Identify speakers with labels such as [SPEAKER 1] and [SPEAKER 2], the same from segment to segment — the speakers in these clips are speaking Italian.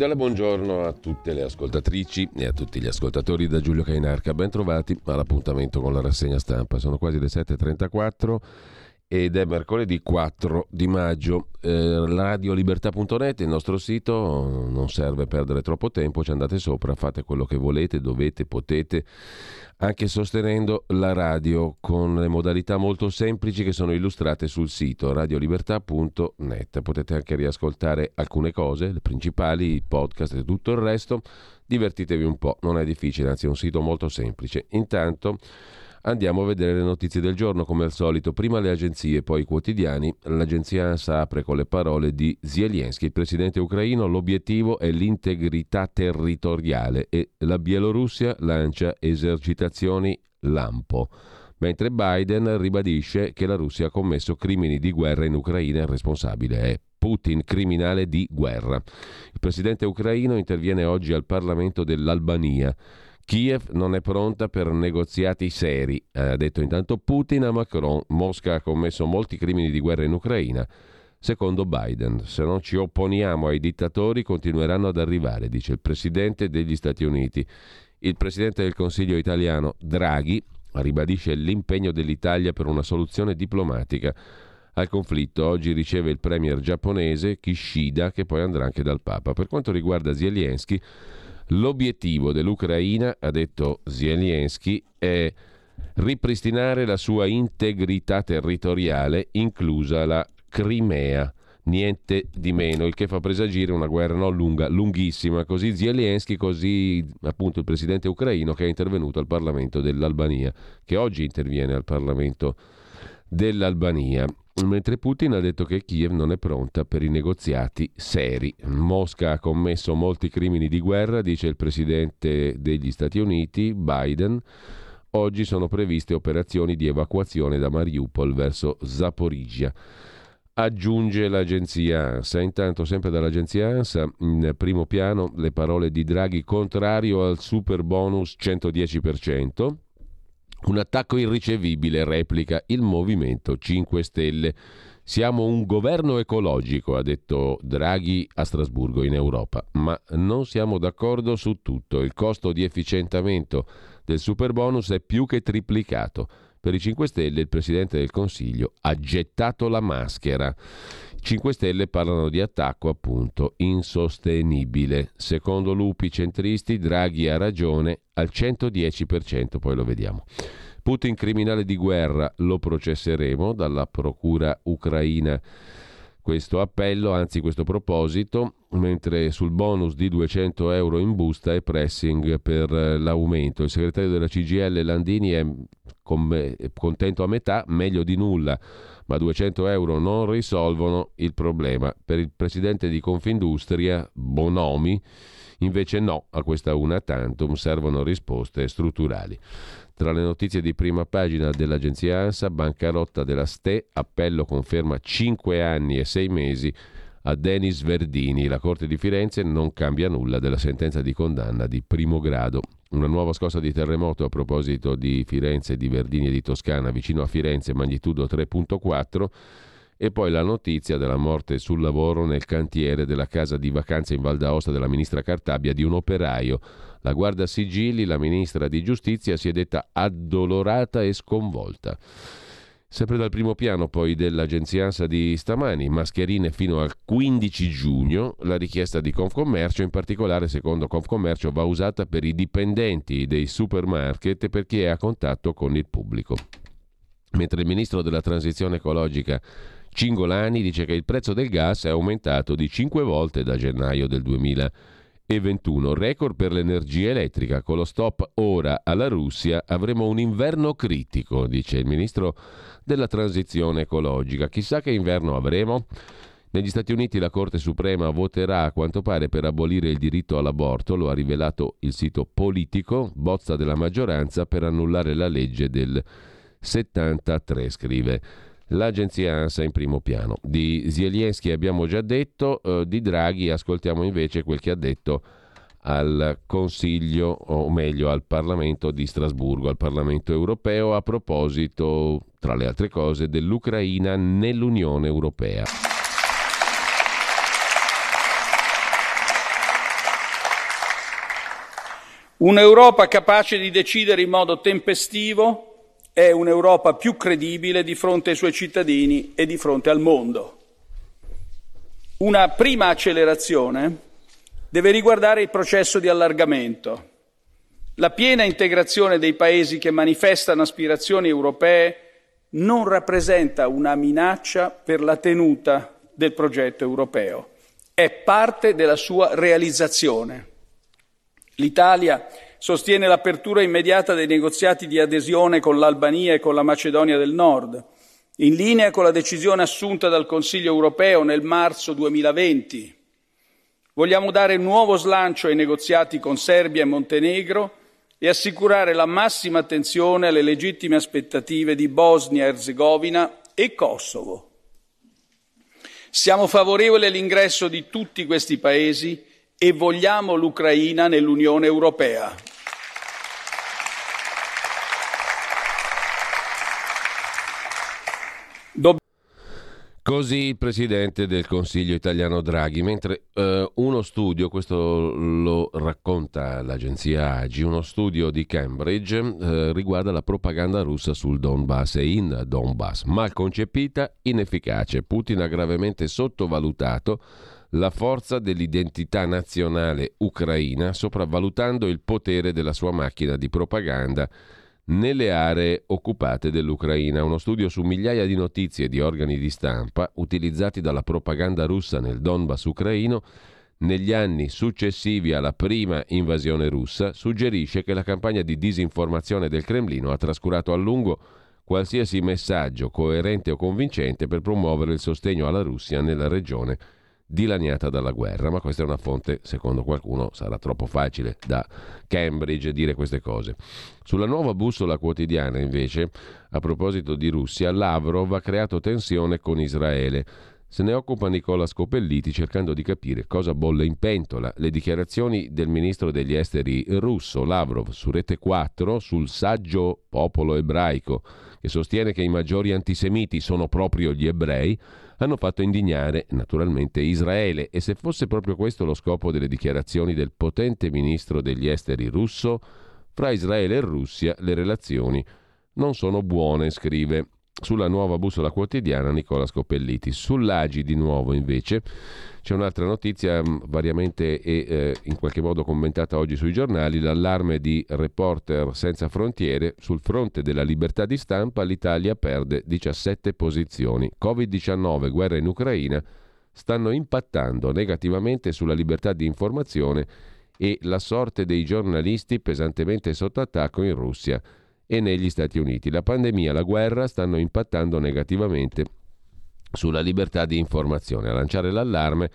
[SPEAKER 1] Cordiale buongiorno a tutte le ascoltatrici e a tutti gli ascoltatori da Giulio Cainarca. Ben trovati all'appuntamento con la rassegna stampa. Sono quasi le 7.34 ed è mercoledì 4 di maggio. Eh, radiolibertà.net, il nostro sito, non serve perdere troppo tempo, ci andate sopra, fate quello che volete, dovete, potete anche sostenendo la radio con le modalità molto semplici che sono illustrate sul sito radiolibertà.net. Potete anche riascoltare alcune cose, le principali, i podcast e tutto il resto. Divertitevi un po', non è difficile, anzi è un sito molto semplice. Intanto Andiamo a vedere le notizie del giorno, come al solito. Prima le agenzie, poi i quotidiani. L'agenzia ANSA apre con le parole di Zelensky, il presidente ucraino. L'obiettivo è l'integrità territoriale e la Bielorussia lancia esercitazioni lampo. Mentre Biden ribadisce che la Russia ha commesso crimini di guerra in Ucraina il responsabile è Putin, criminale di guerra. Il presidente ucraino interviene oggi al Parlamento dell'Albania Kiev non è pronta per negoziati seri, ha detto intanto Putin a Macron. Mosca ha commesso molti crimini di guerra in Ucraina. Secondo Biden, se non ci opponiamo ai dittatori continueranno ad arrivare, dice il Presidente degli Stati Uniti. Il Presidente del Consiglio italiano, Draghi, ribadisce l'impegno dell'Italia per una soluzione diplomatica al conflitto. Oggi riceve il premier giapponese Kishida, che poi andrà anche dal Papa. Per quanto riguarda Zelensky, L'obiettivo dell'Ucraina, ha detto Zelensky, è ripristinare la sua integrità territoriale, inclusa la Crimea. Niente di meno, il che fa presagire una guerra non lunga, lunghissima. Così Zelensky, così appunto il presidente ucraino che è intervenuto al Parlamento dell'Albania, che oggi interviene al Parlamento dell'Albania mentre Putin ha detto che Kiev non è pronta per i negoziati seri. Mosca ha commesso molti crimini di guerra, dice il presidente degli Stati Uniti, Biden. Oggi sono previste operazioni di evacuazione da Mariupol verso Zaporizhia. Aggiunge l'agenzia ANSA. Intanto, sempre dall'agenzia ANSA, in primo piano le parole di Draghi contrario al super bonus 110%. Un attacco irricevibile, replica il Movimento 5 Stelle. Siamo un governo ecologico, ha detto Draghi a Strasburgo in Europa, ma non siamo d'accordo su tutto. Il costo di efficientamento del super bonus è più che triplicato. Per i 5 Stelle il Presidente del Consiglio ha gettato la maschera. 5 Stelle parlano di attacco appunto insostenibile. Secondo lupi centristi Draghi ha ragione al 110%, poi lo vediamo. Putin criminale di guerra lo processeremo dalla procura ucraina questo appello, anzi questo proposito, mentre sul bonus di 200 euro in busta e pressing per l'aumento. Il segretario della CGL Landini è contento a metà, meglio di nulla, ma 200 euro non risolvono il problema. Per il presidente di Confindustria, Bonomi, invece no, a questa una tantum servono risposte strutturali. Tra le notizie di prima pagina dell'agenzia ANSA, bancarotta della STE, appello conferma 5 anni e 6 mesi a Denis Verdini. La Corte di Firenze non cambia nulla della sentenza di condanna di primo grado. Una nuova scossa di terremoto a proposito di Firenze, di Verdini e di Toscana, vicino a Firenze, magnitudo 3.4. E poi la notizia della morte sul lavoro nel cantiere della casa di vacanza in Val d'Aosta della ministra Cartabia di un operaio. La guarda sigilli, la ministra di giustizia, si è detta addolorata e sconvolta. Sempre dal primo piano poi dell'agenzia ANSA di stamani, mascherine fino al 15 giugno, la richiesta di Confcommercio, in particolare secondo Confcommercio va usata per i dipendenti dei supermarket e per chi è a contatto con il pubblico. Mentre il ministro della transizione ecologica Cingolani dice che il prezzo del gas è aumentato di 5 volte da gennaio del 2021, record per l'energia elettrica. Con lo stop ora alla Russia avremo un inverno critico, dice il ministro della transizione ecologica. Chissà che inverno avremo? Negli Stati Uniti la Corte Suprema voterà a quanto pare per abolire il diritto all'aborto, lo ha rivelato il sito politico, bozza della maggioranza per annullare la legge del 73, scrive l'agenzia ANSA in primo piano. Di Zelensky abbiamo già detto, eh, di Draghi ascoltiamo invece quel che ha detto al Consiglio, o meglio al Parlamento di Strasburgo, al Parlamento europeo, a proposito, tra le altre cose, dell'Ucraina nell'Unione Europea.
[SPEAKER 2] Un'Europa capace di decidere in modo tempestivo è un'Europa più credibile di fronte ai suoi cittadini e di fronte al mondo. Una prima accelerazione deve riguardare il processo di allargamento. La piena integrazione dei paesi che manifestano aspirazioni europee non rappresenta una minaccia per la tenuta del progetto europeo, è parte della sua realizzazione. L'Italia sostiene l'apertura immediata dei negoziati di adesione con l'Albania e con la Macedonia del Nord, in linea con la decisione assunta dal Consiglio europeo nel marzo 2020 Vogliamo dare nuovo slancio ai negoziati con Serbia e Montenegro e assicurare la massima attenzione alle legittime aspettative di Bosnia Erzegovina e Kosovo. Siamo favorevoli all'ingresso di tutti questi paesi e vogliamo l'Ucraina nell'Unione Europea.
[SPEAKER 1] Così il presidente del Consiglio italiano Draghi, mentre eh, uno studio, questo lo racconta l'agenzia AGI, uno studio di Cambridge eh, riguarda la propaganda russa sul Donbass e in Donbass, mal concepita, inefficace. Putin ha gravemente sottovalutato la forza dell'identità nazionale ucraina, sopravvalutando il potere della sua macchina di propaganda nelle aree occupate dell'Ucraina. Uno studio su migliaia di notizie di organi di stampa utilizzati dalla propaganda russa nel Donbass ucraino negli anni successivi alla prima invasione russa suggerisce che la campagna di disinformazione del Cremlino ha trascurato a lungo qualsiasi messaggio coerente o convincente per promuovere il sostegno alla Russia nella regione dilaniata dalla guerra, ma questa è una fonte, secondo qualcuno sarà troppo facile da Cambridge dire queste cose. Sulla nuova bussola quotidiana, invece, a proposito di Russia, Lavrov ha creato tensione con Israele. Se ne occupa Nicola Scopelliti cercando di capire cosa bolle in pentola. Le dichiarazioni del ministro degli esteri russo Lavrov su Rete 4 sul saggio popolo ebraico che sostiene che i maggiori antisemiti sono proprio gli ebrei hanno fatto indignare naturalmente Israele. E se fosse proprio questo lo scopo delle dichiarazioni del potente ministro degli esteri russo, fra Israele e Russia le relazioni non sono buone, scrive sulla nuova bussola quotidiana Nicola Scopelliti. Sull'Agi di nuovo invece. C'è un'altra notizia mm, variamente e eh, in qualche modo commentata oggi sui giornali, l'allarme di Reporter Senza Frontiere. Sul fronte della libertà di stampa l'Italia perde 17 posizioni. Covid-19, guerra in Ucraina. Stanno impattando negativamente sulla libertà di informazione e la sorte dei giornalisti pesantemente sotto attacco in Russia e negli Stati Uniti. La pandemia e la guerra stanno impattando negativamente sulla libertà di informazione. A lanciare l'allarme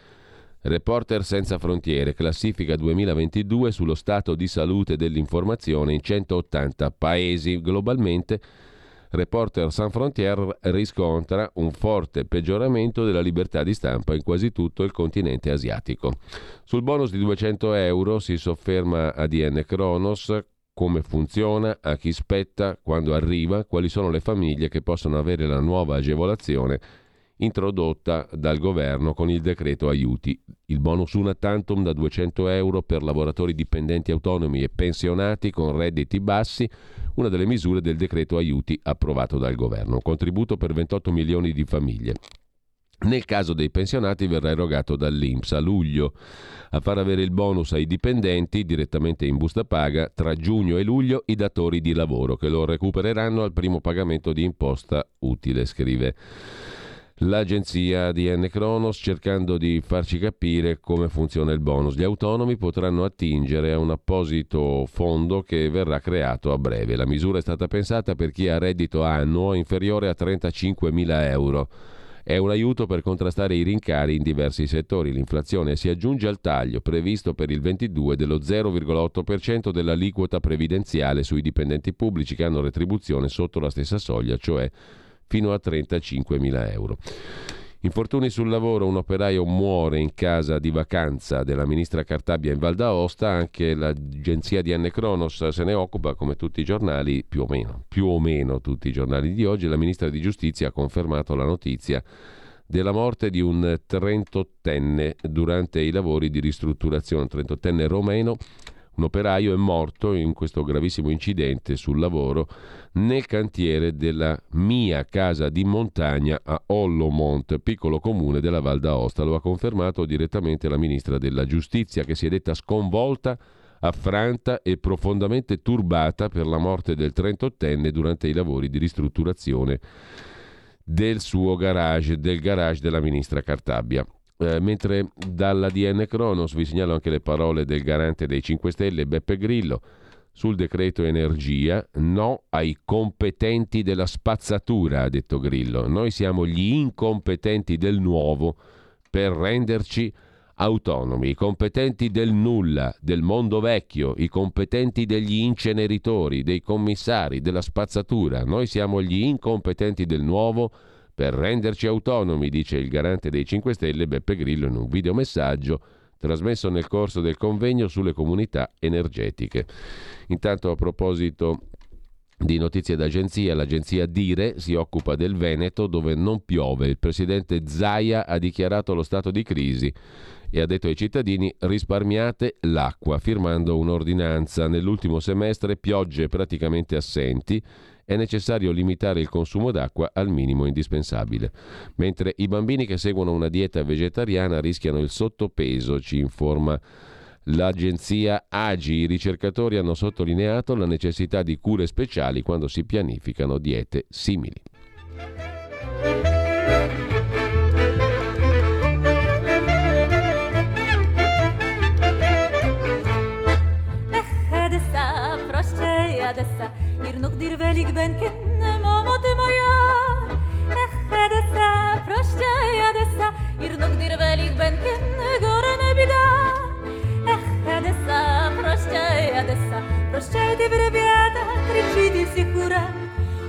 [SPEAKER 1] Reporter Senza Frontiere, classifica 2022 sullo stato di salute dell'informazione in 180 paesi globalmente. Reporter San Frontier riscontra un forte peggioramento della libertà di stampa in quasi tutto il continente asiatico. Sul bonus di 200 euro si sofferma ADN Kronos come funziona, a chi spetta, quando arriva, quali sono le famiglie che possono avere la nuova agevolazione introdotta dal governo con il decreto aiuti. Il bonus una tantum da 200 euro per lavoratori dipendenti autonomi e pensionati con redditi bassi, una delle misure del decreto aiuti approvato dal governo. Un contributo per 28 milioni di famiglie. Nel caso dei pensionati verrà erogato dall'Inps a luglio. A far avere il bonus ai dipendenti direttamente in busta paga tra giugno e luglio i datori di lavoro che lo recupereranno al primo pagamento di imposta utile, scrive l'agenzia di N Cronos cercando di farci capire come funziona il bonus. Gli autonomi potranno attingere a un apposito fondo che verrà creato a breve. La misura è stata pensata per chi ha reddito annuo inferiore a 35.000 euro. È un aiuto per contrastare i rincari in diversi settori. L'inflazione si aggiunge al taglio previsto per il 22 dello 0,8% dell'aliquota previdenziale sui dipendenti pubblici che hanno retribuzione sotto la stessa soglia, cioè fino a 35.000 euro. Infortuni sul lavoro, un operaio muore in casa di vacanza della ministra Cartabia in Val d'Aosta, anche l'agenzia di Anne Cronos se ne occupa come tutti i giornali, più o meno, più o meno tutti i giornali di oggi, la ministra di giustizia ha confermato la notizia della morte di un trentottenne durante i lavori di ristrutturazione, un trentottenne romeno un operaio è morto in questo gravissimo incidente sul lavoro nel cantiere della mia casa di montagna a Ollomont, piccolo comune della Val d'Aosta. Lo ha confermato direttamente la ministra della Giustizia che si è detta sconvolta affranta e profondamente turbata per la morte del 38enne durante i lavori di ristrutturazione del suo garage, del garage della ministra Cartabia. Eh, mentre dalla DN Cronos vi segnalo anche le parole del garante dei 5 Stelle Beppe Grillo sul decreto energia, no ai competenti della spazzatura, ha detto Grillo. Noi siamo gli incompetenti del nuovo per renderci autonomi, i competenti del nulla, del mondo vecchio, i competenti degli inceneritori, dei commissari, della spazzatura. Noi siamo gli incompetenti del nuovo per renderci autonomi, dice il garante dei 5 Stelle Beppe Grillo in un videomessaggio trasmesso nel corso del convegno sulle comunità energetiche. Intanto a proposito di notizie d'agenzia, l'agenzia Dire si occupa del Veneto dove non piove. Il presidente Zaia ha dichiarato lo stato di crisi e ha detto ai cittadini risparmiate l'acqua, firmando un'ordinanza. Nell'ultimo semestre piogge praticamente assenti è necessario limitare il consumo d'acqua al minimo indispensabile. Mentre i bambini che seguono una dieta vegetariana rischiano il sottopeso, ci informa l'agenzia AGI. I ricercatori hanno sottolineato la necessità di cure speciali quando si pianificano diete simili.
[SPEAKER 3] nog dir velik ben kenne mama de moja Ech edessa, proście edessa Ir nog dir velik ben kenne gore ne bida Ech edessa, proście edessa Proście ti vrebieta, triciti sicura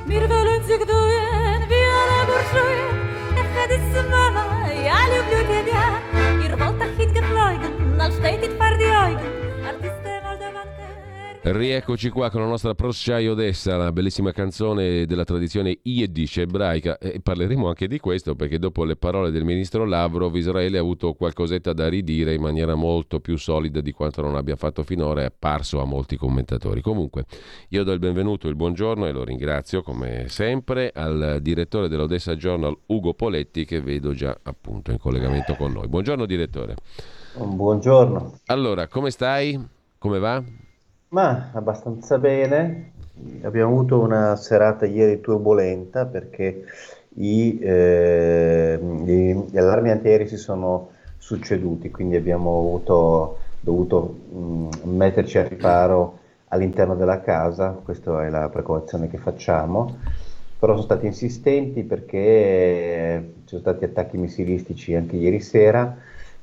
[SPEAKER 3] Mir velun zigdujen, viole burschujen Ech edessa mama, ja люблю тебя Ir volta hit getloigen, al stetit far di oigen
[SPEAKER 1] Rieccoci qua con la nostra Prosciai Odessa, la bellissima canzone della tradizione yiddish ebraica e parleremo anche di questo perché dopo le parole del ministro Lavrov Israele ha avuto qualcosetta da ridire in maniera molto più solida di quanto non abbia fatto finora, è apparso a molti commentatori. Comunque io do il benvenuto, il buongiorno e lo ringrazio come sempre al direttore dell'Odessa Journal Ugo Poletti che vedo già appunto in collegamento con noi. Buongiorno direttore.
[SPEAKER 4] Buongiorno.
[SPEAKER 1] Allora, come stai? Come va?
[SPEAKER 4] Ma abbastanza bene. Abbiamo avuto una serata ieri turbolenta perché i, eh, gli, gli allarmi antiaerei si sono succeduti, quindi abbiamo avuto, dovuto mh, metterci a riparo all'interno della casa, questa è la precauzione che facciamo, però sono stati insistenti perché ci sono stati attacchi missilistici anche ieri sera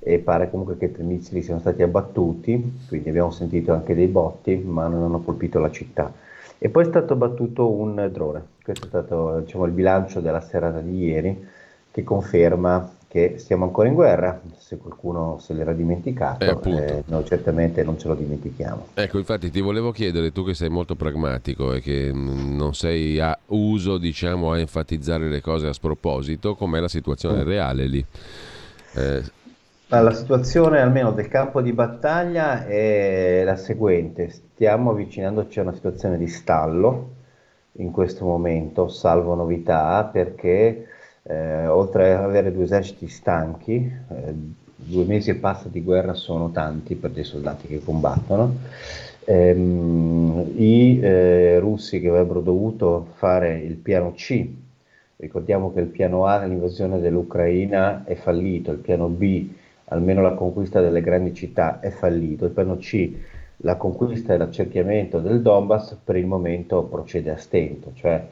[SPEAKER 4] e pare comunque che tre missili siano stati abbattuti, quindi abbiamo sentito anche dei botti, ma non hanno colpito la città. E poi è stato battuto un drone. Questo è stato diciamo, il bilancio della serata di ieri che conferma che siamo ancora in guerra, se qualcuno se l'era dimenticato, eh, eh, noi certamente non ce lo dimentichiamo.
[SPEAKER 1] Ecco, infatti ti volevo chiedere, tu che sei molto pragmatico e che non sei a uso, diciamo, a enfatizzare le cose a sproposito, com'è la situazione mm. reale lì?
[SPEAKER 4] Eh, la situazione almeno del campo di battaglia è la seguente, stiamo avvicinandoci a una situazione di stallo in questo momento, salvo novità, perché eh, oltre ad avere due eserciti stanchi, eh, due mesi e passa di guerra sono tanti per dei soldati che combattono, ehm, i eh, russi che avrebbero dovuto fare il piano C, ricordiamo che il piano A l'invasione dell'Ucraina è fallito, il piano B almeno la conquista delle grandi città è fallito, il piano C la conquista e l'accerchiamento del Donbass per il momento procede a stento, cioè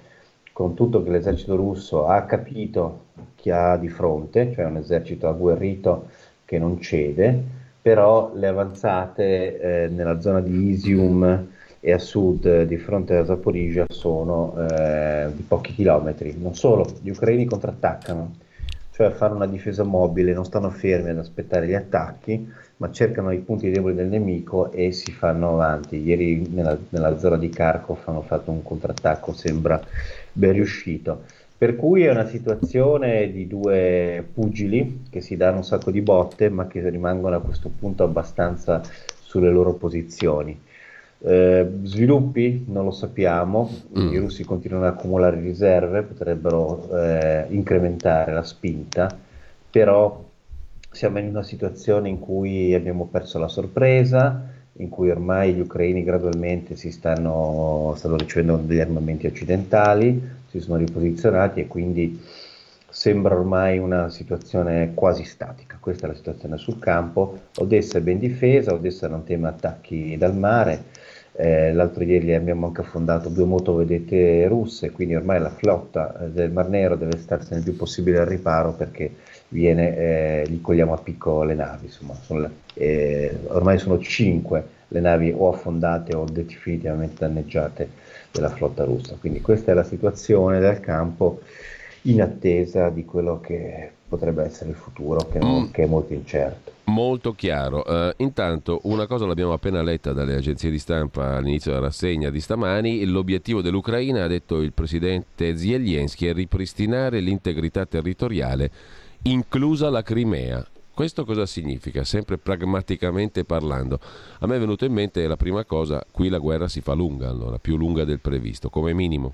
[SPEAKER 4] con tutto che l'esercito russo ha capito chi ha di fronte, cioè un esercito agguerrito che non cede, però le avanzate eh, nella zona di Isium e a sud di fronte a Zaporizhia sono eh, di pochi chilometri. Non solo, gli ucraini contrattaccano, cioè fanno una difesa mobile, non stanno fermi ad aspettare gli attacchi, ma cercano i punti deboli del nemico e si fanno avanti. Ieri nella, nella zona di Kharkov hanno fatto un contrattacco, sembra ben riuscito. Per cui è una situazione di due pugili che si danno un sacco di botte, ma che rimangono a questo punto abbastanza sulle loro posizioni. Eh, sviluppi? Non lo sappiamo, mm. i russi continuano ad accumulare riserve, potrebbero eh, incrementare la spinta, però siamo in una situazione in cui abbiamo perso la sorpresa, in cui ormai gli ucraini gradualmente si stanno, stanno ricevendo degli armamenti occidentali, si sono riposizionati e quindi sembra ormai una situazione quasi statica. Questa è la situazione sul campo. Odessa è ben difesa, Odessa non teme attacchi dal mare. Eh, l'altro ieri abbiamo anche affondato due motovedette russe, quindi ormai la flotta eh, del Mar Nero deve starsene il più possibile al riparo perché viene, eh, gli cogliamo a picco le navi, insomma, sono, eh, ormai sono cinque le navi o affondate o definitivamente danneggiate della flotta russa. Quindi questa è la situazione del campo in attesa di quello che potrebbe essere il futuro, che, mm. che è molto incerto.
[SPEAKER 1] Molto chiaro. Uh, intanto una cosa l'abbiamo appena letta dalle agenzie di stampa all'inizio della rassegna di stamani, l'obiettivo dell'Ucraina, ha detto il presidente Zelensky, è ripristinare l'integrità territoriale inclusa la Crimea. Questo cosa significa? Sempre pragmaticamente parlando. A me è venuto in mente la prima cosa, qui la guerra si fa lunga, allora, più lunga del previsto, come minimo.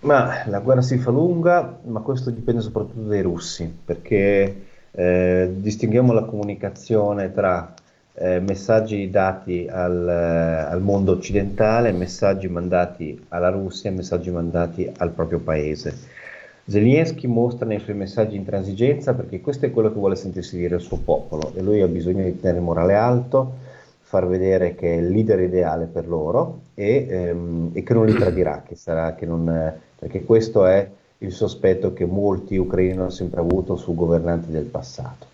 [SPEAKER 4] Ma la guerra si fa lunga, ma questo dipende soprattutto dai russi, perché eh, distinguiamo la comunicazione tra eh, messaggi dati al, eh, al, mondo occidentale, messaggi mandati alla Russia, messaggi mandati al proprio paese. Zelensky mostra nei suoi messaggi intransigenza perché questo è quello che vuole sentirsi dire il suo popolo e lui ha bisogno di tenere il morale alto, far vedere che è il leader ideale per loro e, ehm, e che non li tradirà, che sarà, che non, perché questo è il sospetto che molti ucraini hanno sempre avuto su governanti del passato.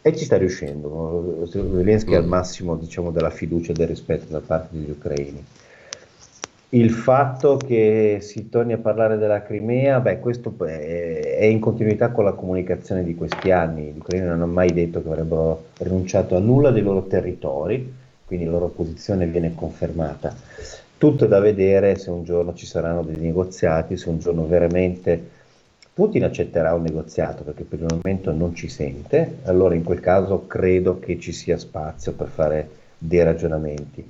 [SPEAKER 4] E ci sta riuscendo, Zelensky ha il massimo diciamo, della fiducia e del rispetto da parte degli ucraini. Il fatto che si torni a parlare della Crimea, beh, questo è in continuità con la comunicazione di questi anni. Gli ucraini non hanno mai detto che avrebbero rinunciato a nulla dei loro territori, quindi la loro posizione viene confermata. Tutto da vedere se un giorno ci saranno dei negoziati, se un giorno veramente Putin accetterà un negoziato perché per il momento non ci sente, allora in quel caso credo che ci sia spazio per fare dei ragionamenti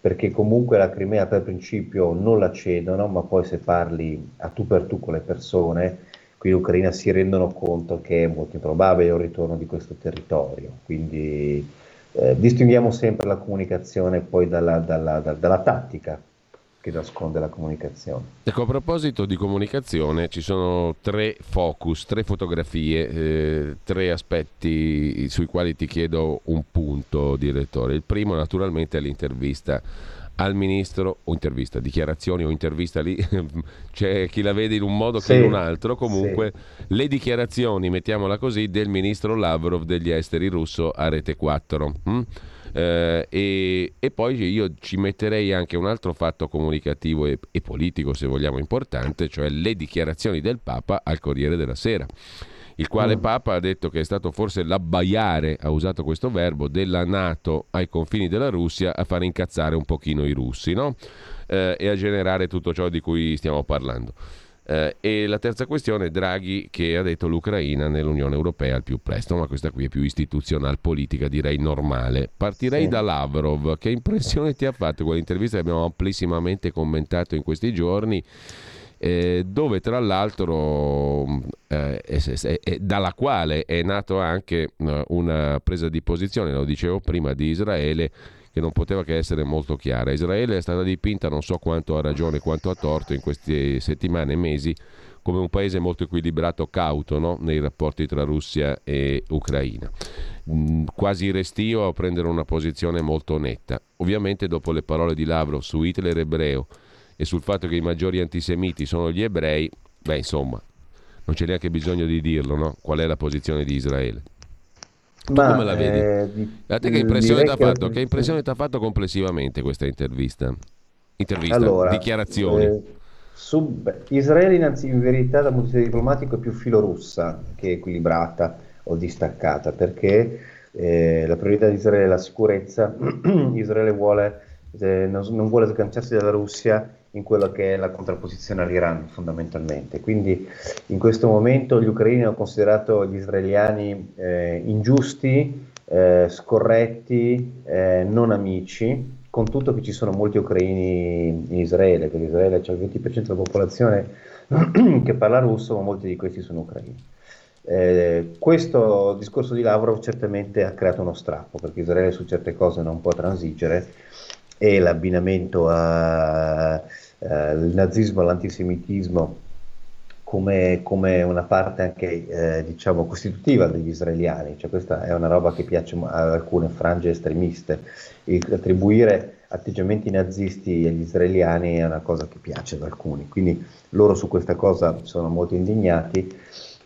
[SPEAKER 4] perché comunque la Crimea per principio non la cedono, ma poi se parli a tu per tu con le persone, qui in Ucraina si rendono conto che è molto improbabile un ritorno di questo territorio. Quindi eh, distinguiamo sempre la comunicazione poi dalla, dalla, dalla, dalla tattica che nasconde la comunicazione.
[SPEAKER 1] Ecco, a proposito di comunicazione, ci sono tre focus, tre fotografie, eh, tre aspetti sui quali ti chiedo un punto, direttore. Il primo, naturalmente, è l'intervista al ministro, o intervista, dichiarazioni o intervista lì, c'è chi la vede in un modo sì, che in un altro, comunque sì. le dichiarazioni, mettiamola così, del ministro Lavrov degli esteri russo a Rete 4. Hm? Eh, e, e, poi io ci metterei anche un altro fatto comunicativo e, e politico, se vogliamo, importante, cioè le dichiarazioni del Papa al Corriere della Sera il quale mm. Papa ha detto che è stato forse l'abbaiare, ha usato questo verbo, della Nato ai confini della Russia a far incazzare un pochino i russi no? eh, e a generare tutto ciò di cui stiamo parlando. Eh, e la terza questione, Draghi che ha detto l'Ucraina nell'Unione Europea al più presto, ma questa qui è più istituzionale, politica, direi normale. Partirei sì. da Lavrov, che impressione ti ha fatto quell'intervista che abbiamo amplissimamente commentato in questi giorni? eh, dove tra l'altro eh, è, è, è, dalla quale è nato anche eh, una presa di posizione, lo dicevo prima, di Israele che non poteva che essere molto chiara. Israele è stata dipinta, non so quanto ha ragione, quanto ha torto in queste settimane e mesi, come un paese molto equilibrato, cauto no? nei rapporti tra Russia e Ucraina. Mm, quasi restio a prendere una posizione molto netta. Ovviamente dopo le parole di Lavrov su Hitler ebreo, e sul fatto che i maggiori antisemiti sono gli ebrei, beh insomma, non c'è neanche bisogno di dirlo, no? Qual è la posizione di Israele? Tu Ma, come la vedi? Eh, A te che impressione ti ha fatto? Che impressione ti ha fatto complessivamente questa intervista? Intervista, allora, dichiarazioni. Eh,
[SPEAKER 4] su, beh, Israele innanzi, in verità dal punto di vista diplomatico è più filorussa che equilibrata o distaccata perché eh, la priorità di Israele è la sicurezza, Israele vuole, eh, non, non vuole sganciarsi dalla Russia in quello che è la contrapposizione all'Iran fondamentalmente. Quindi in questo momento gli ucraini hanno considerato gli israeliani eh, ingiusti, eh, scorretti, eh, non amici, con tutto che ci sono molti ucraini in Israele, perché Israele c'è il 20% della popolazione che parla russo, ma molti di questi sono ucraini. Eh, questo discorso di Lavrov certamente ha creato uno strappo, perché Israele su certe cose non può transigere e l'abbinamento al eh, nazismo, all'antisemitismo come, come, una parte anche eh, diciamo costitutiva degli israeliani, cioè questa è una roba che piace ad alcune frange estremiste, Il, attribuire atteggiamenti nazisti agli israeliani è una cosa che piace ad alcuni, quindi loro su questa cosa sono molto indignati.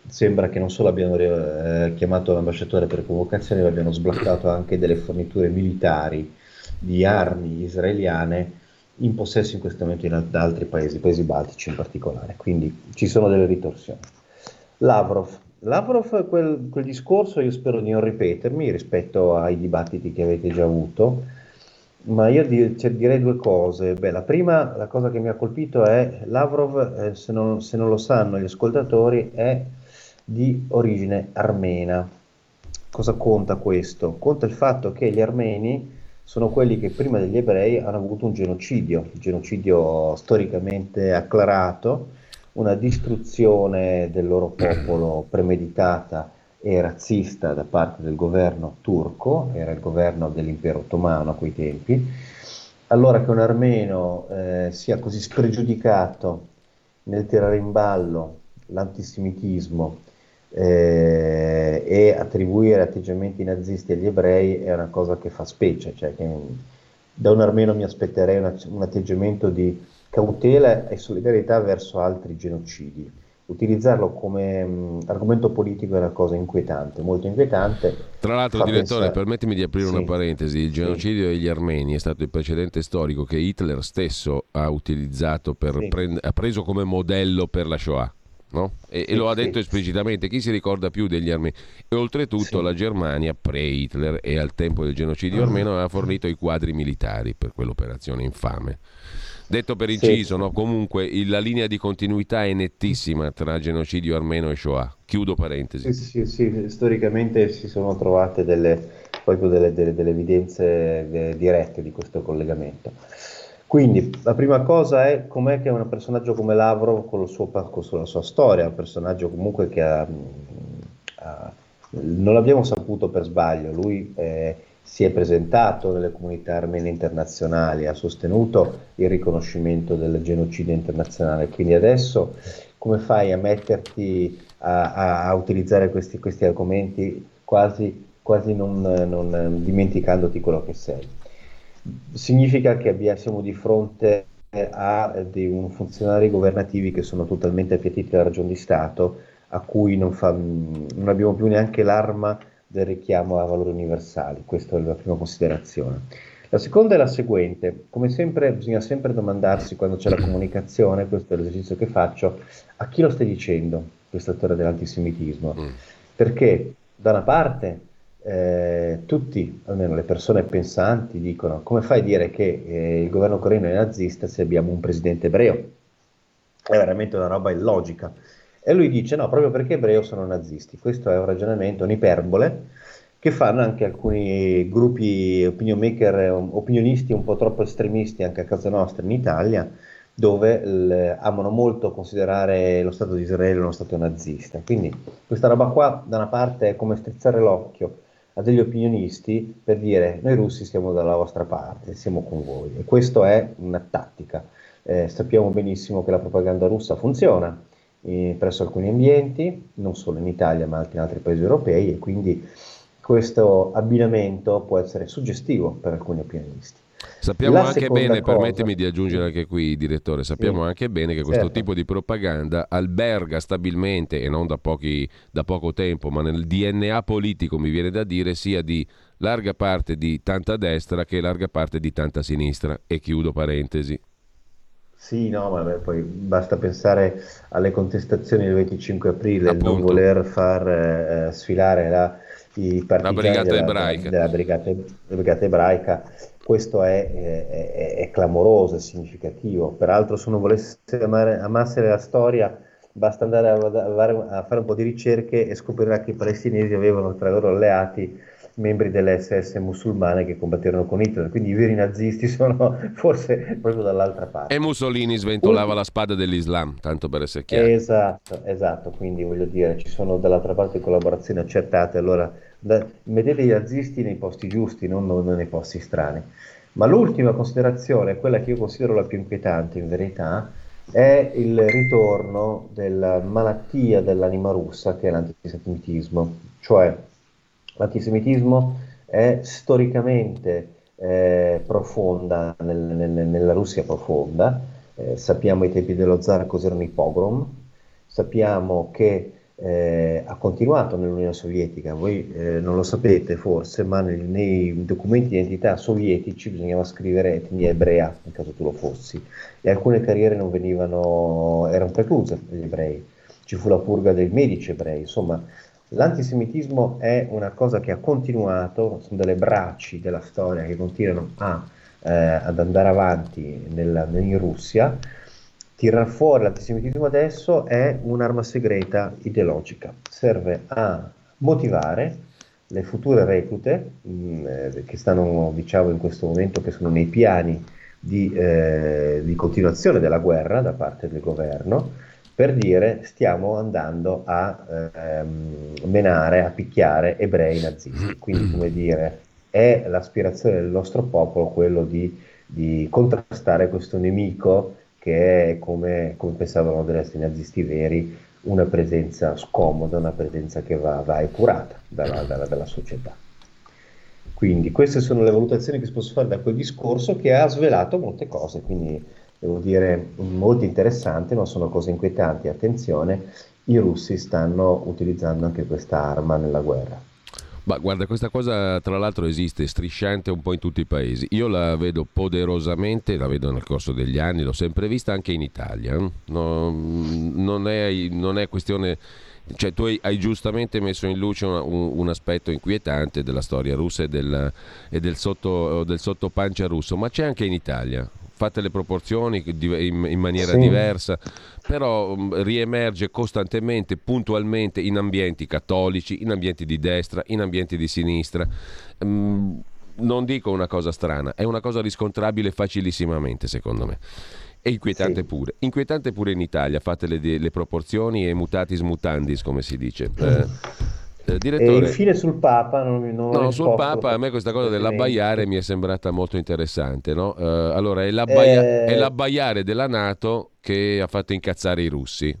[SPEAKER 4] Sembra che non solo abbiano eh, chiamato l'ambasciatore per convocazione, ma abbiano sbloccato anche delle forniture militari di armi israeliane in possesso in questo momento in, da altri paesi, paesi baltici in particolare, quindi ci sono delle ritorsioni. Lavrov, Lavrov quel, quel discorso io spero di non ripetermi rispetto ai dibattiti che avete già avuto, ma io di, cioè, direi due cose. Beh, la prima, la cosa che mi ha colpito è Lavrov, eh, se, non, se non lo sanno gli ascoltatori, è di origine armena. Cosa conta questo? Conta il fatto che gli armeni sono quelli che prima degli ebrei hanno avuto un genocidio, un genocidio storicamente acclarato, una distruzione del loro popolo premeditata e razzista da parte del governo turco, era il governo dell'impero ottomano a quei tempi. Allora che un armeno eh, sia così spregiudicato nel tirare in ballo l'antisemitismo eh, e attribuire atteggiamenti nazisti agli ebrei è una cosa che fa specie, cioè che da un armeno mi aspetterei una, un atteggiamento di cautela e solidarietà verso altri genocidi. Utilizzarlo come mh, argomento politico è una cosa inquietante, molto inquietante.
[SPEAKER 1] Tra l'altro, direttore, pensare... permettimi di aprire sì. una parentesi: il genocidio sì. degli armeni è stato il precedente storico che Hitler stesso ha utilizzato per sì. prend- ha preso come modello per la Shoah. No? E, sì, e, lo ha detto sì. esplicitamente, chi si ricorda più degli armeni? E oltretutto sì. la Germania, pre-Hitler e al tempo del genocidio armeno, aveva fornito i quadri militari per quell'operazione infame. Detto per inciso, no? comunque la linea di continuità è nettissima tra genocidio armeno e Shoah. Chiudo parentesi.
[SPEAKER 4] Sì, sì, sì. storicamente si sono trovate delle, delle, delle, delle evidenze eh, dirette di questo collegamento. Quindi la prima cosa è com'è che un personaggio come Lavrov con, suo, con la sua storia, un personaggio comunque che ha, ha, non l'abbiamo saputo per sbaglio, lui eh, si è presentato nelle comunità armene internazionali, ha sostenuto il riconoscimento del genocidio internazionale, quindi adesso come fai a metterti a, a, a utilizzare questi, questi, argomenti quasi, quasi non, non dimenticandoti quello che sei? Significa che abbia, siamo di fronte a dei un funzionari governativi che sono totalmente appiattiti dalla ragione di Stato, a cui non, fa, non abbiamo più neanche l'arma del richiamo a valori universali. Questa è la prima considerazione. La seconda è la seguente, come sempre bisogna sempre domandarsi quando c'è la comunicazione, questo è l'esercizio che faccio, a chi lo stai dicendo questa storia dell'antisemitismo? Mm. Perché da una parte eh, tutti, almeno le persone pensanti, dicono come fai a dire che eh, il governo coreano è nazista se abbiamo un presidente ebreo? È veramente una roba illogica. E lui dice no, proprio perché ebreo sono nazisti. Questo è un ragionamento, un'iperbole, che fanno anche alcuni gruppi opinion maker, opinionisti un po' troppo estremisti anche a casa nostra in Italia, dove l- amano molto considerare lo Stato di Israele uno Stato nazista. Quindi questa roba qua da una parte è come strizzare l'occhio a degli opinionisti per dire noi russi siamo dalla vostra parte, siamo con voi. E questa è una tattica. Eh, sappiamo benissimo che la propaganda russa funziona eh, presso alcuni ambienti, non solo in Italia ma anche in altri paesi europei e quindi questo abbinamento può essere suggestivo per alcuni opinionisti.
[SPEAKER 1] Sappiamo La anche bene, cosa... permettimi di aggiungere anche qui, direttore, sappiamo sì. anche bene che questo certo. tipo di propaganda alberga stabilmente, e non da, pochi, da poco tempo, ma nel DNA politico, mi viene da dire, sia di larga parte di tanta destra che larga parte di tanta sinistra. E chiudo parentesi.
[SPEAKER 4] Sì, no, ma beh, poi basta pensare alle contestazioni del 25 aprile, il non voler far eh, sfilare la i partigiani della brigata, della, brigata, della brigata ebraica, questo è, è, è, clamoroso, è significativo. Peraltro se uno volesse amare, amassere la storia basta andare a, a, fare un po' di ricerche e scoprirà che i palestinesi avevano tra i loro alleati membri delle SS musulmane che combatterono con Hitler, quindi i veri nazisti sono forse proprio dall'altra parte.
[SPEAKER 1] E Mussolini sventolava la spada dell'Islam, tanto per essere chiaro.
[SPEAKER 4] Esatto, esatto, quindi voglio dire, ci sono dall'altra parte collaborazioni accertate, allora da, mettete i nazisti nei posti giusti, non, non nei posti strani. Ma l'ultima considerazione, quella che io considero la più inquietante in verità, è il ritorno della malattia dell'anima russa che è l'antisemitismo, cioè L'antisemitismo è storicamente eh, profonda nel, nel, nella Russia profonda, eh, sappiamo ai tempi dello zar cos'erano i pogrom, sappiamo che eh, ha continuato nell'Unione Sovietica, voi eh, non lo sapete forse, ma nei, nei, documenti di identità sovietici bisognava scrivere etnia ebrea, in caso tu lo fossi, e alcune carriere non venivano, erano precluse agli ebrei, ci fu la purga dei medici ebrei, insomma L'antisemitismo è una cosa che ha continuato, sono delle bracci della storia che continuano a, eh, ad andare avanti nella, in Russia. Tirar fuori l'antisemitismo adesso è un'arma segreta ideologica, serve a motivare le future reclute mh, mm, eh, che stanno diciamo in questo momento che sono nei piani di, eh, di continuazione della guerra da parte del governo per dire stiamo andando a ehm, menare, a picchiare ebrei nazisti. Quindi, come dire, è l'aspirazione del nostro popolo quello di, di contrastare questo nemico che è, come, come pensavano degli esseri nazisti veri, una presenza scomoda, una presenza che va, va epurata dalla, dalla, dalla società. Quindi queste sono le valutazioni che si possono fare da quel discorso che ha svelato molte cose, quindi devo dire, molto interessante, ma sono cose inquietanti. Attenzione, i russi stanno utilizzando anche questa arma nella guerra.
[SPEAKER 1] Ma guarda, questa cosa tra l'altro esiste strisciante un po' in tutti i paesi. Io la vedo poderosamente, la vedo nel corso degli anni, l'ho sempre vista anche in Italia. Eh. No, non, è, non, è, questione... Cioè, tu hai, hai giustamente messo in luce un, un, aspetto inquietante della storia russa e, del, e del, sotto, del sottopancia russo, ma c'è anche in Italia fatte le proporzioni in, in maniera sì. diversa, però um, riemerge costantemente, puntualmente in ambienti cattolici, in ambienti di destra, in ambienti di sinistra. Um, non dico una cosa strana, è una cosa riscontrabile facilissimamente, secondo me. E inquietante sì. pure. Inquietante pure in Italia, fate le, le proporzioni e mutatis mutandis, come si dice. Eh,
[SPEAKER 4] eh, direttore, e infine sul Papa, non, non
[SPEAKER 1] no, sul Papa a me questa cosa dell'abbaiare mi è sembrata molto interessante. No? Uh, allora, è, l'abbaia- eh... è l'abbaiare della Nato che ha fatto incazzare i russi.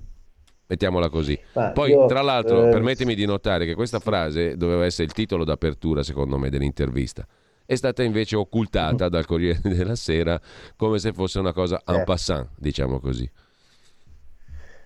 [SPEAKER 1] Mettiamola così. Ma Poi, io, tra l'altro, eh... permettimi di notare che questa frase doveva essere il titolo d'apertura, secondo me, dell'intervista. È stata invece occultata dal Corriere della Sera come se fosse una cosa en passant, diciamo così.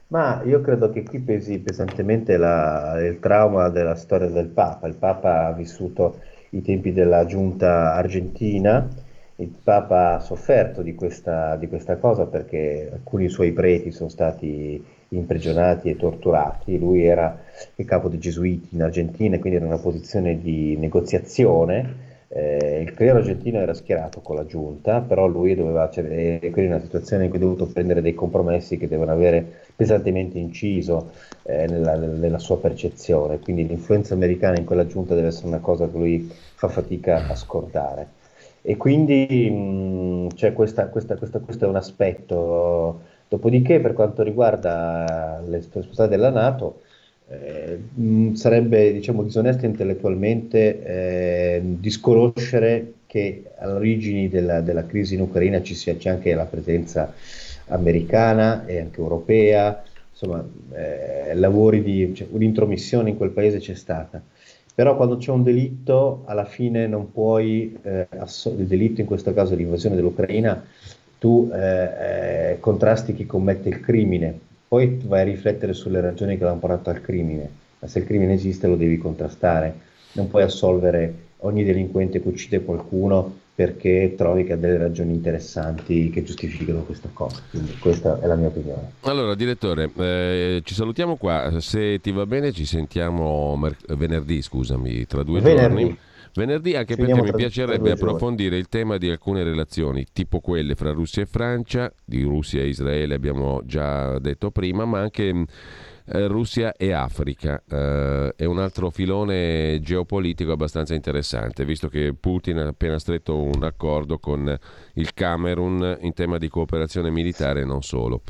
[SPEAKER 4] Ma io credo che qui pesi pesantemente la, il trauma della storia del Papa. Il Papa ha vissuto i tempi della giunta argentina, il Papa ha sofferto di questa, di questa cosa perché alcuni suoi preti sono stati imprigionati e torturati. Lui era il capo dei Gesuiti in Argentina, quindi era in una posizione di negoziazione eh, il clero argentino era schierato con la giunta, però lui doveva, cioè, quindi una situazione in cui ha dovuto prendere dei compromessi che devono avere pesantemente inciso eh, nella, nella, sua percezione, quindi l'influenza americana in quella giunta deve essere una cosa che lui fa fatica a scordare. E quindi mh, cioè questa, questa, questa, questo è un aspetto. Dopodiché, per quanto riguarda le responsabilità della Nato, eh, sarebbe diciamo, disonesto intellettualmente eh, disconoscere che all'origine della, della, crisi in Ucraina ci sia c'è anche la presenza americana e anche europea, insomma, eh, lavori di cioè, un'intromissione in quel paese c'è stata. Però quando c'è un delitto, alla fine non puoi, eh, asso- il delitto in questo caso l'invasione dell'Ucraina, tu eh, contrasti chi commette il crimine, poi vai a riflettere sulle ragioni che l'hanno portato al crimine, ma se il crimine esiste lo devi contrastare, non puoi assolvere ogni delinquente che uccide qualcuno perché trovi che ha delle ragioni interessanti che giustificano questa cosa. Quindi questa è la mia opinione.
[SPEAKER 1] Allora, direttore, eh, ci salutiamo qua. Se ti va bene, ci sentiamo mer- venerdì, scusami, tra due venerdì. giorni. Venerdì anche perché mi piacerebbe approfondire il tema di alcune relazioni, tipo quelle fra Russia e Francia, di Russia e Israele abbiamo già detto prima, ma anche eh, Russia e Africa. Eh, è un altro filone geopolitico abbastanza interessante, visto che Putin ha appena stretto un accordo con il Camerun in tema di cooperazione militare e non solo.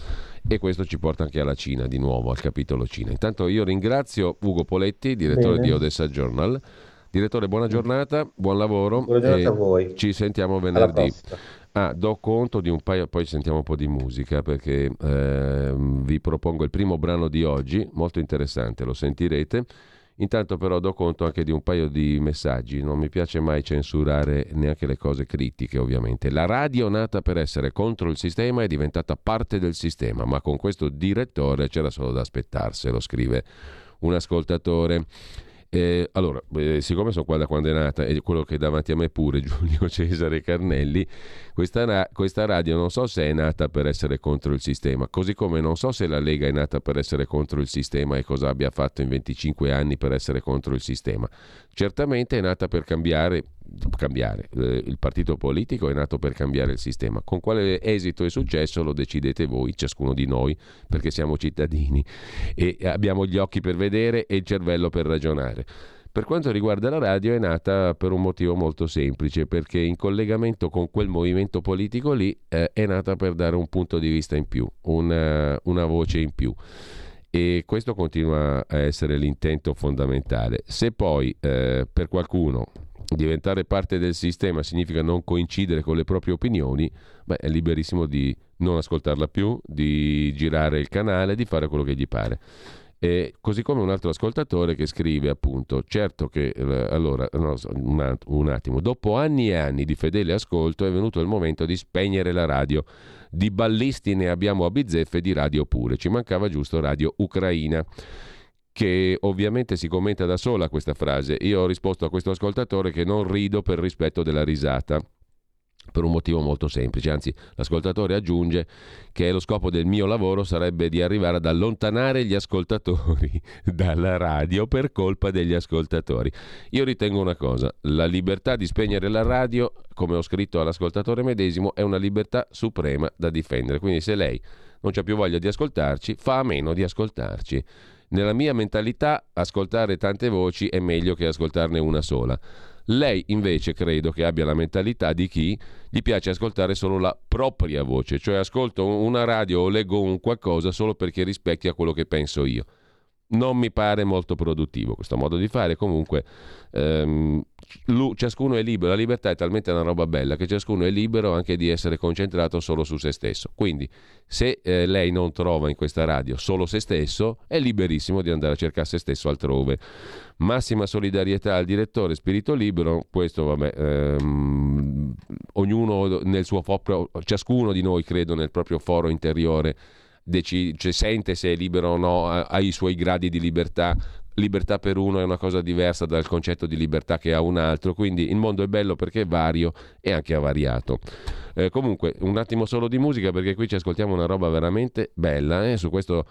[SPEAKER 1] E questo ci porta anche alla Cina, di nuovo al capitolo Cina. Intanto io ringrazio Ugo Poletti, direttore Bene. di Odessa Journal Direttore, buona giornata, buon lavoro.
[SPEAKER 4] Buona giornata a voi.
[SPEAKER 1] Ci sentiamo venerdì. Ah, do conto di un paio, poi sentiamo un po' di musica perché eh, vi propongo il primo brano di oggi, molto interessante, lo sentirete. Intanto però do conto anche di un paio di messaggi, non mi piace mai censurare neanche le cose critiche ovviamente. La radio nata per essere contro il sistema è diventata parte del sistema, ma con questo direttore c'era solo da aspettarselo, scrive un ascoltatore. Eh, allora, eh, siccome sono qua da quando è nata e quello che è davanti a me pure, Giulio Cesare Carnelli, questa, ra- questa, radio non so se è nata per essere contro il sistema, così come non so se la Lega è nata per essere contro il sistema e cosa abbia fatto in 25 anni per essere contro il sistema. Certamente è nata per cambiare, cambiare. Eh, il partito politico è nato per cambiare il sistema. Con quale esito e successo lo decidete voi, ciascuno di noi, perché siamo cittadini e abbiamo gli occhi per vedere e il cervello per ragionare. Per quanto riguarda la radio è nata per un motivo molto semplice, perché in collegamento con quel movimento politico lì eh, è nata per dare un punto di vista in più, una, una voce in più e questo continua a essere l'intento fondamentale. Se poi eh, per qualcuno diventare parte del sistema significa non coincidere con le proprie opinioni, beh, è liberissimo di non ascoltarla più, di girare il canale, di fare quello che gli pare. E così come un altro ascoltatore che scrive appunto, certo che eh, allora, no, un, attimo, dopo anni e anni di fedele ascolto è venuto il momento di spegnere la radio. Di ballisti ne abbiamo a bizzeffe, di radio pure, ci mancava giusto radio ucraina che ovviamente si commenta da sola questa frase. Io ho risposto a questo ascoltatore che non rido per rispetto della risata per un motivo molto semplice, anzi l'ascoltatore aggiunge che lo scopo del mio lavoro sarebbe di arrivare ad allontanare gli ascoltatori dalla radio per colpa degli ascoltatori. Io ritengo una cosa, la libertà di spegnere la radio, come ho scritto all'ascoltatore medesimo, è una libertà suprema da difendere, quindi se lei non c'ha più voglia di ascoltarci, fa a meno di ascoltarci. Nella mia mentalità ascoltare tante voci è meglio che ascoltarne una sola. Lei invece credo che abbia la mentalità di chi gli piace ascoltare solo la propria voce, cioè ascolto una radio o leggo un qualcosa solo perché rispecchia quello che penso io non mi pare molto produttivo questo modo di fare. Comunque, ehm, ciascuno è libero. La libertà è talmente una roba bella che ciascuno è libero anche di essere concentrato solo su se stesso. Quindi, se eh, lei non trova in questa radio solo se stesso, è liberissimo di andare a cercare se stesso altrove. Massima solidarietà al direttore, spirito libero. Questo, vabbè, ehm, ognuno nel suo proprio, ciascuno di noi credo nel proprio foro interiore dec- cioè sente se è libero o no, ha i suoi gradi di libertà. Libertà per uno è una cosa diversa dal concetto di libertà che ha un altro, quindi il mondo è bello perché è vario e anche avariato. Eh, comunque, un attimo solo di musica perché qui ci ascoltiamo una roba veramente bella, eh? su questo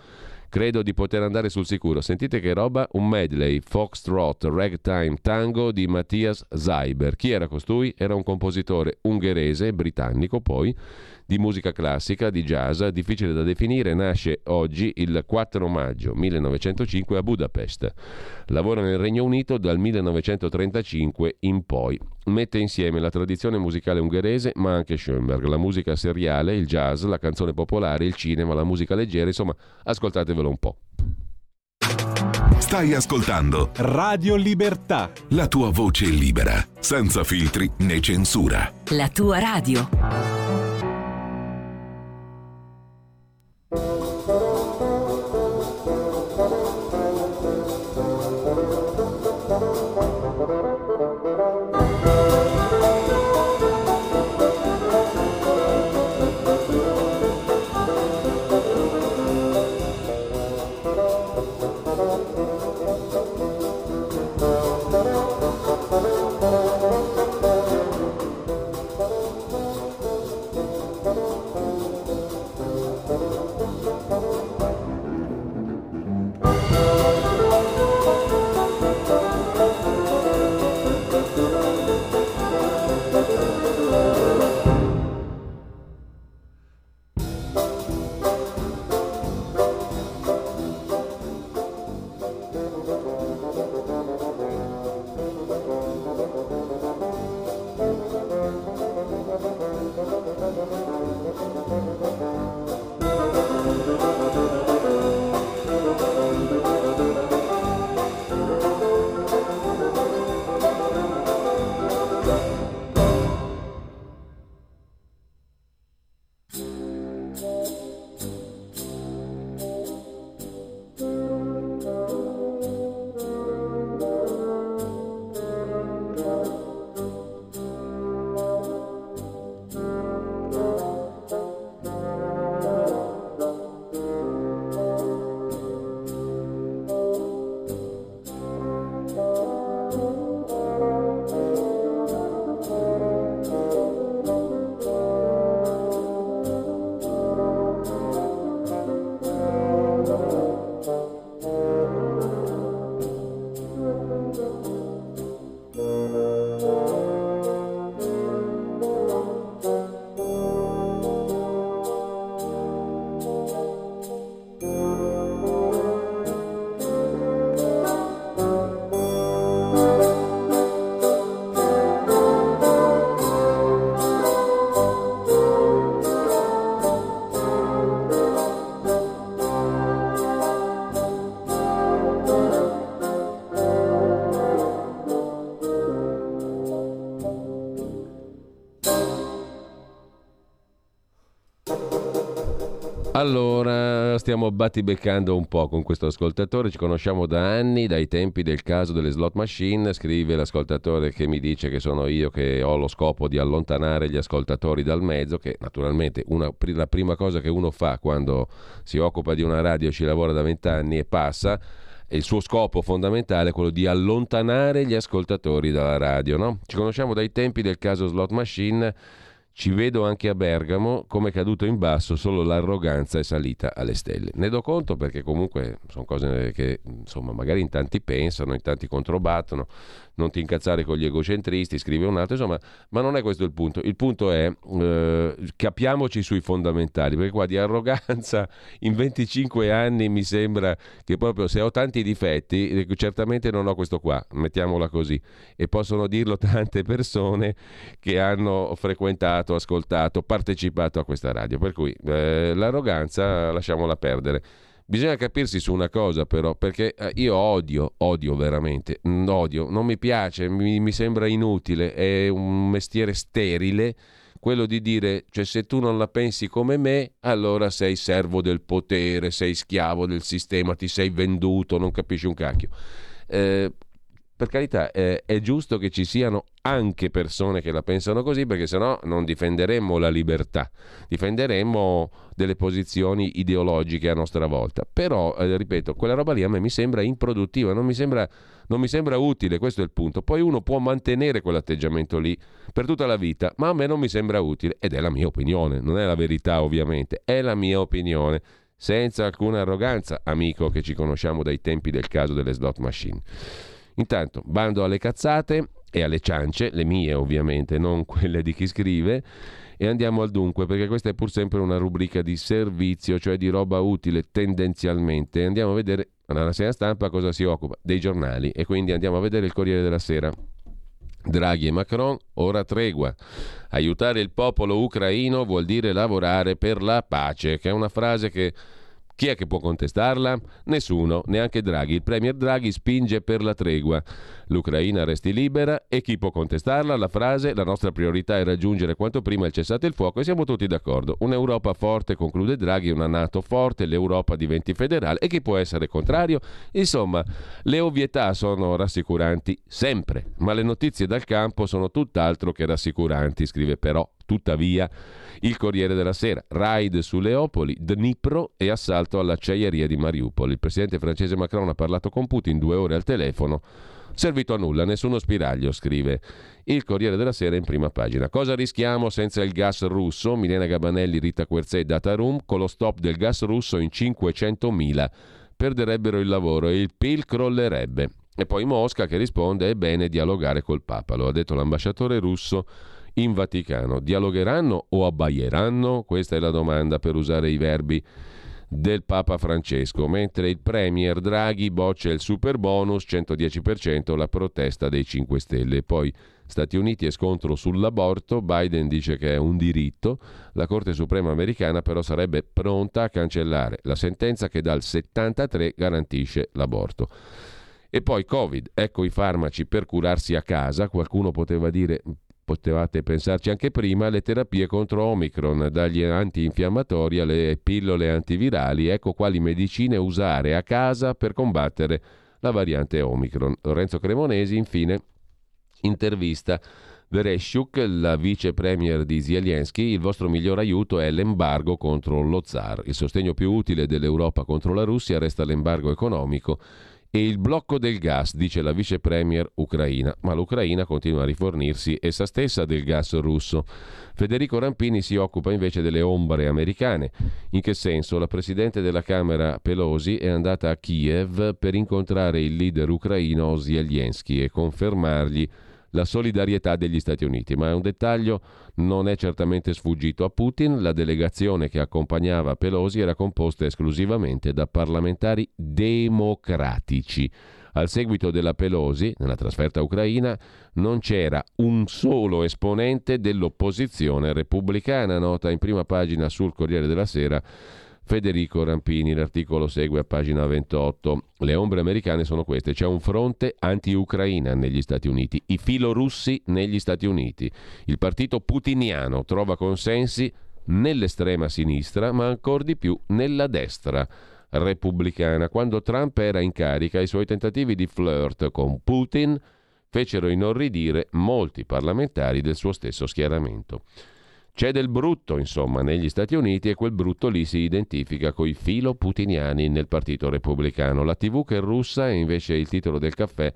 [SPEAKER 1] credo di poter andare sul sicuro. Sentite che roba, un medley foxtrot ragtime tango di Mattias Zeiber. Chi era costui? Era un compositore ungherese, britannico poi, di musica classica, di jazz, difficile da definire, nasce oggi il 4 maggio 1905 a Budapest. Lavora nel Regno Unito dal 1935 in poi. Mette insieme la tradizione musicale ungherese, ma anche Schoenberg, la musica seriale, il jazz, la canzone popolare, il cinema, la musica leggera, insomma, ascoltatevelo un po'.
[SPEAKER 5] Stai ascoltando
[SPEAKER 6] Radio Libertà.
[SPEAKER 5] La tua voce libera, senza filtri né censura.
[SPEAKER 7] La tua radio. Thank you.
[SPEAKER 1] Allora, stiamo battibeccando un po' con questo ascoltatore, ci conosciamo da anni, dai tempi del caso delle slot machine, scrive l'ascoltatore che mi dice che sono io che ho lo scopo di allontanare gli ascoltatori dal mezzo, che naturalmente una, la prima cosa che uno fa quando si occupa di una radio, ci lavora da vent'anni e passa, il suo scopo fondamentale è quello di allontanare gli ascoltatori dalla radio. No? Ci conosciamo dai tempi del caso slot machine ci vedo anche a Bergamo, come caduto in basso, solo l'arroganza è salita alle stelle. Ne do conto perché comunque sono cose che insomma magari in tanti pensano, in tanti controbattono, non ti incazzare con gli egocentristi, scrive un altro, insomma, ma non è questo il punto. Il punto è eh, capiamoci sui fondamentali, perché qua di arroganza in 25 anni mi sembra che proprio se ho tanti difetti, eh, certamente non ho questo qua, mettiamola così, e possono dirlo tante persone che hanno frequentato, ascoltato, partecipato a questa radio, per cui eh, l'arroganza lasciamola perdere. Bisogna capirsi su una cosa però, perché eh, io odio, odio veramente, mm, odio, non mi piace, mi, mi sembra inutile, è un mestiere sterile quello di dire, cioè se tu non la pensi come me, allora sei servo del potere, sei schiavo del sistema, ti sei venduto, non capisci un cacchio. Eh, per carità, eh, è giusto che ci siano anche persone che la pensano così, perché sennò non difenderemmo la libertà, difenderemmo delle posizioni ideologiche a nostra volta. Però, eh, ripeto, quella roba lì a me mi sembra improduttiva, non mi sembra, non mi sembra utile, questo è il punto. Poi uno può mantenere quell'atteggiamento lì per tutta la vita, ma a me non mi sembra utile, ed è la mia opinione, non è la verità ovviamente, è la mia opinione senza alcuna arroganza, amico che ci conosciamo dai tempi del caso delle slot machine. Intanto, bando alle cazzate e alle ciance, le mie ovviamente, non quelle di chi scrive, e andiamo al dunque, perché questa è pur sempre una rubrica di servizio, cioè di roba utile tendenzialmente. Andiamo a vedere, la rassegna stampa cosa si occupa? Dei giornali, e quindi andiamo a vedere il Corriere della Sera. Draghi e Macron, ora tregua. Aiutare il popolo ucraino vuol dire lavorare per la pace, che è una frase che chi è che può contestarla? Nessuno, neanche Draghi. Il premier Draghi spinge per la tregua. L'Ucraina resti libera e chi può contestarla? La frase la nostra priorità è raggiungere quanto prima il cessate il fuoco e siamo tutti d'accordo. Un'Europa forte, conclude Draghi, una Nato forte, l'Europa diventi federale e chi può essere contrario? Insomma, le ovvietà sono rassicuranti sempre, ma le notizie dal campo sono tutt'altro che rassicuranti, scrive però tuttavia il Corriere della Sera, raid su Leopoli, Dnipro e assalto all'acciaieria di Mariupol. Il presidente francese Macron ha parlato con Putin due ore al telefono. Servito a nulla, nessuno spiraglio, scrive il Corriere della Sera in prima pagina. Cosa rischiamo senza il gas russo? Milena Gabanelli, Rita Querzè, Data Room, con lo stop del gas russo in 500.000 perderebbero il lavoro e il PIL crollerebbe. E poi Mosca che risponde è bene dialogare col Papa, lo ha detto l'ambasciatore russo in Vaticano. Dialogheranno o abbaieranno? Questa è la domanda per usare i verbi del Papa Francesco, mentre il Premier Draghi boccia il super bonus 110%, la protesta dei 5 Stelle. Poi Stati Uniti e scontro sull'aborto, Biden dice che è un diritto, la Corte Suprema americana però sarebbe pronta a cancellare la sentenza che dal 73 garantisce l'aborto. E poi Covid, ecco i farmaci per curarsi a casa, qualcuno poteva dire potevate pensarci anche prima, le terapie contro Omicron, dagli antinfiammatori alle pillole antivirali, ecco quali medicine usare a casa per combattere la variante Omicron. Lorenzo Cremonesi, infine, intervista Vereshchuk, la vice premier di Zelensky, il vostro miglior aiuto è l'embargo contro lo zar. Il sostegno più utile dell'Europa contro la Russia resta l'embargo economico e il blocco del gas, dice la vice premier ucraina, ma l'Ucraina continua a rifornirsi essa stessa del gas russo. Federico Rampini si occupa invece delle ombre americane. In che senso? La presidente della Camera Pelosi è andata a Kiev per incontrare il leader ucraino Zelensky e confermargli la solidarietà degli Stati Uniti, ma è un dettaglio non è certamente sfuggito a Putin, la delegazione che accompagnava Pelosi era composta esclusivamente da parlamentari democratici. Al seguito della Pelosi, nella trasferta ucraina, non c'era un solo esponente dell'opposizione repubblicana, nota in prima pagina sul Corriere della Sera Federico Rampini. L'articolo segue a pagina 28. Le ombre americane sono queste. C'è un fronte anti-Ucraina negli Stati Uniti, i filorussi negli Stati Uniti. Il partito putiniano trova consensi nell'estrema sinistra, ma ancora di più nella destra repubblicana. Quando Trump era in carica, i suoi tentativi di flirt con Putin fecero inorridire molti parlamentari del suo stesso schieramento. C'è del brutto, insomma, negli Stati Uniti e quel brutto lì si identifica coi filo putiniani nel Partito Repubblicano. La TV che è russa è invece il titolo del caffè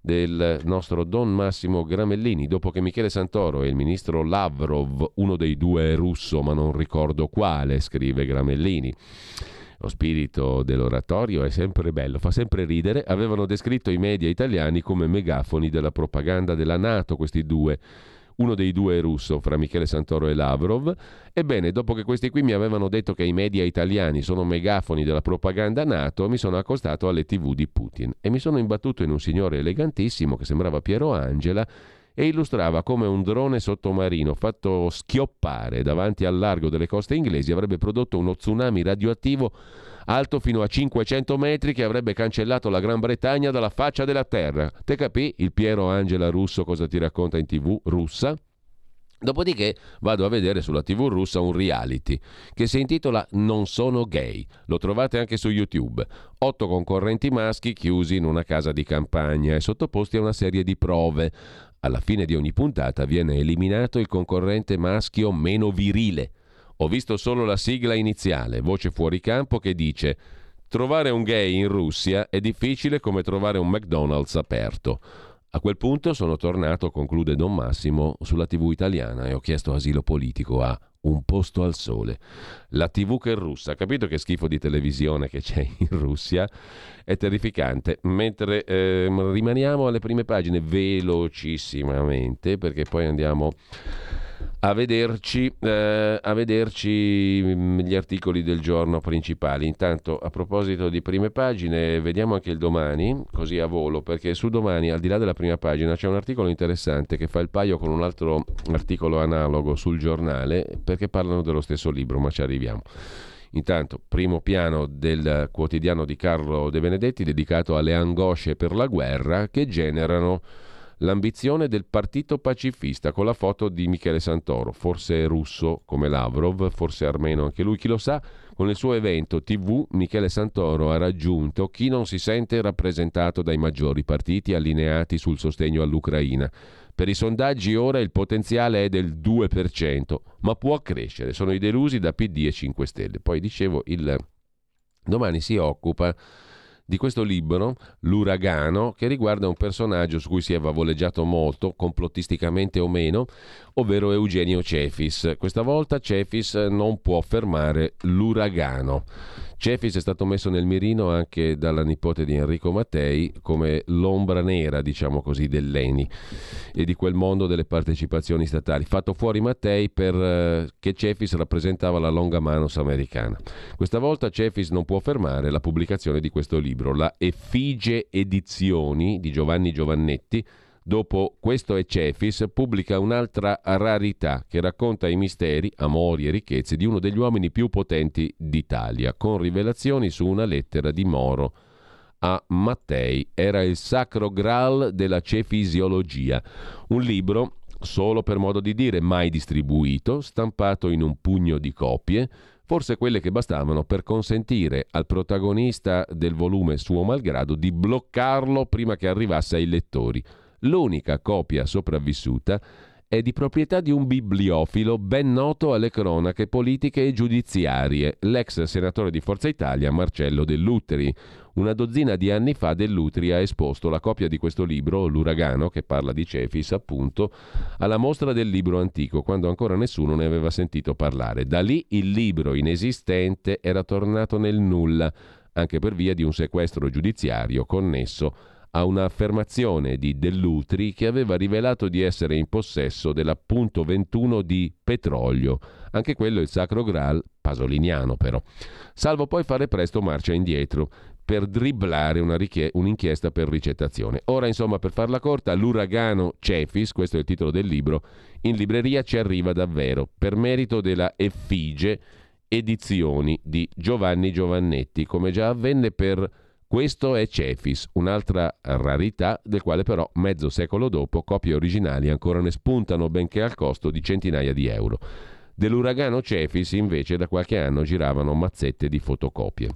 [SPEAKER 1] del nostro Don Massimo Gramellini, dopo che Michele Santoro e il ministro Lavrov, uno dei due è russo ma non ricordo quale, scrive Gramellini. Lo spirito dell'oratorio è sempre bello, fa sempre ridere. Avevano descritto i media italiani come megafoni della propaganda della Nato, questi due uno dei due è russo, fra Michele Santoro e Lavrov. Ebbene, dopo che questi qui mi avevano detto che i media italiani sono megafoni della propaganda NATO, mi sono accostato alle tv di Putin e mi sono imbattuto in un signore elegantissimo che sembrava Piero Angela e illustrava come un drone sottomarino fatto schioppare davanti al largo delle coste inglesi avrebbe prodotto uno tsunami radioattivo alto fino a 500 metri che avrebbe cancellato la Gran Bretagna dalla faccia della terra. Te capì il Piero Angela russo cosa ti racconta in tv russa? Dopodiché vado a vedere sulla TV russa un reality che si intitola Non sono gay. Lo trovate anche su YouTube. Otto concorrenti maschi chiusi in una casa di campagna e sottoposti a una serie di prove. Alla fine di ogni puntata viene eliminato il concorrente maschio meno virile. Ho visto solo la sigla iniziale, voce fuori campo che dice Trovare un gay in Russia è difficile come trovare un McDonald's aperto. A quel punto sono tornato, conclude Don Massimo, sulla TV italiana e ho chiesto asilo politico a Un posto al sole. La TV che è russa, capito che schifo di televisione che c'è in Russia? È terrificante. Mentre eh, rimaniamo alle prime pagine velocissimamente, perché poi andiamo a vederci, eh, a vederci mm, gli articoli del giorno principali. Intanto, a proposito di prime pagine, vediamo anche il domani, così a volo, perché su domani, al di là della prima pagina, c'è un articolo interessante che fa il paio con un altro articolo analogo sul giornale, perché parlano dello stesso libro, ma ci arriviamo. Intanto, primo piano del quotidiano di Carlo De Benedetti dedicato alle angosce per la guerra che generano l'ambizione del partito pacifista con la foto di Michele Santoro, forse russo come Lavrov, forse armeno anche lui, chi lo sa, con il suo evento TV Michele Santoro ha raggiunto chi non si sente rappresentato dai maggiori partiti allineati sul sostegno all'Ucraina. Per i sondaggi ora il potenziale è del 2%, ma può crescere, sono i delusi da PD e 5 Stelle. Poi dicevo, il domani si occupa di questo libro, L'uragano, che riguarda un personaggio su cui si è favoleggiato molto, complottisticamente o meno, ovvero Eugenio Cefis. Questa volta Cefis non può fermare l'uragano. Cefis è stato messo nel mirino anche dalla nipote di Enrico Mattei come l'ombra nera, diciamo così, dell'ENI e di quel mondo delle partecipazioni statali. Fatto fuori Mattei perché eh, Cefis rappresentava la longa manos americana. Questa volta Cefis non può fermare la pubblicazione di questo libro, la Effigie Edizioni di Giovanni Giovannetti, Dopo questo e Cefis pubblica un'altra rarità che racconta i misteri, amori e ricchezze di uno degli uomini più potenti d'Italia, con rivelazioni su una lettera di Moro a Mattei. Era il sacro graal della cefisiologia, un libro solo per modo di dire, mai distribuito, stampato in un pugno di copie, forse quelle che bastavano per consentire al protagonista del volume suo malgrado di bloccarlo prima che arrivasse ai lettori. L'unica copia sopravvissuta è di proprietà di un bibliofilo ben noto alle cronache politiche e giudiziarie, l'ex senatore di Forza Italia Marcello Dell'Utri. Una dozzina di anni fa Dell'Utri ha esposto la copia di questo libro, L'Uragano, che parla di Cefis, appunto, alla mostra del libro antico, quando ancora nessuno ne aveva sentito parlare. Da lì il libro inesistente era tornato nel nulla, anche per via di un sequestro giudiziario connesso a un'affermazione di Dell'Utri che aveva rivelato di essere in possesso dell'appunto 21 di petrolio, anche quello il sacro Graal pasoliniano però, salvo poi fare presto marcia indietro per dribblare una richie- un'inchiesta per ricettazione. Ora, insomma, per farla corta, l'uragano Cefis, questo è il titolo del libro, in libreria ci arriva davvero, per merito della Effigie Edizioni di Giovanni Giovannetti, come già avvenne per questo è Cefis, un'altra rarità del quale però mezzo secolo dopo copie originali ancora ne spuntano benché al costo di centinaia di euro. Dell'uragano Cefis invece da qualche anno giravano mazzette di fotocopie.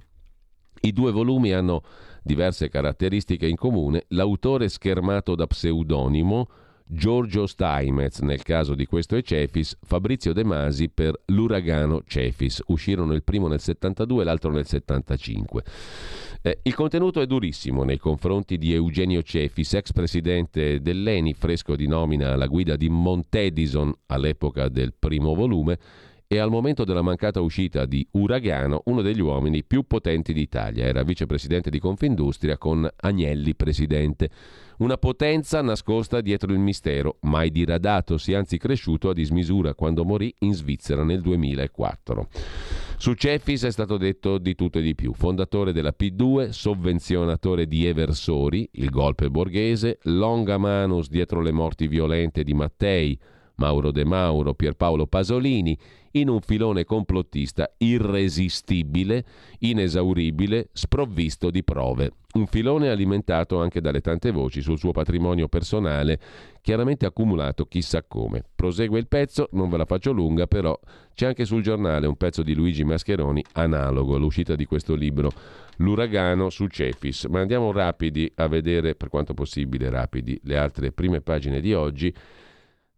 [SPEAKER 1] I due volumi hanno diverse caratteristiche in comune, l'autore schermato da pseudonimo, Giorgio Steinmetz nel caso di questo e Cefis, Fabrizio De Masi per L'uragano Cefis. Uscirono il primo nel 72 e l'altro nel 75. Eh, il contenuto è durissimo nei confronti di Eugenio Cefis, ex presidente dell'ENI, fresco di nomina alla guida di Montedison all'epoca del primo volume e al momento della mancata uscita di Uragano uno degli uomini più potenti d'Italia. Era vicepresidente di Confindustria con Agnelli presidente. Una potenza nascosta dietro il mistero, mai diradatosi, anzi cresciuto a dismisura quando morì in Svizzera nel 2004. Su Ceffis è stato detto di tutto e di più. Fondatore della P2, sovvenzionatore di eversori, il golpe borghese, longa manus dietro le morti violente di Mattei, Mauro De Mauro, Pierpaolo Pasolini, in un filone complottista irresistibile, inesauribile, sprovvisto di prove. Un filone alimentato anche dalle tante voci sul suo patrimonio personale, chiaramente accumulato chissà come. Prosegue il pezzo, non ve la faccio lunga, però c'è anche sul giornale un pezzo di Luigi Mascheroni analogo all'uscita di questo libro, L'uragano su Cefis. Ma andiamo rapidi a vedere, per quanto possibile rapidi, le altre prime pagine di oggi.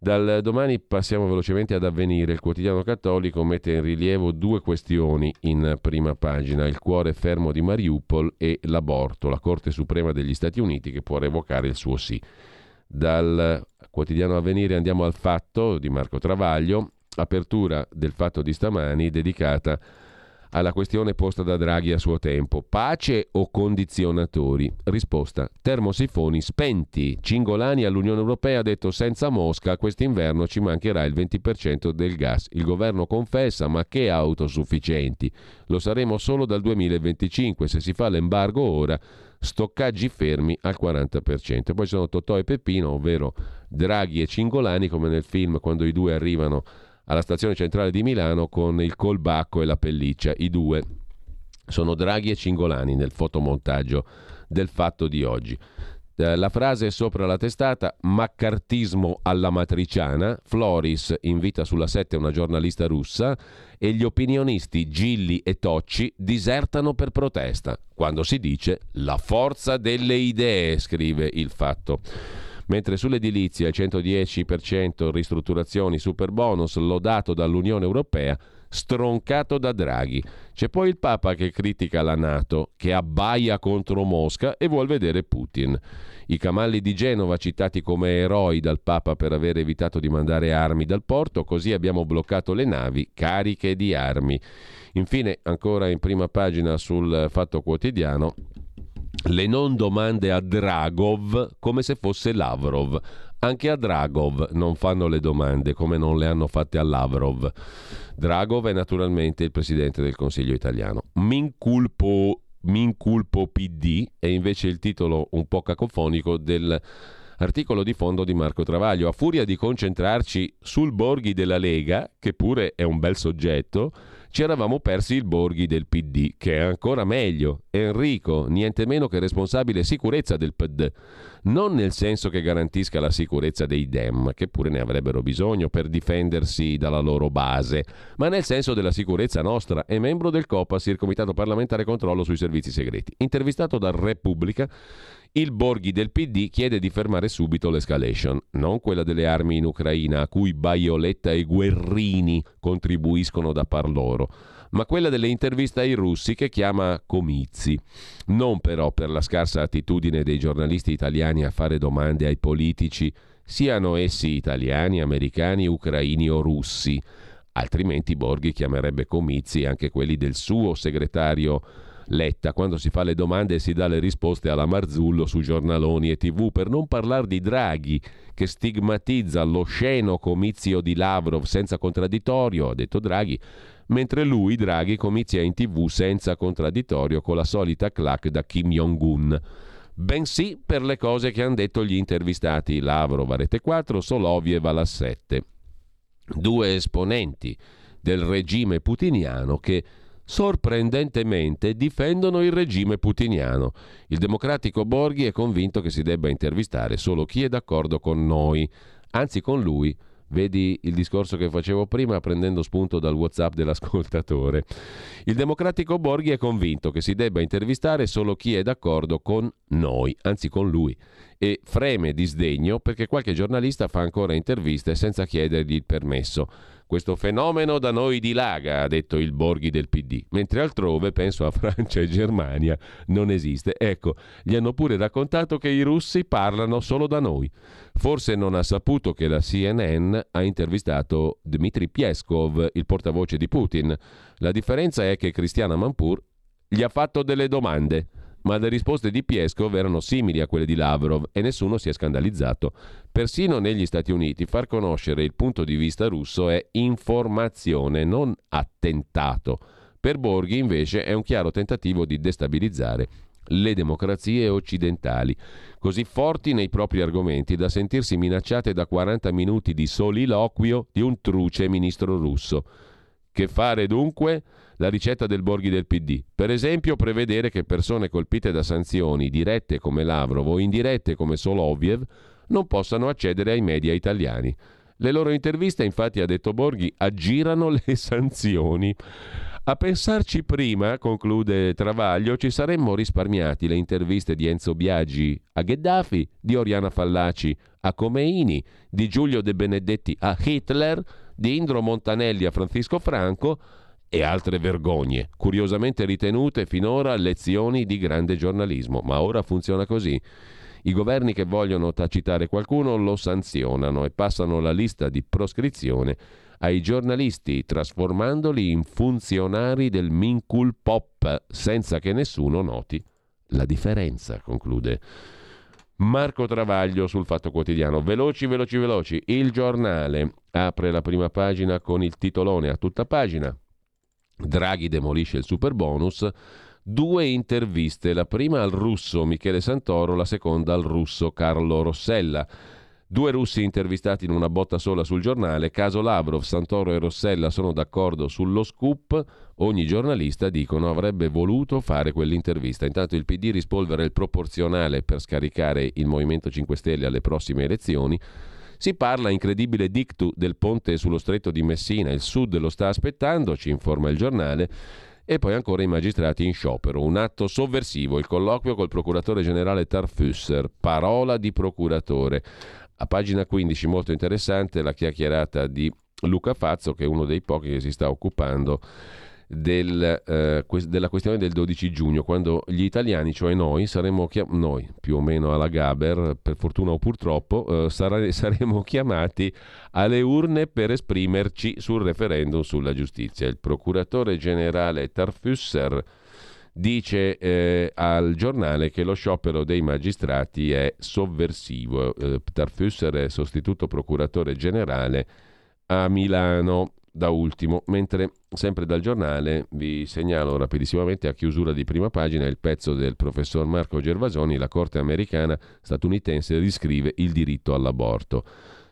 [SPEAKER 1] Dal domani passiamo velocemente ad avvenire. Il quotidiano cattolico mette in rilievo due questioni in prima pagina, il cuore fermo di Mariupol e l'aborto, la Corte Suprema degli Stati Uniti che può revocare il suo sì. Dal quotidiano avvenire andiamo al fatto di Marco Travaglio, apertura del fatto di stamani dedicata a alla questione posta da Draghi a suo tempo. Pace o condizionatori? Risposta: termosifoni spenti. Cingolani all'Unione Europea ha detto senza Mosca quest'inverno ci mancherà il 20% del gas. Il governo confessa ma che autosufficienti? Lo saremo solo dal 2025 se si fa l'embargo ora stoccaggi fermi al 40%. Poi sono Totò e Peppino, ovvero Draghi e Cingolani, come nel film quando i due arrivano alla stazione centrale di Milano con il colbacco e la pelliccia. I due sono Draghi e Cingolani nel fotomontaggio del fatto di oggi. Eh, la frase è sopra la testata, maccartismo alla matriciana, Floris invita sulla 7 una giornalista russa e gli opinionisti Gilli e Tocci disertano per protesta, quando si dice la forza delle idee, scrive il fatto. Mentre sull'edilizia il 110% ristrutturazioni super bonus lodato dall'Unione Europea, stroncato da Draghi. C'è poi il Papa che critica la Nato, che abbaia contro Mosca e vuol vedere Putin. I camalli di Genova citati come eroi dal Papa per aver evitato di mandare armi dal porto, così abbiamo bloccato le navi cariche di armi. Infine, ancora in prima pagina sul Fatto Quotidiano, le non domande a Dragov come se fosse Lavrov. Anche a Dragov non fanno le domande come non le hanno fatte a Lavrov. Dragov è naturalmente il presidente del Consiglio italiano. Minculpo, Minculpo PD è invece il titolo un po' cacofonico del articolo di fondo di Marco Travaglio. A furia di concentrarci sul Borghi della Lega, che pure è un bel soggetto, ci eravamo persi il Borghi del PD, che è ancora meglio. Enrico, niente meno che responsabile sicurezza del PD. Non nel senso che garantisca la sicurezza dei Dem, che pure ne avrebbero bisogno per difendersi dalla loro base, ma nel senso della sicurezza nostra. È membro del COPAS, il Comitato Parlamentare Controllo sui Servizi Segreti. Intervistato da Repubblica, il Borghi del PD chiede di fermare subito l'escalation, non quella delle armi in Ucraina a cui Baioletta e Guerrini contribuiscono da par loro, ma quella delle interviste ai russi che chiama comizi. Non però per la scarsa attitudine dei giornalisti italiani a fare domande ai politici, siano essi italiani, americani, ucraini o russi. Altrimenti Borghi chiamerebbe comizi anche quelli del suo segretario Letta quando si fa le domande e si dà le risposte alla Marzullo su giornaloni e tv, per non parlare di Draghi che stigmatizza lo sceno comizio di Lavrov senza contraddittorio, ha detto Draghi, mentre lui, Draghi, comizia in tv senza contraddittorio con la solita clac da Kim Jong-un. Bensì per le cose che hanno detto gli intervistati Lavrov a Rete 4, Soloviev alla 7. Due esponenti del regime putiniano che sorprendentemente difendono il regime putiniano. Il democratico Borghi è convinto che si debba intervistare solo chi è d'accordo con noi, anzi con lui. Vedi il discorso che facevo prima prendendo spunto dal WhatsApp dell'ascoltatore. Il democratico Borghi è convinto che si debba intervistare solo chi è d'accordo con noi, anzi con lui, e freme di sdegno perché qualche giornalista fa ancora interviste senza chiedergli il permesso. Questo fenomeno da noi dilaga, ha detto il Borghi del PD, mentre altrove, penso a Francia e Germania, non esiste. Ecco, gli hanno pure raccontato che i russi parlano solo da noi. Forse non ha saputo che la CNN ha intervistato Dmitry Pieskov, il portavoce di Putin. La differenza è che Cristiana Manpur gli ha fatto delle domande ma le risposte di Pieskov erano simili a quelle di Lavrov e nessuno si è scandalizzato. Persino negli Stati Uniti far conoscere il punto di vista russo è informazione, non attentato. Per Borghi invece è un chiaro tentativo di destabilizzare le democrazie occidentali, così forti nei propri argomenti da sentirsi minacciate da 40 minuti di soliloquio di un truce ministro russo. Che fare dunque? La ricetta del Borghi del PD. Per esempio, prevedere che persone colpite da sanzioni dirette come Lavrov o indirette come Soloviev non possano accedere ai media italiani. Le loro interviste, infatti, ha detto Borghi, aggirano le sanzioni. A pensarci prima, conclude Travaglio, ci saremmo risparmiati le interviste di Enzo Biagi a Gheddafi, di Oriana Fallaci a Comeini, di Giulio De Benedetti a Hitler, di Indro Montanelli a Francisco Franco e altre vergogne, curiosamente ritenute finora lezioni di grande giornalismo. Ma ora funziona così. I governi che vogliono tacitare qualcuno lo sanzionano e passano la lista di proscrizione ai giornalisti, trasformandoli in funzionari del Minkul Pop, senza che nessuno noti la differenza, conclude. Marco Travaglio sul Fatto Quotidiano. Veloci, veloci, veloci. Il giornale apre la prima pagina con il titolone a tutta pagina. Draghi demolisce il super bonus. Due interviste, la prima al russo Michele Santoro, la seconda al russo Carlo Rossella. Due russi intervistati in una botta sola sul giornale, caso Lavrov, Santoro e Rossella sono d'accordo sullo scoop, ogni giornalista, dicono, avrebbe voluto fare quell'intervista. Intanto il PD rispolvera il proporzionale per scaricare il Movimento 5 Stelle alle prossime elezioni. Si parla, incredibile dictu, del ponte sullo stretto di Messina, il Sud lo sta aspettando, ci informa il giornale. E poi ancora i magistrati in sciopero. Un atto sovversivo, il colloquio col procuratore generale Tarfusser, parola di procuratore. A pagina 15, molto interessante, la chiacchierata di Luca Fazzo, che è uno dei pochi che si sta occupando del, eh, della questione del 12 giugno, quando gli italiani, cioè noi, saremo chiam- noi più o meno alla Gaber, per fortuna o purtroppo, eh, sare- saremo chiamati alle urne per esprimerci sul referendum sulla giustizia. Il procuratore generale Tarfusser dice eh, al giornale che lo sciopero dei magistrati è sovversivo. Eh, Tarfusser è sostituto procuratore generale a Milano da ultimo, mentre sempre dal giornale vi segnalo rapidissimamente a chiusura di prima pagina il pezzo del professor Marco Gervasoni, la Corte americana statunitense riscrive il diritto all'aborto.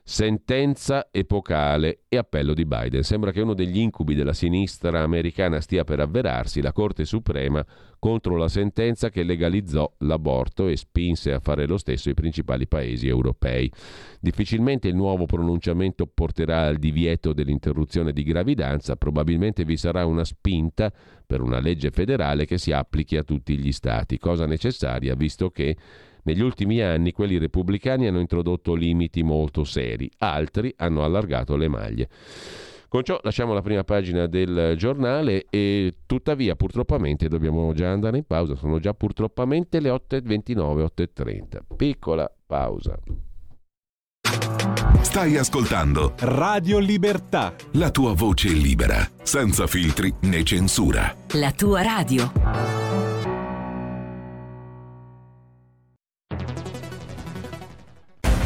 [SPEAKER 1] Sentenza epocale e appello di Biden. Sembra che uno degli incubi della sinistra americana stia per avverarsi, la Corte Suprema contro la sentenza che legalizzò l'aborto e spinse a fare lo stesso i principali paesi europei. Difficilmente il nuovo pronunciamento porterà al divieto dell'interruzione di gravidanza, probabilmente vi sarà una spinta per una legge federale che si applichi a tutti gli stati, cosa necessaria visto che negli ultimi anni quelli repubblicani hanno introdotto limiti molto seri, altri hanno allargato le maglie. Con ciò lasciamo la prima pagina del giornale e tuttavia purtroppamente dobbiamo già andare in pausa, sono già purtroppamente le 8.29, 8.30. Piccola pausa.
[SPEAKER 5] Stai ascoltando
[SPEAKER 6] Radio Libertà.
[SPEAKER 5] la tua voce libera, senza filtri né censura.
[SPEAKER 7] La tua radio.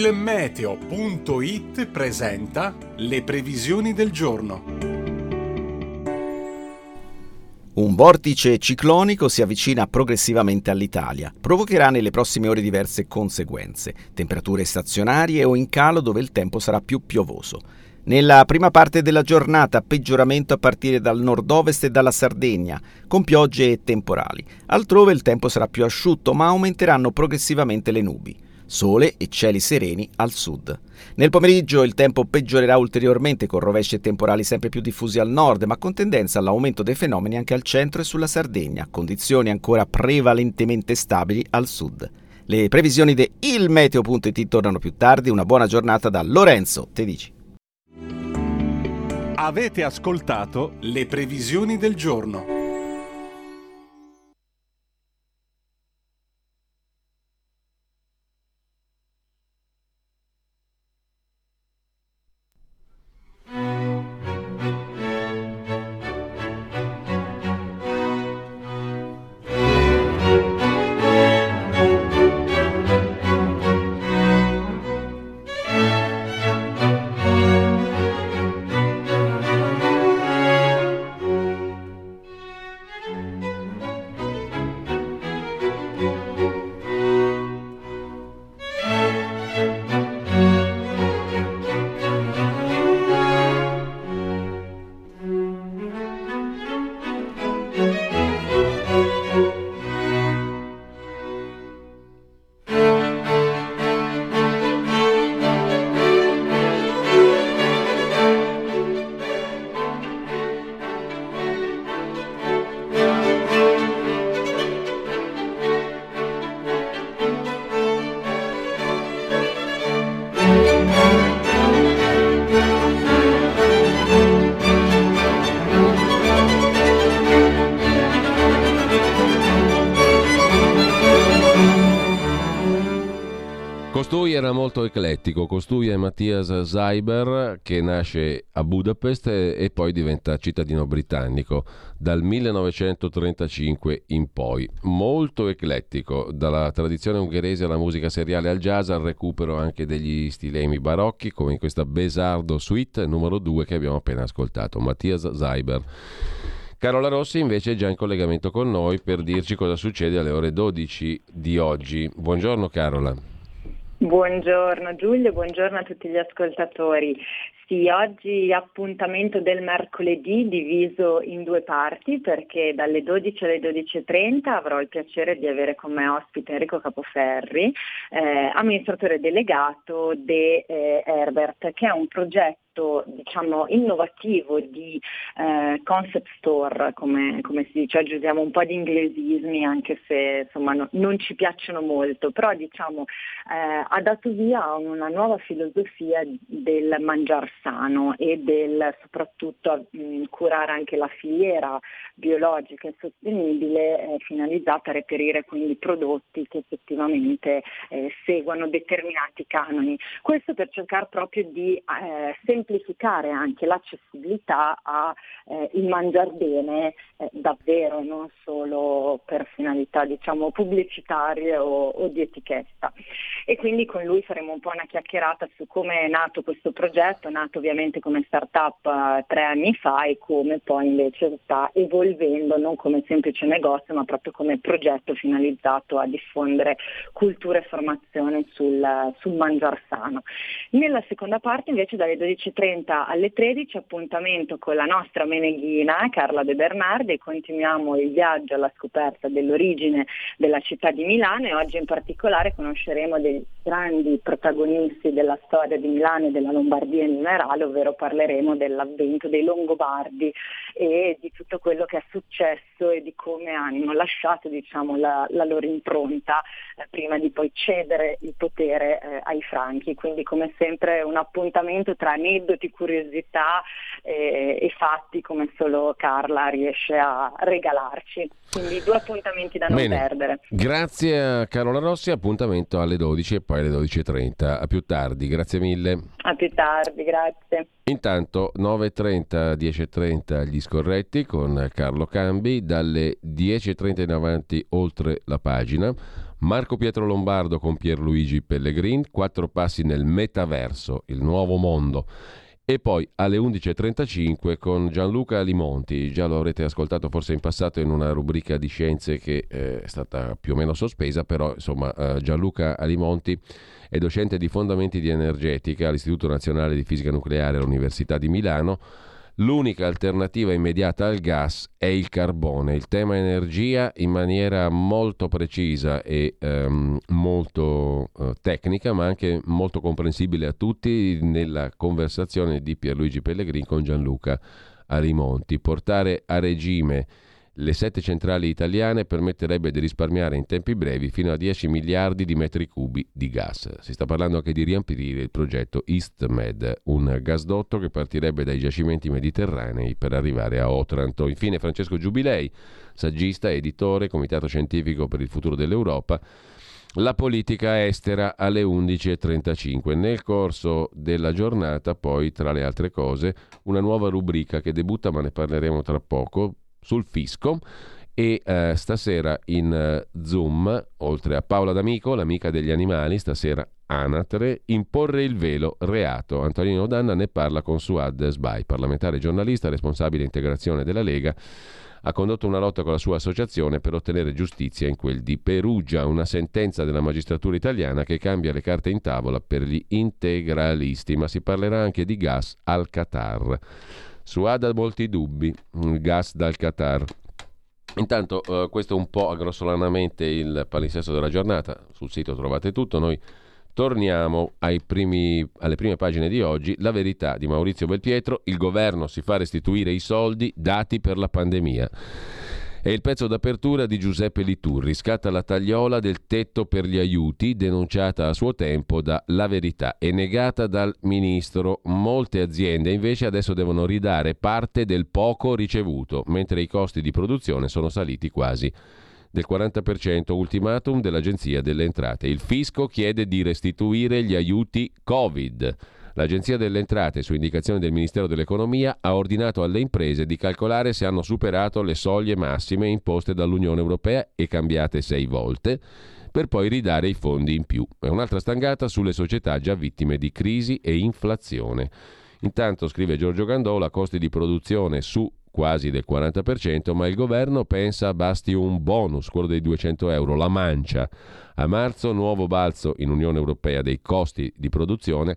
[SPEAKER 6] Il meteo.it presenta le previsioni del giorno.
[SPEAKER 8] Un vortice ciclonico si avvicina progressivamente all'Italia. Provocherà nelle prossime ore diverse conseguenze. Temperature stazionarie o in calo dove il tempo sarà più piovoso. Nella prima parte della giornata peggioramento a partire dal nord-ovest e dalla Sardegna, con piogge e temporali. Altrove il tempo sarà più asciutto, ma aumenteranno progressivamente le nubi. Sole e cieli sereni al sud. Nel pomeriggio il tempo peggiorerà ulteriormente con rovesci temporali sempre più diffusi al nord, ma con tendenza all'aumento dei fenomeni anche al centro e sulla Sardegna, condizioni ancora prevalentemente stabili al sud. Le previsioni di ilmeteo.it tornano più tardi. Una buona giornata da Lorenzo Tedici.
[SPEAKER 6] Avete ascoltato le previsioni del giorno.
[SPEAKER 1] Era molto eclettico. Costui è Mattias Zeiber che nasce a Budapest e poi diventa cittadino britannico dal 1935 in poi. Molto eclettico, dalla tradizione ungherese alla musica seriale al jazz al recupero anche degli stilemi barocchi come in questa Besardo Suite numero 2 che abbiamo appena ascoltato. Mattias Zeiber. Carola Rossi invece è già in collegamento con noi per dirci cosa succede alle ore 12 di oggi. Buongiorno Carola.
[SPEAKER 9] Buongiorno Giulio, buongiorno a tutti gli ascoltatori. Sì, oggi appuntamento del mercoledì diviso in due parti perché dalle 12 alle 12.30 avrò il piacere di avere con me ospite Enrico Capoferri, eh, amministratore delegato di eh, Herbert, che è un progetto diciamo, innovativo di eh, concept store, come, come, si dice, oggi usiamo un po' di inglesismi anche se insomma, no, non ci piacciono molto, però diciamo, eh, ha dato via a una nuova filosofia del mangiar sano e del soprattutto mh, curare anche la filiera biologica e sostenibile eh, finalizzata a reperire quindi prodotti che effettivamente eh, seguano determinati canoni. Questo per cercare proprio di eh, semplificare anche l'accessibilità al eh, mangiar bene eh, davvero, non solo per finalità diciamo pubblicitarie o, o di etichetta. E quindi con lui faremo un po' una chiacchierata su come è nato questo progetto, nato ovviamente come startup eh, tre anni fa e come poi invece sta evolvendo non come semplice negozio ma proprio come progetto finalizzato a diffondere cultura e formazione sul, sul mangiar sano. Nella seconda parte invece dalle 12.30 alle 13 appuntamento con la nostra meneghina Carla De Bernardi e continuiamo il viaggio alla scoperta dell'origine della città di Milano e oggi in particolare conosceremo dei grandi protagonisti della storia di Milano e della Lombardia in generale, ovvero parleremo dell'avvento dei Longobardi e di tutto quello che è successo e di come hanno lasciato diciamo, la, la, loro impronta eh, prima di poi cedere il potere eh, ai franchi. Quindi come sempre un appuntamento tra aneddoti, curiosità eh, e fatti come solo Carla riesce a regalarci. Quindi due appuntamenti da non
[SPEAKER 1] Bene.
[SPEAKER 9] perdere.
[SPEAKER 1] Grazie a Carola Rossi, appuntamento alle 12 e poi alle 12.30. A più tardi, grazie mille.
[SPEAKER 9] A più tardi, grazie.
[SPEAKER 1] Intanto 9.30, 10.30 gli scorretti con Carlo Cambi, dalle 10.30 in avanti oltre la pagina. Marco Pietro Lombardo con Pierluigi Pellegrin, quattro passi nel metaverso, il nuovo mondo. E poi alle 11.35 con Gianluca Limonti, già lo avrete ascoltato forse in passato in una rubrica di scienze che eh, è stata più o meno sospesa, però insomma eh, Gianluca Alimonti è docente di fondamenti di energetica all'Istituto Nazionale di Fisica Nucleare all'Università di Milano L'unica alternativa immediata al gas è il carbone. Il tema energia in maniera molto precisa e ehm, molto eh, tecnica, ma anche molto comprensibile a tutti nella conversazione di Pierluigi Pellegrini con Gianluca Arimonti. Portare a regime le sette centrali italiane permetterebbe di risparmiare in tempi brevi fino a 10 miliardi di metri cubi di gas. Si sta parlando anche di riaprire il progetto EastMed, un gasdotto che partirebbe dai giacimenti mediterranei per arrivare a Otranto. Infine Francesco Giubilei, saggista, editore, Comitato Scientifico per il Futuro dell'Europa. La politica estera alle 11.35. Nel corso della giornata, poi, tra le altre cose, una nuova rubrica che debutta, ma ne parleremo tra poco, sul fisco e eh, stasera in eh, Zoom, oltre a Paola D'Amico, l'amica degli animali, stasera Anatre, imporre il velo reato. Antonino Danna ne parla con Suad Sbai, parlamentare giornalista, responsabile integrazione della Lega. Ha condotto una lotta con la sua associazione per ottenere giustizia in quel di Perugia, una sentenza della magistratura italiana che cambia le carte in tavola per gli integralisti, ma si parlerà anche di gas al Qatar. Suad ha molti dubbi, il gas dal Qatar. Intanto eh, questo è un po' grossolanamente il palinsesto della giornata, sul sito trovate tutto, noi torniamo primi, alle prime pagine di oggi, la verità di Maurizio Belpietro, il governo si fa restituire i soldi dati per la pandemia. È il pezzo d'apertura di Giuseppe Liturri. Scatta la tagliola del tetto per gli aiuti, denunciata a suo tempo da La Verità e negata dal ministro. Molte aziende invece adesso devono ridare parte del poco ricevuto, mentre i costi di produzione sono saliti quasi del 40% ultimatum dell'Agenzia delle Entrate. Il fisco chiede di restituire gli aiuti Covid. L'Agenzia delle Entrate, su indicazione del Ministero dell'Economia, ha ordinato alle imprese di calcolare se hanno superato le soglie massime imposte dall'Unione Europea e cambiate sei volte per poi ridare i fondi in più. È un'altra stangata sulle società già vittime di crisi e inflazione. Intanto, scrive Giorgio Gandola, costi di produzione su quasi del 40%, ma il governo pensa basti un bonus, quello dei 200 euro, la mancia. A marzo nuovo balzo in Unione Europea dei costi di produzione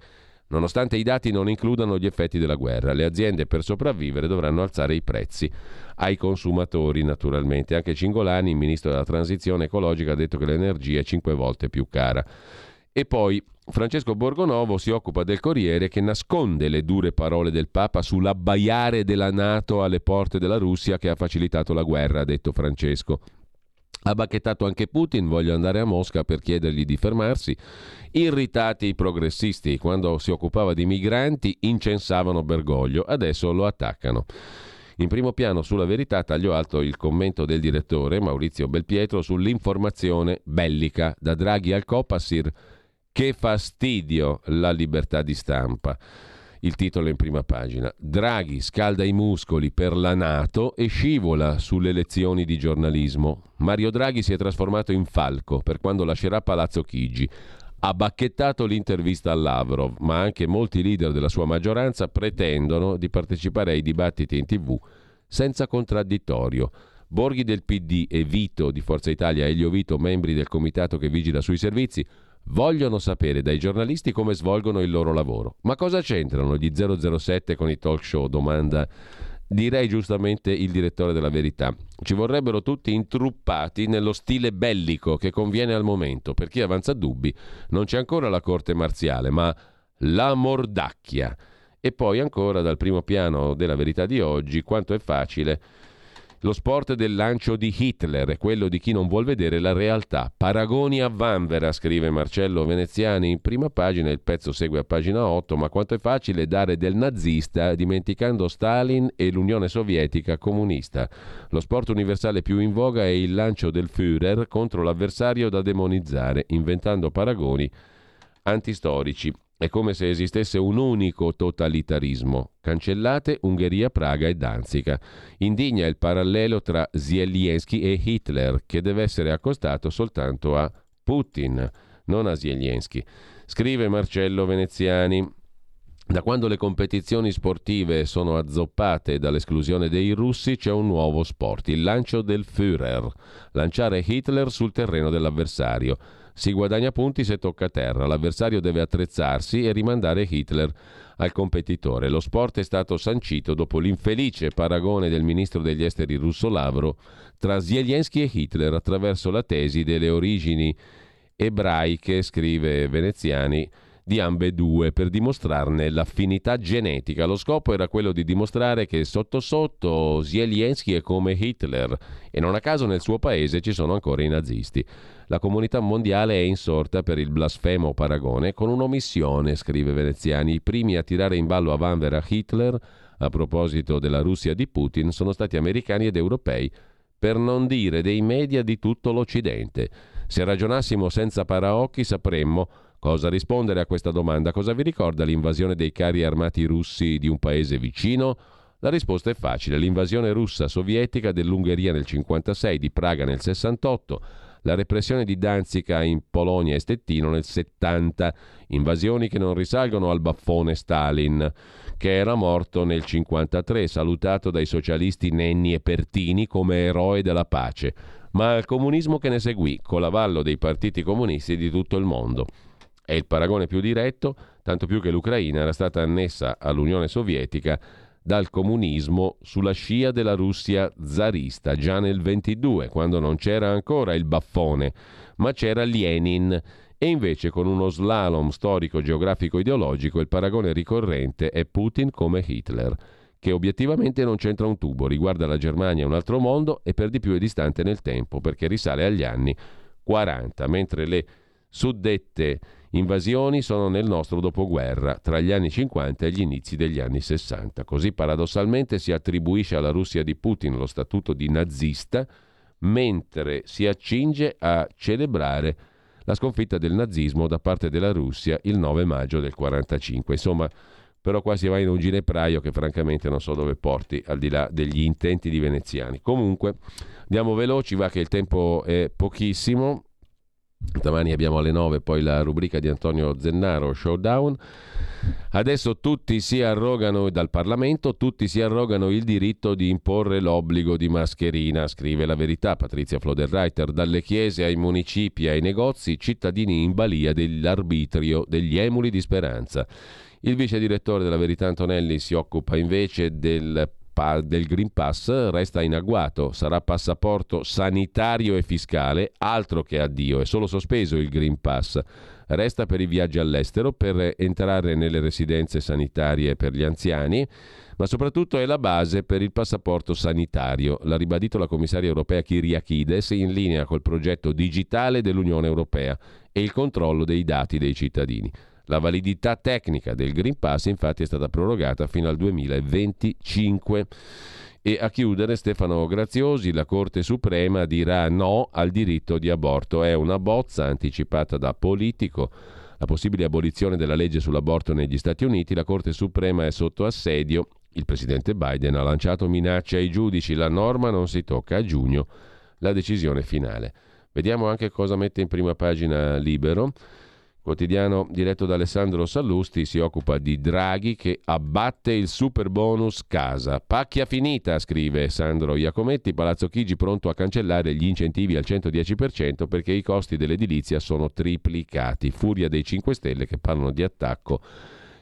[SPEAKER 1] Nonostante i dati non includano gli effetti della guerra, le aziende per sopravvivere dovranno alzare i prezzi ai consumatori naturalmente. Anche Cingolani, il ministro della transizione ecologica, ha detto che l'energia è cinque volte più cara. E poi Francesco Borgonovo si occupa del Corriere che nasconde le dure parole del Papa sull'abbaiare della Nato alle porte della Russia che ha facilitato la guerra, ha detto Francesco. Ha bacchettato anche Putin, voglio andare a Mosca per chiedergli di fermarsi. Irritati i progressisti, quando si occupava di migranti incensavano Bergoglio, adesso lo attaccano. In primo piano sulla verità taglio alto il commento del direttore Maurizio Belpietro sull'informazione bellica da Draghi al Copasir. Che fastidio la libertà di stampa. Il titolo in prima pagina. Draghi scalda i muscoli per la Nato e scivola sulle lezioni di giornalismo. Mario Draghi si è trasformato in falco per quando lascerà Palazzo Chigi. Ha bacchettato l'intervista a Lavrov, ma anche molti leader della sua maggioranza pretendono di partecipare ai dibattiti in tv senza contraddittorio. Borghi del PD e Vito di Forza Italia Elio Vito, membri del comitato che vigila sui servizi, vogliono sapere dai giornalisti come svolgono il loro lavoro. Ma cosa c'entrano gli 007 con i talk show? Domanda direi giustamente il direttore della verità. Ci vorrebbero tutti intruppati nello stile bellico che conviene al momento. Per chi avanza dubbi, non c'è ancora la corte marziale, ma la mordacchia. E poi ancora dal primo piano della verità di oggi, quanto è facile lo sport del lancio di Hitler è quello di chi non vuol vedere la realtà. Paragoni a Vanvera, scrive Marcello Veneziani in prima pagina, il pezzo segue a pagina 8, ma quanto è facile dare del nazista dimenticando Stalin e l'Unione Sovietica comunista. Lo sport universale più in voga è il lancio del Führer contro l'avversario da demonizzare, inventando paragoni antistorici. È come se esistesse un unico totalitarismo. Cancellate Ungheria, Praga e Danzica. Indigna il parallelo tra Zelensky e Hitler, che deve essere accostato soltanto a Putin, non a Zelensky. Scrive Marcello Veneziani. Da quando le competizioni sportive sono azzoppate dall'esclusione dei russi c'è un nuovo sport, il lancio del Führer, lanciare Hitler sul terreno dell'avversario. Si guadagna punti se tocca terra, l'avversario deve attrezzarsi e rimandare Hitler al competitore. Lo sport è stato sancito dopo l'infelice paragone del ministro degli esteri russo Lavrov tra Zelensky e Hitler attraverso la tesi delle origini ebraiche, scrive Veneziani, di ambedue per dimostrarne l'affinità genetica. Lo scopo era quello di dimostrare che sotto sotto Zelensky è come Hitler e non a caso nel suo paese ci sono ancora i nazisti. La comunità mondiale è insorta per il blasfemo paragone con un'omissione, scrive Veneziani. I primi a tirare in ballo a vanvera Hitler a proposito della Russia di Putin sono stati americani ed europei, per non dire dei media di tutto l'Occidente. Se ragionassimo senza paraocchi sapremmo Cosa rispondere a questa domanda? Cosa vi ricorda l'invasione dei carri armati russi di un paese vicino? La risposta è facile, l'invasione russa sovietica dell'Ungheria nel 1956, di Praga nel 68, la repressione di Danzica in Polonia e Stettino nel 70, invasioni che non risalgono al baffone Stalin, che era morto nel 1953, salutato dai socialisti Nenni e Pertini come eroe della pace, ma al comunismo che ne seguì, con l'avallo dei partiti comunisti di tutto il mondo. È il paragone più diretto, tanto più che l'Ucraina era stata annessa all'Unione Sovietica dal comunismo sulla scia della Russia zarista già nel 22, quando non c'era ancora il baffone, ma c'era Lenin. E invece con uno slalom storico, geografico, ideologico, il paragone ricorrente è Putin come Hitler, che obiettivamente non c'entra un tubo, riguarda la Germania un altro mondo e per di più è distante nel tempo, perché risale agli anni 40, mentre le suddette invasioni sono nel nostro dopoguerra, tra gli anni 50 e gli inizi degli anni 60. Così paradossalmente si attribuisce alla Russia di Putin lo statuto di nazista, mentre si accinge a celebrare la sconfitta del nazismo da parte della Russia il 9 maggio del 1945. Insomma, però qua si va in un ginepraio che francamente non so dove porti, al di là degli intenti di veneziani. Comunque, andiamo veloci, va che il tempo è pochissimo. Domani abbiamo alle 9 poi la rubrica di Antonio Zennaro, Showdown. Adesso tutti si arrogano dal Parlamento, tutti si arrogano il diritto di imporre l'obbligo di mascherina, scrive la verità Patrizia Floderreiter, dalle chiese ai municipi ai negozi, cittadini in balia dell'arbitrio degli emuli di speranza. Il vice direttore della Verità Antonelli si occupa invece del del Green Pass resta in agguato, sarà passaporto sanitario e fiscale, altro che addio, è solo sospeso il Green Pass. Resta per i viaggi all'estero, per entrare nelle residenze sanitarie per gli anziani, ma soprattutto è la base per il passaporto sanitario. L'ha ribadito la commissaria europea Kyriakides in linea col progetto digitale dell'Unione Europea e il controllo dei dati dei cittadini. La validità tecnica del Green Pass infatti è stata prorogata fino al 2025. E a chiudere Stefano Graziosi, la Corte Suprema dirà no al diritto di aborto. È una bozza anticipata da Politico. La possibile abolizione della legge sull'aborto negli Stati Uniti, la Corte Suprema è sotto assedio. Il presidente Biden ha lanciato minacce ai giudici, la norma non si tocca a giugno, la decisione finale. Vediamo anche cosa mette in prima pagina Libero. Quotidiano diretto da Alessandro Sallusti si occupa di Draghi che abbatte il super bonus casa. Pacchia finita, scrive Sandro Iacometti, Palazzo Chigi pronto a cancellare gli incentivi al 110% perché i costi dell'edilizia sono triplicati. Furia dei 5 Stelle che parlano di attacco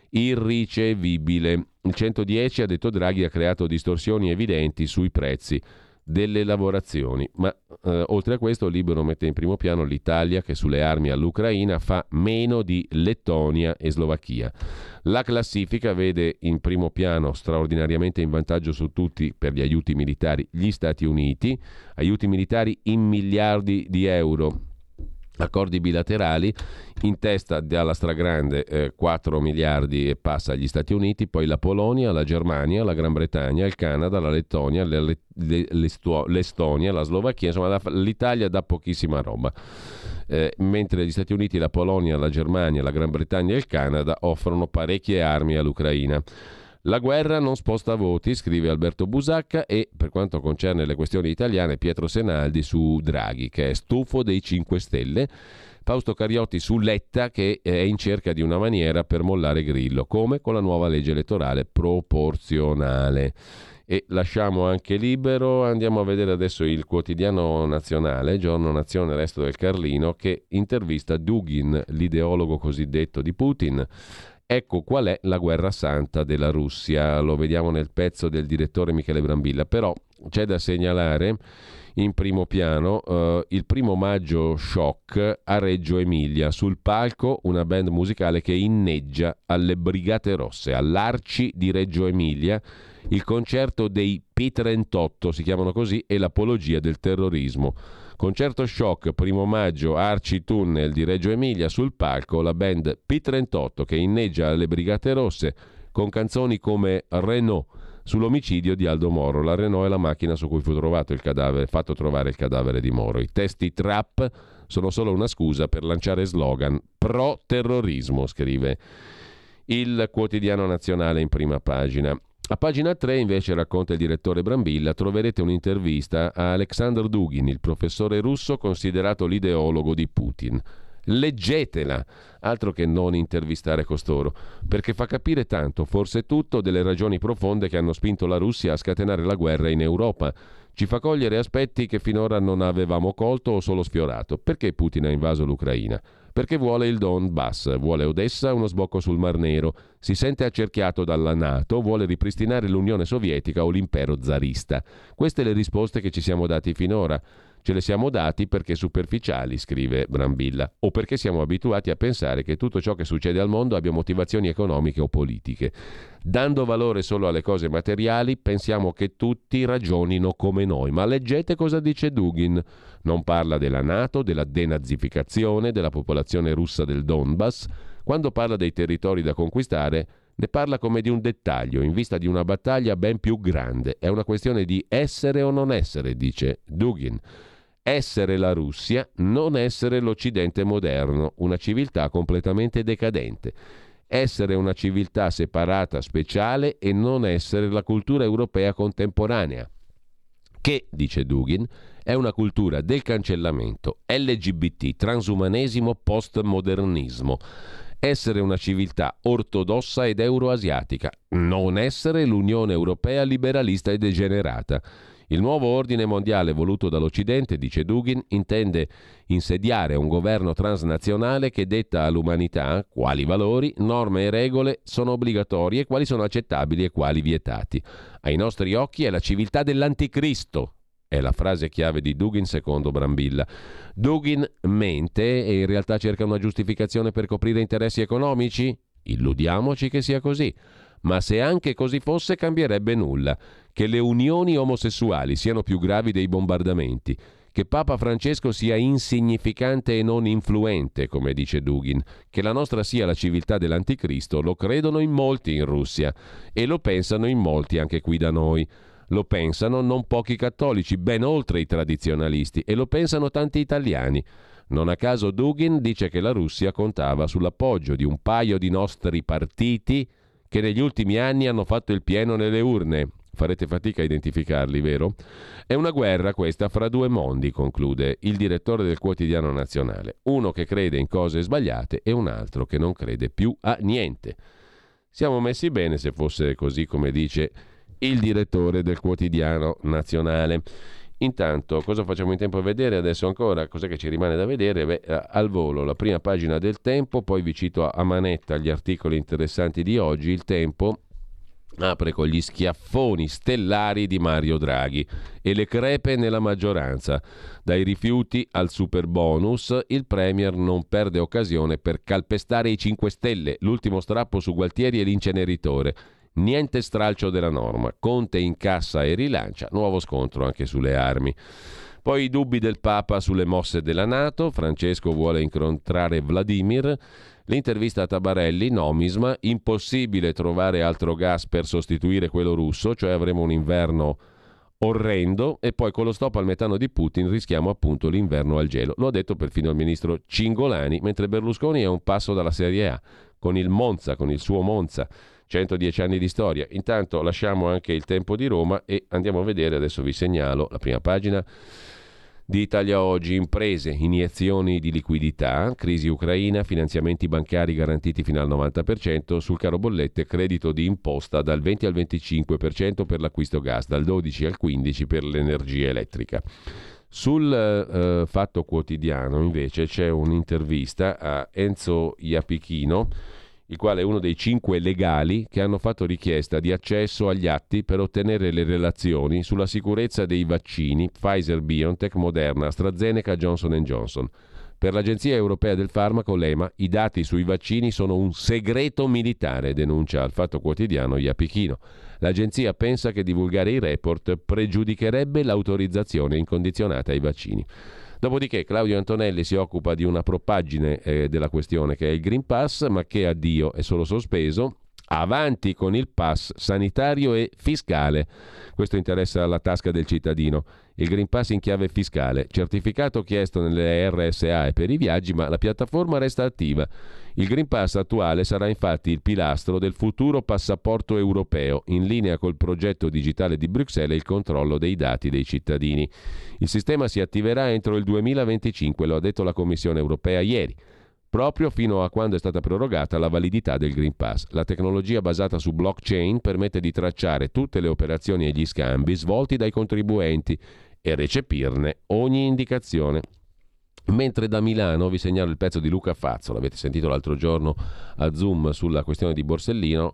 [SPEAKER 1] irricevibile. Il 110, ha detto Draghi, ha creato distorsioni evidenti sui prezzi delle lavorazioni. Ma eh, oltre a questo, Libero mette in primo piano l'Italia che sulle armi all'Ucraina fa meno di Lettonia e Slovacchia. La classifica vede in primo piano straordinariamente in vantaggio su tutti per gli aiuti militari gli Stati Uniti, aiuti militari in miliardi di euro accordi bilaterali in testa dalla stragrande eh, 4 miliardi e passa agli Stati Uniti, poi la Polonia, la Germania, la Gran Bretagna, il Canada, la Lettonia, l'Estonia, la Slovacchia, insomma l'Italia dà pochissima roba. Eh, mentre gli Stati Uniti, la Polonia, la Germania, la Gran Bretagna e il Canada offrono parecchie armi all'Ucraina. La guerra non sposta voti, scrive Alberto Busacca e per quanto concerne le questioni italiane Pietro Senaldi su Draghi che è stufo dei 5 Stelle. Fausto Cariotti su Letta che è in cerca di una maniera per mollare Grillo, come con la nuova legge elettorale proporzionale. E lasciamo anche libero, andiamo a vedere adesso il quotidiano nazionale, Giorno Nazione Resto del Carlino, che intervista Dugin, l'ideologo cosiddetto di Putin Ecco qual è la guerra santa della Russia, lo vediamo nel pezzo del direttore Michele Brambilla, però c'è da segnalare in primo piano uh, il primo maggio shock a Reggio Emilia, sul palco una band musicale che inneggia alle Brigate Rosse, all'Arci di Reggio Emilia, il concerto dei P38, si chiamano così, e l'apologia del terrorismo. Concerto shock, primo maggio, Arci Tunnel di Reggio Emilia, sul palco la band P38 che inneggia alle Brigate Rosse con canzoni come Renault sull'omicidio di Aldo Moro. La Renault è la macchina su cui fu trovato il cadavere, fatto trovare il cadavere di Moro. I testi trap sono solo una scusa per lanciare slogan pro terrorismo, scrive il quotidiano nazionale in prima pagina. A pagina 3 invece racconta il direttore Brambilla, troverete un'intervista a Alexander Dugin, il professore russo considerato l'ideologo di Putin. Leggetela, altro che non intervistare costoro, perché fa capire tanto, forse tutto, delle ragioni profonde che hanno spinto la Russia a scatenare la guerra in Europa. Ci fa cogliere aspetti che finora non avevamo colto o solo sfiorato. Perché Putin ha invaso l'Ucraina? Perché vuole il Donbass, vuole Odessa, uno sbocco sul Mar Nero, si sente accerchiato dalla Nato, vuole ripristinare l'Unione Sovietica o l'impero zarista. Queste le risposte che ci siamo dati finora. Ce le siamo dati perché superficiali, scrive Brambilla, o perché siamo abituati a pensare che tutto ciò che succede al mondo abbia motivazioni economiche o politiche. Dando valore solo alle cose materiali, pensiamo che tutti ragionino come noi. Ma leggete cosa dice Dugin. Non parla della Nato, della denazificazione, della popolazione russa del Donbass. Quando parla dei territori da conquistare, ne parla come di un dettaglio, in vista di una battaglia ben più grande. È una questione di essere o non essere, dice Dugin essere la Russia, non essere l'Occidente moderno, una civiltà completamente decadente. Essere una civiltà separata, speciale e non essere la cultura europea contemporanea. Che, dice Dugin, è una cultura del cancellamento, LGBT, transumanesimo, postmodernismo. Essere una civiltà ortodossa ed euroasiatica, non essere l'Unione Europea liberalista e degenerata. Il nuovo ordine mondiale voluto dall'Occidente, dice Dugin, intende insediare un governo transnazionale che detta all'umanità quali valori, norme e regole sono obbligatorie, quali sono accettabili e quali vietati. Ai nostri occhi è la civiltà dell'anticristo, è la frase chiave di Dugin secondo Brambilla. Dugin mente e in realtà cerca una giustificazione per coprire interessi economici? Illudiamoci che sia così. Ma se anche così fosse cambierebbe nulla che le unioni omosessuali siano più gravi dei bombardamenti, che Papa Francesco sia insignificante e non influente, come dice Dugin, che la nostra sia la civiltà dell'anticristo, lo credono in molti in Russia e lo pensano in molti anche qui da noi. Lo pensano non pochi cattolici, ben oltre i tradizionalisti, e lo pensano tanti italiani. Non a caso Dugin dice che la Russia contava sull'appoggio di un paio di nostri partiti che negli ultimi anni hanno fatto il pieno nelle urne Farete fatica a identificarli, vero? È una guerra questa fra due mondi, conclude il direttore del quotidiano nazionale. Uno che crede in cose sbagliate e un altro che non crede più a niente. Siamo messi bene se fosse così come dice il direttore del quotidiano nazionale. Intanto, cosa facciamo in tempo a vedere adesso ancora? Cos'è che ci rimane da vedere? Beh, eh, al volo, la prima pagina del Tempo, poi vi cito a manetta gli articoli interessanti di oggi. Il Tempo apre con gli schiaffoni stellari di Mario Draghi e le crepe nella maggioranza. Dai rifiuti al super bonus, il Premier non perde occasione per calpestare i 5 Stelle, l'ultimo strappo su Gualtieri e l'inceneritore. Niente stralcio della norma. Conte incassa e rilancia, nuovo scontro anche sulle armi. Poi i dubbi del Papa sulle mosse della Nato, Francesco vuole incontrare Vladimir, L'intervista a Tabarelli, Nomisma, impossibile trovare altro gas per sostituire quello russo, cioè avremo un inverno orrendo e poi con lo stop al metano di Putin rischiamo appunto l'inverno al gelo. Lo ha detto perfino il ministro Cingolani, mentre Berlusconi è un passo dalla Serie A, con il Monza, con il suo Monza. 110 anni di storia. Intanto lasciamo anche il tempo di Roma e andiamo a vedere, adesso vi segnalo la prima pagina di Italia Oggi, imprese, iniezioni di liquidità, crisi ucraina, finanziamenti bancari garantiti fino al 90%, sul caro bollette credito di imposta dal 20 al 25% per l'acquisto gas, dal 12 al 15% per l'energia elettrica. Sul eh, Fatto Quotidiano invece c'è un'intervista a Enzo Iapichino, il quale è uno dei cinque legali che hanno fatto richiesta di accesso agli atti per ottenere le relazioni sulla sicurezza dei vaccini Pfizer, BioNTech, Moderna, AstraZeneca, Johnson Johnson. Per l'Agenzia Europea del Farmaco, l'EMA, i dati sui vaccini sono un segreto militare, denuncia al Fatto Quotidiano Iapichino. L'agenzia pensa che divulgare i report pregiudicherebbe l'autorizzazione incondizionata ai vaccini. Dopodiché Claudio Antonelli si occupa di una propaggine eh, della questione che è il Green Pass, ma che addio è solo sospeso. Avanti con il pass sanitario e fiscale. Questo interessa la tasca del cittadino. Il Green Pass in chiave fiscale, certificato chiesto nelle RSA e per i viaggi, ma la piattaforma resta attiva. Il Green Pass attuale sarà infatti il pilastro del futuro passaporto europeo, in linea col progetto digitale di Bruxelles e il controllo dei dati dei cittadini. Il sistema si attiverà entro il 2025, lo ha detto la Commissione europea ieri proprio fino a quando è stata prorogata la validità del Green Pass. La tecnologia basata su blockchain permette di tracciare tutte le operazioni e gli scambi svolti dai contribuenti e recepirne ogni indicazione. Mentre da Milano vi segnalo il pezzo di Luca Fazzo, l'avete sentito l'altro giorno a Zoom sulla questione di Borsellino,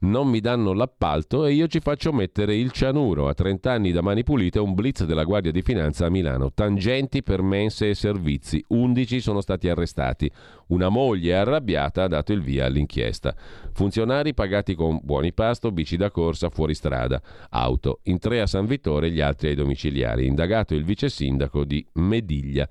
[SPEAKER 1] non mi danno l'appalto e io ci faccio mettere il cianuro. A 30 anni da mani pulite un blitz della Guardia di Finanza a Milano. Tangenti per mense e servizi. 11 sono stati arrestati. Una moglie arrabbiata ha dato il via all'inchiesta. Funzionari pagati con buoni pasto, bici da corsa, fuori strada, auto. In tre a San Vittore, gli altri ai domiciliari. Indagato il vice sindaco di Mediglia.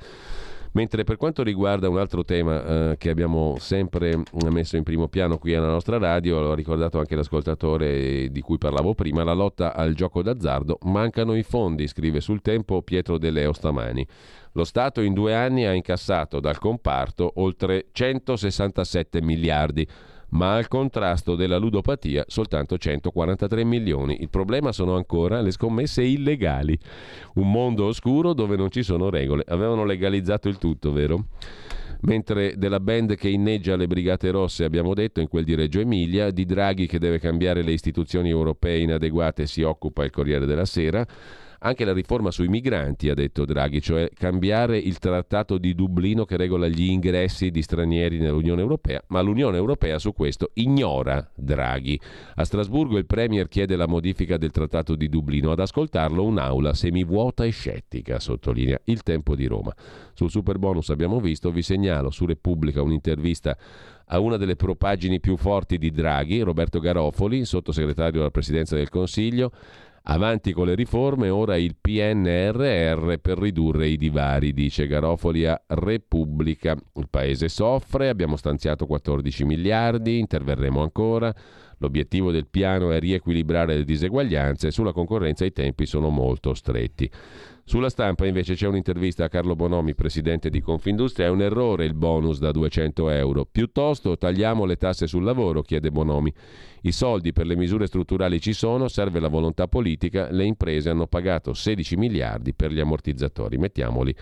[SPEAKER 1] Mentre per quanto riguarda un altro tema eh, che abbiamo sempre messo in primo piano qui alla nostra radio, l'ha ricordato anche l'ascoltatore di cui parlavo prima, la lotta al gioco d'azzardo, mancano i fondi, scrive sul tempo Pietro De Leo stamani. Lo Stato in due anni ha incassato dal comparto oltre 167 miliardi ma al contrasto della ludopatia soltanto 143 milioni. Il problema sono ancora le scommesse illegali. Un mondo oscuro dove non ci sono regole. Avevano legalizzato il tutto, vero? Mentre della band che inneggia le Brigate Rosse abbiamo detto in quel di Reggio Emilia, di Draghi che deve cambiare le istituzioni europee inadeguate si occupa il Corriere della Sera, anche la riforma sui migranti, ha detto Draghi, cioè cambiare il trattato di Dublino che regola gli ingressi di stranieri nell'Unione Europea, ma l'Unione Europea su questo ignora Draghi. A Strasburgo il Premier chiede la modifica del trattato di Dublino, ad ascoltarlo un'aula semivuota e scettica, sottolinea il tempo di Roma. Sul super bonus abbiamo visto, vi segnalo su Repubblica un'intervista a una delle propagini più forti di Draghi, Roberto Garofoli, sottosegretario della Presidenza del Consiglio, Avanti con le riforme, ora il PNRR per ridurre i divari, dice Garofoli a Repubblica. Il paese soffre, abbiamo stanziato 14 miliardi, interverremo ancora. L'obiettivo del piano è riequilibrare le diseguaglianze, sulla concorrenza i tempi sono molto stretti. Sulla stampa invece c'è un'intervista a Carlo Bonomi, presidente di Confindustria. È un errore il bonus da 200 euro. Piuttosto tagliamo le tasse sul lavoro, chiede Bonomi. I soldi per le misure strutturali ci sono, serve la volontà politica. Le imprese hanno pagato 16 miliardi per gli ammortizzatori. Mettiamoli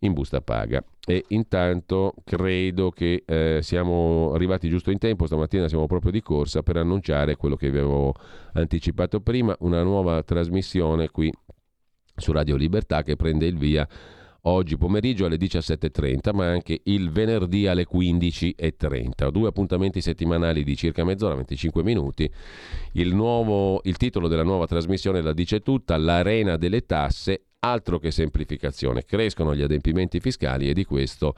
[SPEAKER 1] in busta paga. E intanto credo che eh, siamo arrivati giusto in tempo, stamattina siamo proprio di corsa per annunciare quello che vi avevo anticipato prima, una nuova trasmissione qui su Radio Libertà che prende il via oggi pomeriggio alle 17.30 ma anche il venerdì alle 15.30 due appuntamenti settimanali di circa mezz'ora 25 minuti. Il, nuovo, il titolo della nuova trasmissione la dice tutta l'arena delle tasse altro che semplificazione. Crescono gli adempimenti fiscali e di questo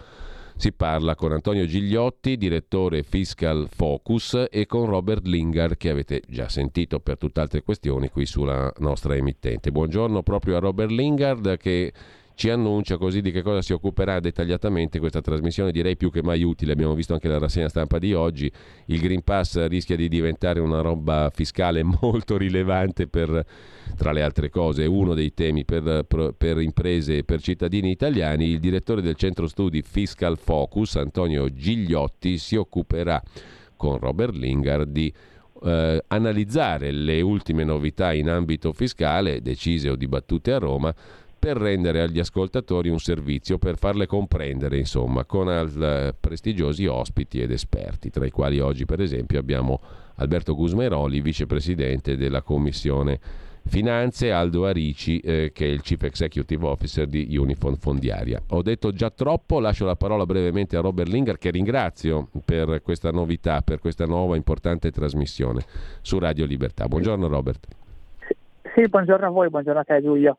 [SPEAKER 1] si parla con Antonio Gigliotti, direttore Fiscal Focus, e con Robert Lingard, che avete già sentito per tutt'altre questioni qui sulla nostra emittente. Buongiorno proprio a Robert Lingard che ci annuncia così di che cosa si occuperà dettagliatamente questa trasmissione, direi più che mai utile. Abbiamo visto anche la rassegna stampa di oggi. Il Green Pass rischia di diventare una roba fiscale molto rilevante per, tra le altre cose, uno dei temi per, per imprese e per cittadini italiani. Il direttore del centro studi Fiscal Focus, Antonio Gigliotti, si occuperà con Robert Lingard di eh, analizzare le ultime novità in ambito fiscale decise o dibattute a Roma per rendere agli ascoltatori un servizio, per farle comprendere, insomma, con al, prestigiosi ospiti ed esperti, tra i quali oggi, per esempio, abbiamo Alberto Gusmeroli, vicepresidente della Commissione Finanze, Aldo Arici, eh, che è il Chief Executive Officer di Unifon Fondiaria. Ho detto già troppo, lascio la parola brevemente a Robert Linger, che ringrazio per questa novità, per questa nuova importante trasmissione su Radio Libertà. Buongiorno Robert.
[SPEAKER 10] Sì, buongiorno a voi, buongiorno a te Giulio.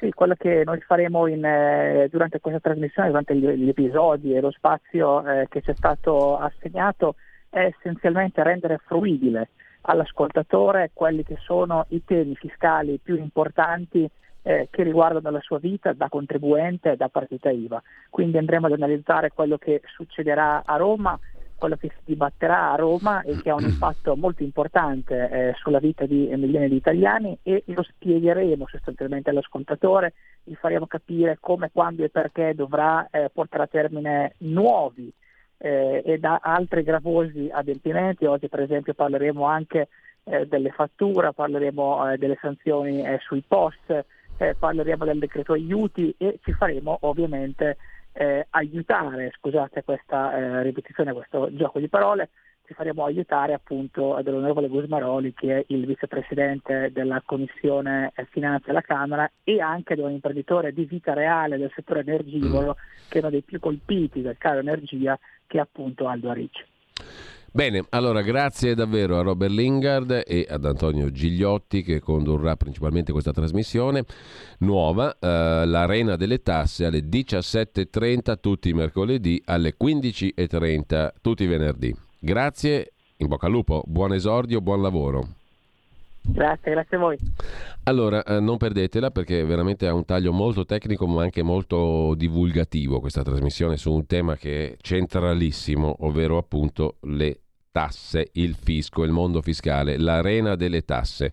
[SPEAKER 10] Sì, quello che noi faremo in, eh, durante questa trasmissione, durante gli, gli episodi e lo spazio eh, che ci è stato assegnato è essenzialmente rendere fruibile all'ascoltatore quelli che sono i temi fiscali più importanti eh, che riguardano la sua vita da contribuente e da partita IVA. Quindi andremo ad analizzare quello che succederà a Roma, quello che si dibatterà a Roma e che ha un impatto molto importante eh, sulla vita di milioni di italiani e lo spiegheremo sostanzialmente all'ascoltatore, gli faremo capire come, quando e perché dovrà eh, portare a termine nuovi eh, e da altri gravosi adempimenti. Oggi per esempio parleremo anche eh, delle fatture, parleremo eh, delle sanzioni eh, sui post, parleremo del decreto aiuti e ci faremo ovviamente eh, aiutare, scusate questa ripetizione, questo gioco di parole, ci faremo aiutare appunto dall'onorevole Gusmaroli che è il vicepresidente della Commissione Finanze alla Camera e anche da un imprenditore di vita reale del settore energivoro che è uno dei più colpiti dal caro energia che è appunto Aldo Arici.
[SPEAKER 1] Bene, allora grazie davvero a Robert Lingard e ad Antonio Gigliotti che condurrà principalmente questa trasmissione nuova, eh, l'Arena delle Tasse alle 17.30 tutti i mercoledì, alle 15.30 tutti i venerdì. Grazie, in bocca al lupo, buon esordio, buon lavoro.
[SPEAKER 10] Grazie, grazie a voi.
[SPEAKER 1] Allora, eh, non perdetela perché veramente ha un taglio molto tecnico ma anche molto divulgativo questa trasmissione su un tema che è centralissimo, ovvero appunto le tasse, il fisco, il mondo fiscale, l'arena delle tasse.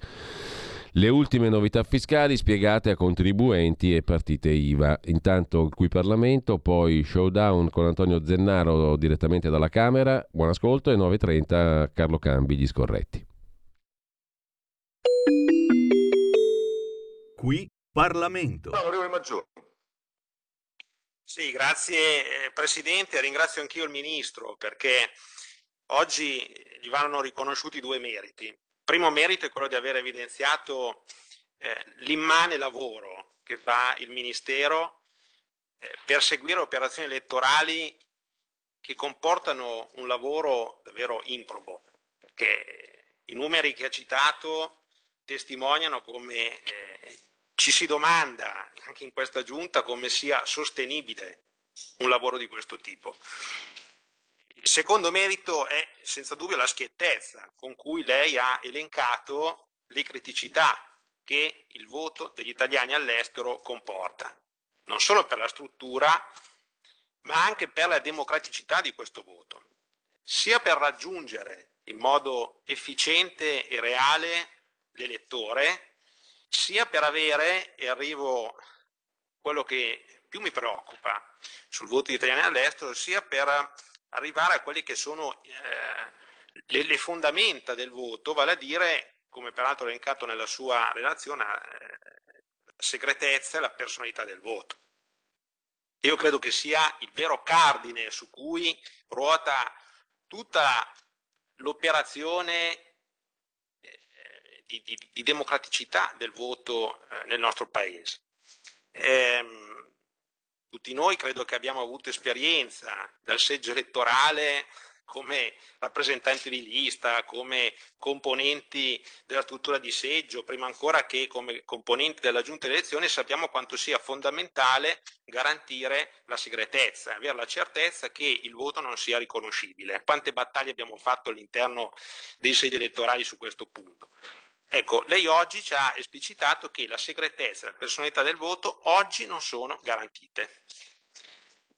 [SPEAKER 1] Le ultime novità fiscali spiegate a contribuenti e partite IVA. Intanto qui Parlamento, poi showdown con Antonio Zennaro direttamente dalla Camera. Buon ascolto e 9.30 Carlo Cambi, gli scorretti.
[SPEAKER 11] Qui Parlamento.
[SPEAKER 12] Onorevole Maggiore. Sì, grazie eh, Presidente, ringrazio anch'io il Ministro perché oggi gli vanno riconosciuti due meriti. Il primo merito è quello di aver evidenziato eh, l'immane lavoro che fa il Ministero eh, per seguire operazioni elettorali che comportano un lavoro davvero improbo, perché i numeri che ha citato testimoniano come eh, ci si domanda anche in questa giunta come sia sostenibile un lavoro di questo tipo. Il secondo merito è senza dubbio la schiettezza con cui lei ha elencato le criticità che il voto degli italiani all'estero comporta, non solo per la struttura, ma anche per la democraticità di questo voto, sia per raggiungere in modo efficiente e reale l'elettore, sia per avere, e arrivo quello che più mi preoccupa sul voto degli italiani all'estero, sia per arrivare a quelle che sono eh, le, le, fondamenta del voto, vale a dire, come peraltro elencato nella sua relazione, eh, la segretezza e la personalità del voto. Io credo che sia il vero cardine su cui ruota tutta l'operazione di, di, di democraticità del voto eh, nel nostro paese. Ehm, tutti noi credo che abbiamo avuto esperienza dal seggio elettorale come rappresentanti di lista, come componenti della struttura di seggio, prima ancora che come componenti della giunta di elezione, sappiamo quanto sia fondamentale garantire la segretezza, avere la certezza che il voto non sia riconoscibile. Quante battaglie abbiamo fatto all'interno dei seggi elettorali su questo punto. Ecco, lei oggi ci ha esplicitato che la segretezza e la personalità del voto oggi non sono garantite.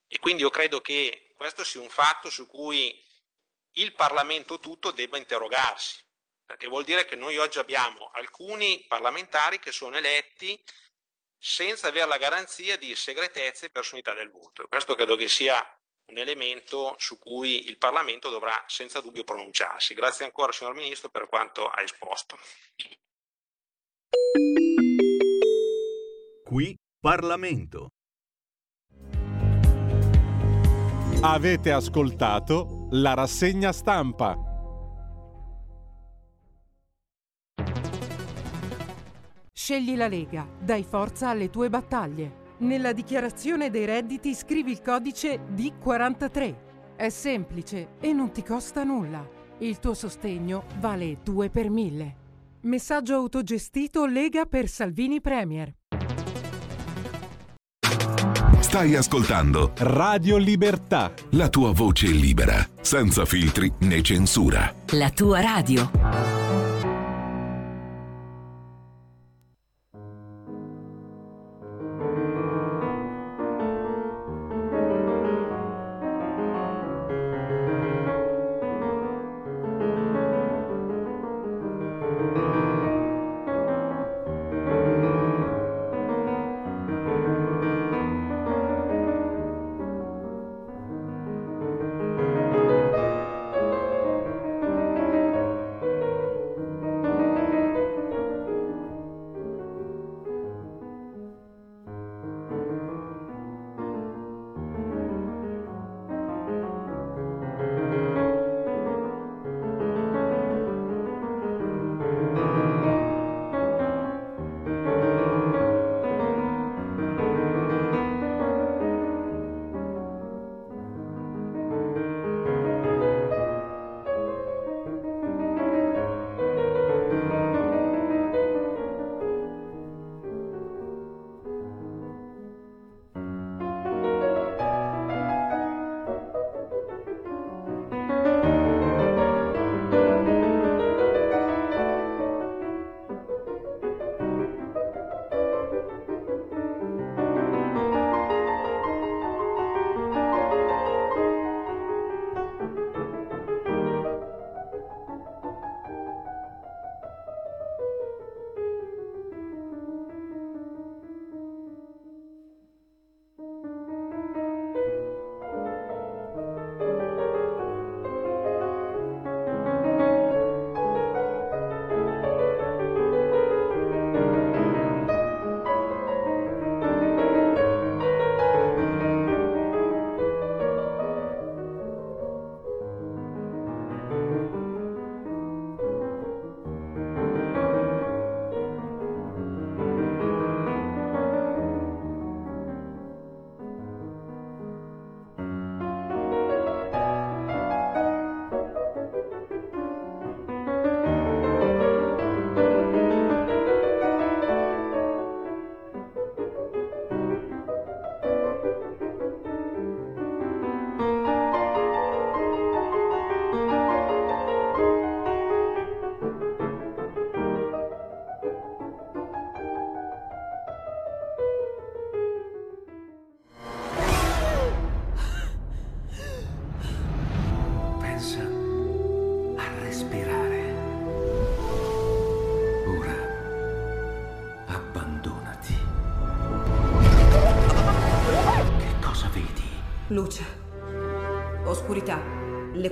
[SPEAKER 12] E quindi io credo che questo sia un fatto su cui il Parlamento tutto debba interrogarsi, perché vuol dire che noi oggi abbiamo alcuni parlamentari che sono eletti senza avere la garanzia di segretezza e personalità del voto. Questo credo che sia un elemento su cui il Parlamento dovrà senza dubbio pronunciarsi. Grazie ancora signor Ministro per quanto ha esposto.
[SPEAKER 11] Qui Parlamento.
[SPEAKER 6] Avete ascoltato la rassegna stampa.
[SPEAKER 13] Scegli la Lega, dai forza alle tue battaglie. Nella dichiarazione dei redditi scrivi il codice D43. È semplice e non ti costa nulla. Il tuo sostegno vale 2 per 1000. Messaggio autogestito Lega per Salvini Premier.
[SPEAKER 5] Stai ascoltando
[SPEAKER 6] Radio Libertà.
[SPEAKER 5] la tua voce libera, senza filtri né censura.
[SPEAKER 7] La tua radio.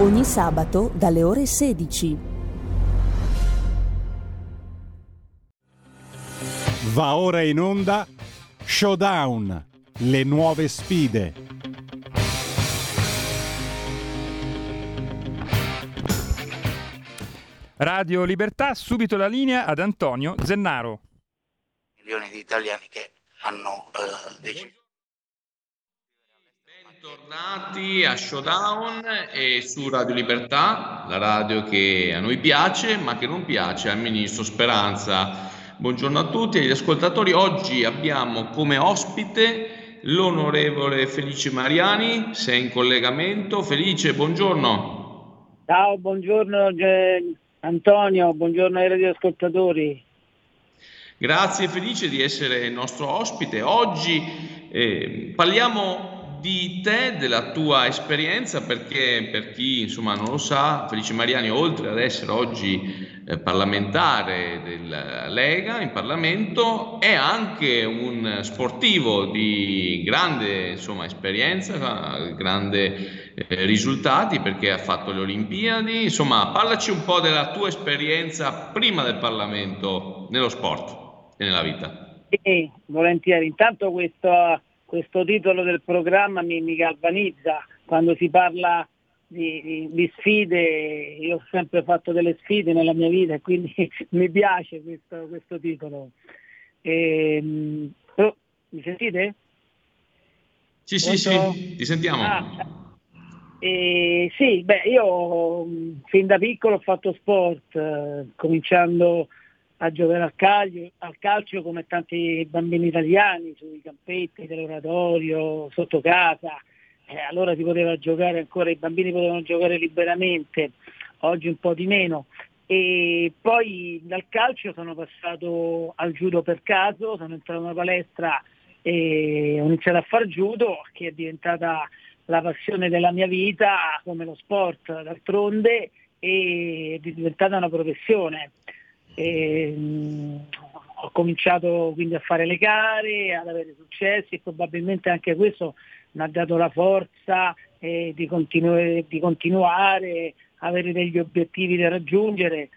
[SPEAKER 14] Ogni sabato dalle ore 16.
[SPEAKER 6] Va ora in onda Showdown, le nuove sfide.
[SPEAKER 15] Radio Libertà, subito la linea ad Antonio Zennaro.
[SPEAKER 16] milioni di italiani che hanno eh, deciso.
[SPEAKER 17] Bentornati a Showdown e su Radio Libertà, la radio che a noi piace ma che non piace al ministro Speranza. Buongiorno a tutti agli ascoltatori. Oggi abbiamo come ospite l'onorevole Felice Mariani, sei in collegamento. Felice, buongiorno.
[SPEAKER 18] Ciao, buongiorno eh, Antonio, buongiorno ai radioascoltatori.
[SPEAKER 17] Grazie Felice di essere il nostro ospite. Oggi eh, parliamo di te, della tua esperienza, perché per chi insomma non lo sa, Felice Mariani, oltre ad essere oggi eh, parlamentare della Lega in Parlamento, è anche un sportivo di grande insomma, esperienza, grandi eh, risultati, perché ha fatto le Olimpiadi. Insomma, parlaci un po' della tua esperienza prima del Parlamento nello sport e nella vita.
[SPEAKER 18] Sì, volentieri. Intanto questo, questo titolo del programma mi, mi, galvanizza. Quando si parla di, di, di, sfide, io ho sempre fatto delle sfide nella mia vita e quindi mi piace questo, questo titolo. E, ehm, oh, mi sentite?
[SPEAKER 17] Sì, sì, sì, ti sentiamo.
[SPEAKER 18] Ah, eh, sì, beh, io fin da piccolo ho fatto sport, eh, cominciando a giocare al calcio, al calcio come tanti bambini italiani, sui campetti dell'oratorio, sotto casa. Eh, allora si poteva giocare ancora, i bambini potevano giocare liberamente, oggi un po' di meno. E poi dal calcio sono passato al judo per caso, sono entrato in una palestra e ho iniziato a fare judo, che è diventata la passione della mia vita, come lo sport d'altronde, e è diventata una professione. E, mh, mm, ho cominciato quindi a fare le gare, ad avere successi e probabilmente anche questo mi ha dato la forza eh, di, continu- di continuare, avere degli obiettivi da raggiungere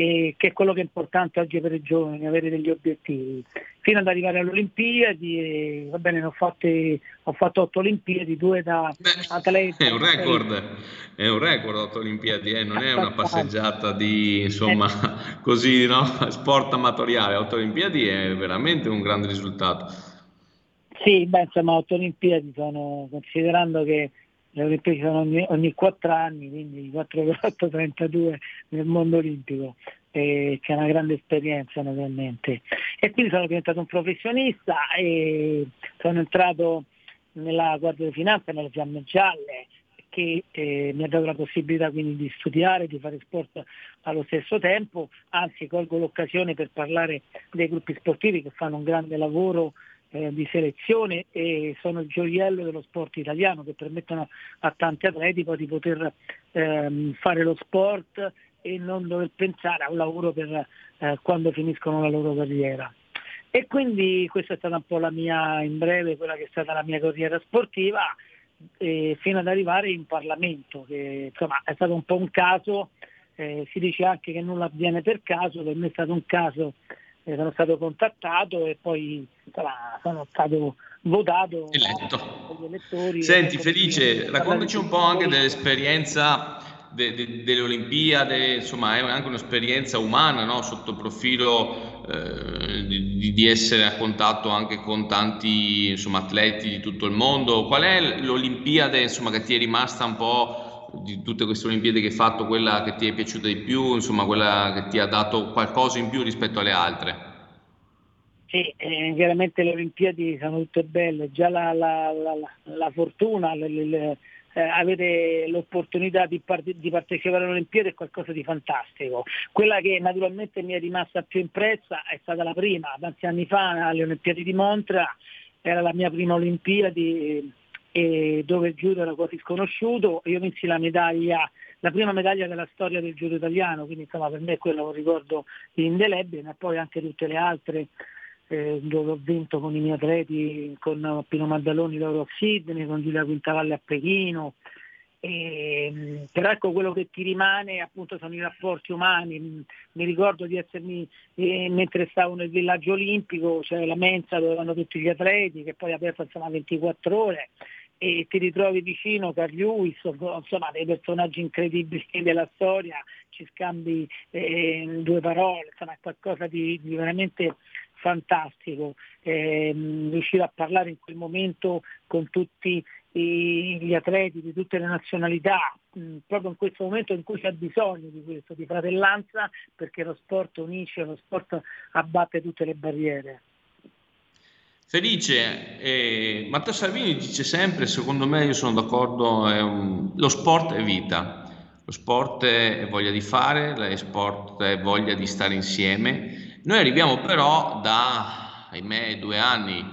[SPEAKER 18] e che è quello che è importante oggi per i giovani, avere degli obiettivi. Fino ad arrivare alle Olimpiadi, va bene, ho, fatti, ho fatto otto Olimpiadi, due da atleta.
[SPEAKER 17] È un record, è un record otto Olimpiadi, eh? non è una passeggiata di insomma così, no? sport amatoriale, otto Olimpiadi è veramente un grande risultato.
[SPEAKER 18] Sì, beh, insomma, otto Olimpiadi sono, considerando che le Olimpiadi sono ogni, ogni 4 anni, quindi 4 per 8, 32 nel mondo olimpico, e c'è una grande esperienza naturalmente. E quindi sono diventato un professionista e sono entrato nella Guardia di Finanza, nelle Fiamme Gialle, che eh, mi ha dato la possibilità quindi di studiare, di fare sport allo stesso tempo, anzi colgo l'occasione per parlare dei gruppi sportivi che fanno un grande lavoro eh, di selezione e sono il gioiello dello sport italiano che permettono a tanti atleti poi di poter ehm, fare lo sport e non dover pensare a un lavoro per eh, quando finiscono la loro carriera. E quindi questa è stata un po' la mia, in breve, quella che è stata la mia carriera sportiva, eh, fino ad arrivare in Parlamento, che insomma è stato un po' un caso, eh, si dice anche che nulla avviene per caso, per me è stato un caso eh, sono stato contattato e poi insomma, sono stato votato
[SPEAKER 17] dagli elettori. Senti Felice, raccontaci un po' anche dell'esperienza de, de, delle Olimpiadi, insomma è anche un'esperienza umana no? sotto il profilo eh, di, di, essere a contatto anche con tanti insomma, atleti di tutto il mondo. Qual è l'Olimpiade insomma, che ti è rimasta un po' di tutte queste Olimpiadi che hai fatto, quella che ti è piaciuta di più, insomma quella che ti ha dato qualcosa in più rispetto alle altre?
[SPEAKER 18] Sì, eh, chiaramente le Olimpiadi sono tutte belle, già la, la, la, la fortuna, le, le, eh, avere l'opportunità di, part- di, partecipare alle Olimpiadi è qualcosa di fantastico. Quella che naturalmente mi è rimasta più impressa è stata la prima, tanti anni fa alle Olimpiadi di Montra, era la mia prima Olimpiadi e dove il judo era quasi sconosciuto, io vinsi la medaglia, la prima medaglia della storia del judo italiano, quindi insomma per me quello un ricordo indelebile, ma poi anche tutte le altre eh, dove ho vinto con i miei atleti, con Pino Maddaloni d'oro a Sydney, con Giulia Quintavalle a Pechino. E, però ecco quello che ti rimane appunto sono i rapporti umani, mi ricordo di essermi eh, mentre stavo nel villaggio olimpico, cioè la mensa dove vanno tutti gli atleti che poi è aperta insomma 24 ore e ti ritrovi vicino Carl Lewis, insomma dei personaggi incredibili della storia, ci scambi eh, due parole, insomma è qualcosa di, di veramente fantastico, eh, riuscire a parlare in quel momento con tutti gli atleti di tutte le nazionalità, mh, proprio in questo momento in cui c'è bisogno di questo, di fratellanza, perché lo sport unisce, lo sport abbatte tutte le barriere.
[SPEAKER 17] Felice, eh, Matteo Salvini dice sempre, secondo me io sono d'accordo, un, lo sport è vita, lo sport è voglia di fare, lo sport è voglia di stare insieme. Noi arriviamo però da, ahimè, due anni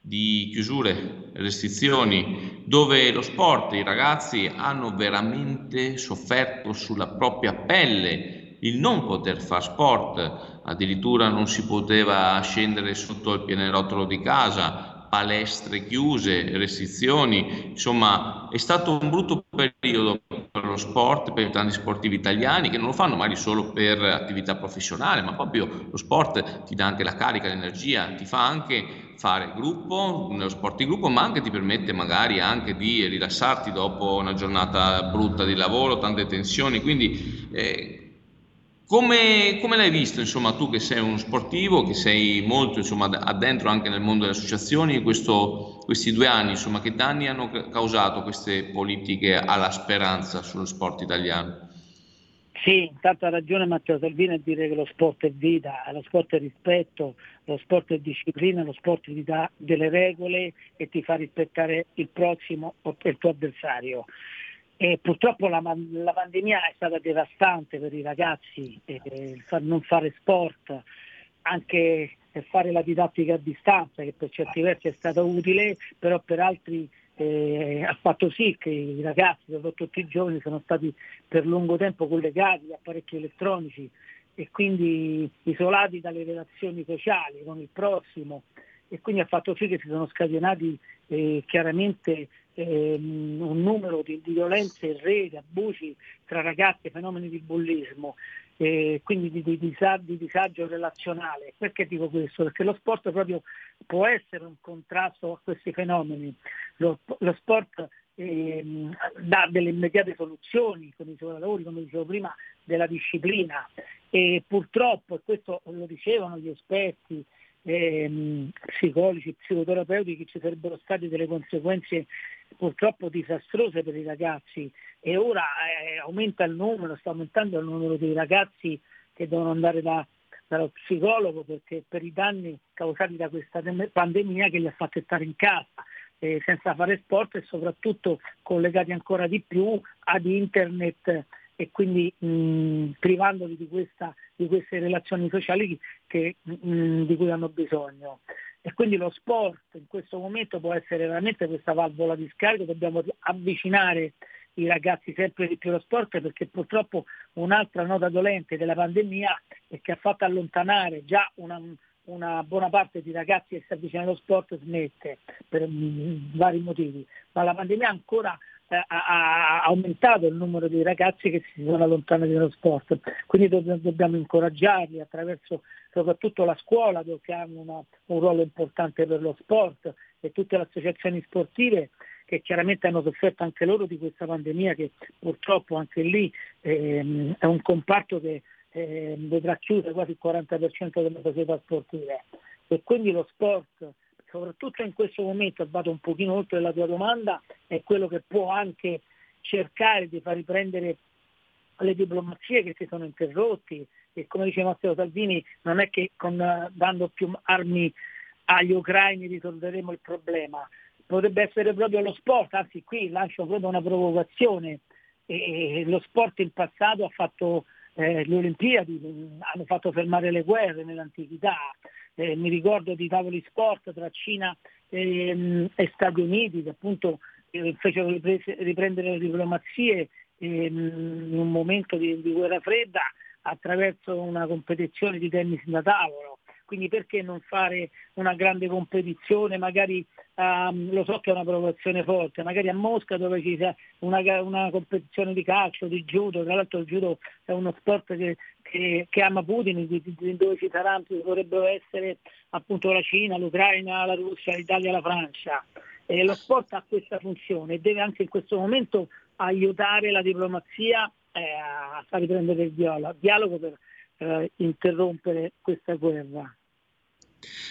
[SPEAKER 17] di chiusure, restrizioni, dove lo sport i ragazzi hanno veramente sofferto sulla propria pelle il non poter fare sport, addirittura non si poteva scendere sotto il pianerottolo di casa, palestre chiuse, restrizioni, insomma è stato un brutto periodo per lo sport, per tanti sportivi italiani che non lo fanno magari solo per attività professionale, ma proprio lo sport ti dà anche la carica, l'energia, ti fa anche fare gruppo, nello sport di gruppo, ma anche ti permette magari anche di rilassarti dopo una giornata brutta di lavoro, tante tensioni, quindi eh, come, come, l'hai visto, insomma, tu che sei uno sportivo, che sei molto insomma, addentro anche nel mondo delle associazioni, questo, questi due anni, insomma, che danni hanno causato queste politiche alla speranza sullo sport italiano?
[SPEAKER 18] Sì, intanto ha ragione Matteo Salvini a dire che lo sport è vita, lo sport è rispetto, lo sport è disciplina, lo sport ti dà delle regole e ti fa rispettare il prossimo o il tuo avversario. E purtroppo la, la, pandemia è stata devastante per i ragazzi, eh, non fare sport, anche fare la didattica a distanza, che per certi versi è stata utile, però per altri eh, ha fatto sì che i ragazzi, soprattutto i giovani, sono stati per lungo tempo collegati a apparecchi elettronici e quindi isolati dalle relazioni sociali con il prossimo. E quindi ha fatto sì che si sono scatenati eh, chiaramente ehm, un numero di, di, violenze in rete, abusi tra ragazzi, fenomeni di bullismo, eh, quindi di, di, disagio, di, disagio relazionale. Perché dico questo? Perché lo sport proprio può essere un contrasto a questi fenomeni. Lo, lo sport ehm, dà delle immediate soluzioni con i suoi lavori, come dicevo prima, della disciplina. E purtroppo, e questo lo dicevano gli esperti, ehm, psicologi, psicoterapeuti, ci sarebbero state delle conseguenze purtroppo disastrose per i ragazzi e ora eh, aumenta il numero, sta aumentando il numero dei ragazzi che devono andare da, dallo psicologo perché per i danni causati da questa pandemia che li ha fatti stare in casa eh, senza fare sport e soprattutto collegati ancora di più ad internet e quindi mh, privandoli di, questa, di, queste relazioni sociali che, mh, di cui hanno bisogno. E quindi lo sport in questo momento può essere veramente questa valvola di scarico, dobbiamo avvicinare i ragazzi sempre di più allo sport perché purtroppo un'altra nota dolente della pandemia è che ha fatto allontanare già una, una buona parte di ragazzi che si avvicinano allo sport smette per mh, vari motivi, ma la pandemia ancora ha, aumentato il numero di ragazzi che si sono allontanati dallo sport, quindi dobbiamo incoraggiarli attraverso soprattutto la scuola che ha una, un ruolo importante per lo sport e tutte le associazioni sportive che chiaramente hanno sofferto anche loro di questa pandemia che purtroppo anche lì ehm, è un comparto che eh, vedrà chiudere quasi il 40% delle società sportive. E quindi lo sport soprattutto in questo momento, vado un pochino oltre la tua domanda, è quello che può anche cercare di far riprendere le diplomazie che si sono interrotti e come dice Matteo Salvini non è che con, dando più armi agli ucraini risolveremo il problema, potrebbe essere proprio lo sport, anzi qui lancio proprio una provocazione, e, e lo sport in passato ha fatto eh, le Olimpiadi, hanno fatto fermare le guerre nell'antichità, eh, mi ricordo di tavoli sport tra Cina e, e Stati Uniti che appunto eh, fecero riprendere le diplomazie ehm, in un momento di, di guerra fredda attraverso una competizione di tennis da tavolo quindi perché non fare una grande competizione, magari um, lo so che è una provocazione forte, magari a Mosca dove ci sia una, una competizione di calcio, di judo, tra l'altro il judo è uno sport che, che, che ama Putin, di, di, dove ci saranno, dovrebbero essere appunto la Cina, l'Ucraina, la Russia, l'Italia, la Francia. E lo sport ha questa funzione e deve anche in questo momento aiutare la diplomazia eh, a far riprendere il dialogo, dialogo per eh, interrompere questa guerra.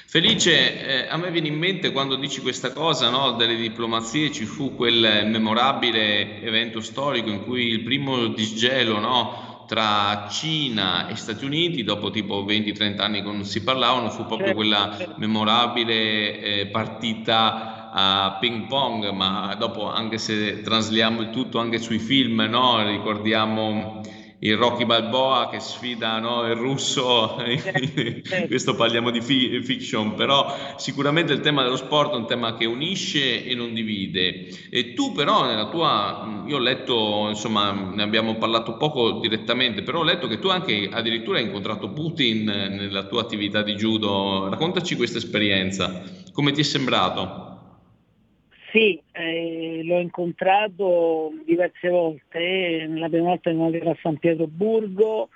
[SPEAKER 17] Felice, eh, a me viene in mente quando dici questa cosa no, delle diplomazie, ci fu quel memorabile evento storico in cui il primo disgelo no, tra Cina e Stati Uniti, dopo tipo 20-30 anni che non si parlavano, fu proprio certo, quella certo. memorabile eh, partita a ping pong, ma dopo anche se trasliamo il tutto anche sui film, no, ricordiamo il Rocky Balboa che sfida no, il russo, questo parliamo di fi- fiction, però sicuramente il tema dello sport è un tema che unisce e non divide. E tu però nella tua, io ho letto, insomma, ne abbiamo parlato poco direttamente, però ho letto che tu anche addirittura hai incontrato Putin nella tua attività di judo. Raccontaci questa esperienza, come ti è sembrato?
[SPEAKER 18] Sì, eh, l'ho incontrato diverse volte, la prima volta in a San Pietroburgo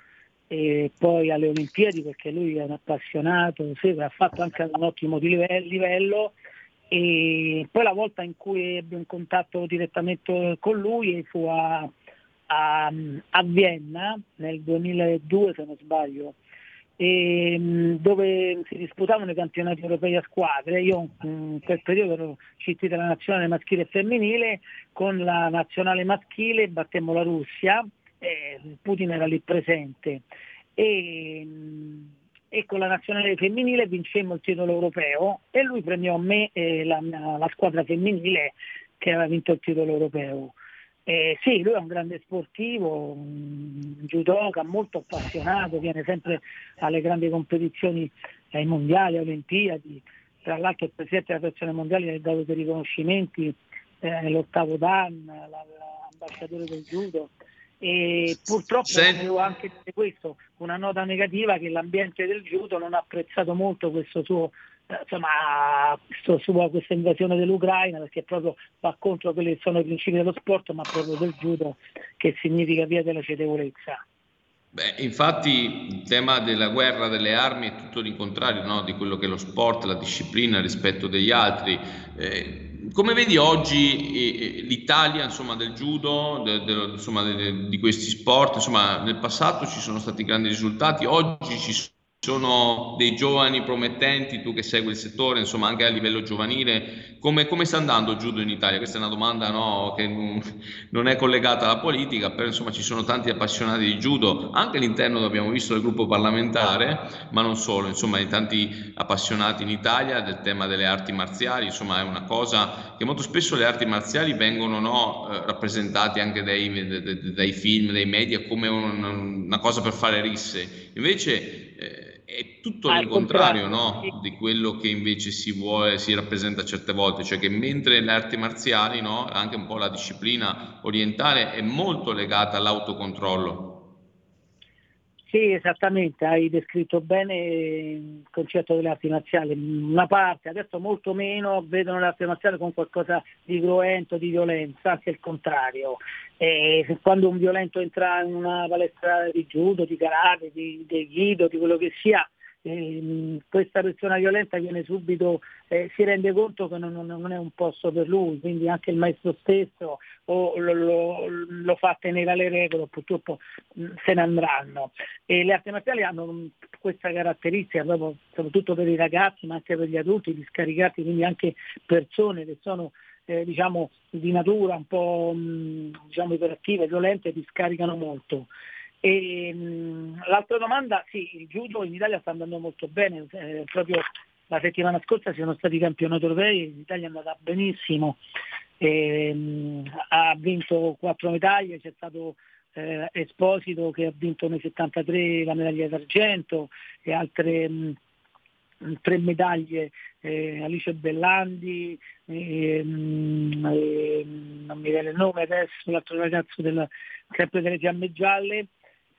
[SPEAKER 18] e poi alle Olimpiadi perché lui è un appassionato, sì, ha fatto anche un ottimo livello e poi la volta in cui ebbe un contatto direttamente con lui fu a, a, a Vienna nel 2002 se non sbaglio dove si disputavano i campionati europei a squadre. Io in quel periodo ero CT della nazionale maschile e femminile, con la nazionale maschile battemmo la Russia, Putin era lì presente e, mm, e, con la nazionale femminile vincemmo il titolo europeo e lui premiò me e la, la squadra femminile che aveva vinto il titolo europeo. Eh, sì, lui è un grande sportivo, un judoka molto appassionato, viene sempre alle grandi competizioni, ai mondiali, alle Olimpiadi, tra l'altro il Presidente della Federazione Mondiale ha dato dei riconoscimenti eh, nell'ottavo Dan, l'ambasciatore del judo. E purtroppo sì. devo anche questo, una nota negativa che l'ambiente del judo non ha apprezzato molto questo suo insomma, questo, questa invasione dell'Ucraina perché proprio va contro quelli che sono i principi dello sport ma proprio del judo che significa via della cedevolezza.
[SPEAKER 17] Beh, infatti il tema della guerra delle armi è tutto l'incontrario no? di quello che è lo sport, la disciplina rispetto degli altri. Eh, come vedi oggi eh, l'Italia insomma, del judo, de, de, insomma, de, di questi sport? Insomma, nel passato ci sono stati grandi risultati, oggi ci sono sono dei giovani promettenti, tu che segui il settore, insomma anche a livello giovanile, come, come sta andando il judo in Italia? Questa è una domanda no, che non è collegata alla politica, però insomma ci sono tanti appassionati di judo, anche all'interno abbiamo visto del gruppo parlamentare, ma non solo, insomma di tanti appassionati in Italia del tema delle arti marziali, insomma è una cosa che molto spesso le arti marziali vengono no, eh, rappresentate anche dai, dai, film, dai media come un, una cosa per fare risse, invece... Eh, è tutto Al l'incontrario no? di quello che invece si vuole, si rappresenta certe volte, cioè che mentre le arti marziali, no? anche un po' la disciplina orientale, è molto legata all'autocontrollo.
[SPEAKER 18] Sì, esattamente, hai descritto bene il concetto delle arti marziali. Una parte, adesso molto meno, vedono le arti marziali con qualcosa di cruento, di violenza, anche il contrario. E quando un violento entra in una palestra di judo, di karate, di, di guido, di quello che sia, eh, questa persona violenta viene subito, eh, si rende conto che non, non, è un posto per lui, quindi anche il maestro stesso o lo, lo, lo fa tenere alle regole, purtroppo mh, mm, se ne andranno. E le arti marziali hanno questa caratteristica, proprio, soprattutto per i ragazzi, ma anche per gli adulti, di scaricarsi, quindi anche persone che sono eh, diciamo, di natura un po' mh, diciamo, iperattive, violente, ti scaricano molto. E, mh, l'altra domanda, sì, il judo in Italia sta andando molto bene, eh, proprio la settimana scorsa siamo stati campionati europei, l'Italia è andata benissimo, e, mh, ha vinto quattro medaglie, c'è stato eh, Esposito che ha vinto nel 73 la medaglia d'argento e altre tre medaglie eh, Alice Bellandi, eh, eh, non mi viene il nome adesso, l'altro ragazzo del, sempre delle fiamme gialle,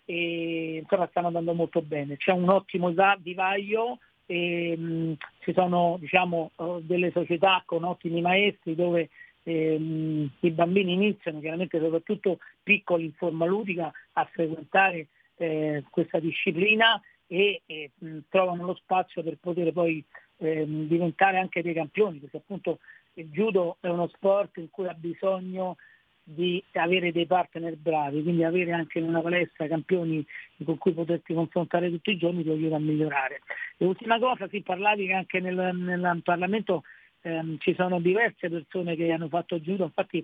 [SPEAKER 18] e insomma stanno andando molto bene. C'è un ottimo vivaio e mh, ci sono diciamo, uh, delle società con ottimi maestri dove ehm, i bambini iniziano, chiaramente soprattutto piccoli in forma ludica, a frequentare eh, questa disciplina e, e mh, trovano lo spazio per poter poi ehm, diventare anche dei campioni, perché appunto il judo è uno sport in cui ha bisogno di avere dei partner bravi, quindi avere anche in una palestra campioni con cui poterti confrontare tutti i giorni ti aiuta a migliorare. E ultima cosa, sì, parlavi che anche nel, nel Parlamento ehm, ci sono diverse persone che hanno fatto judo, infatti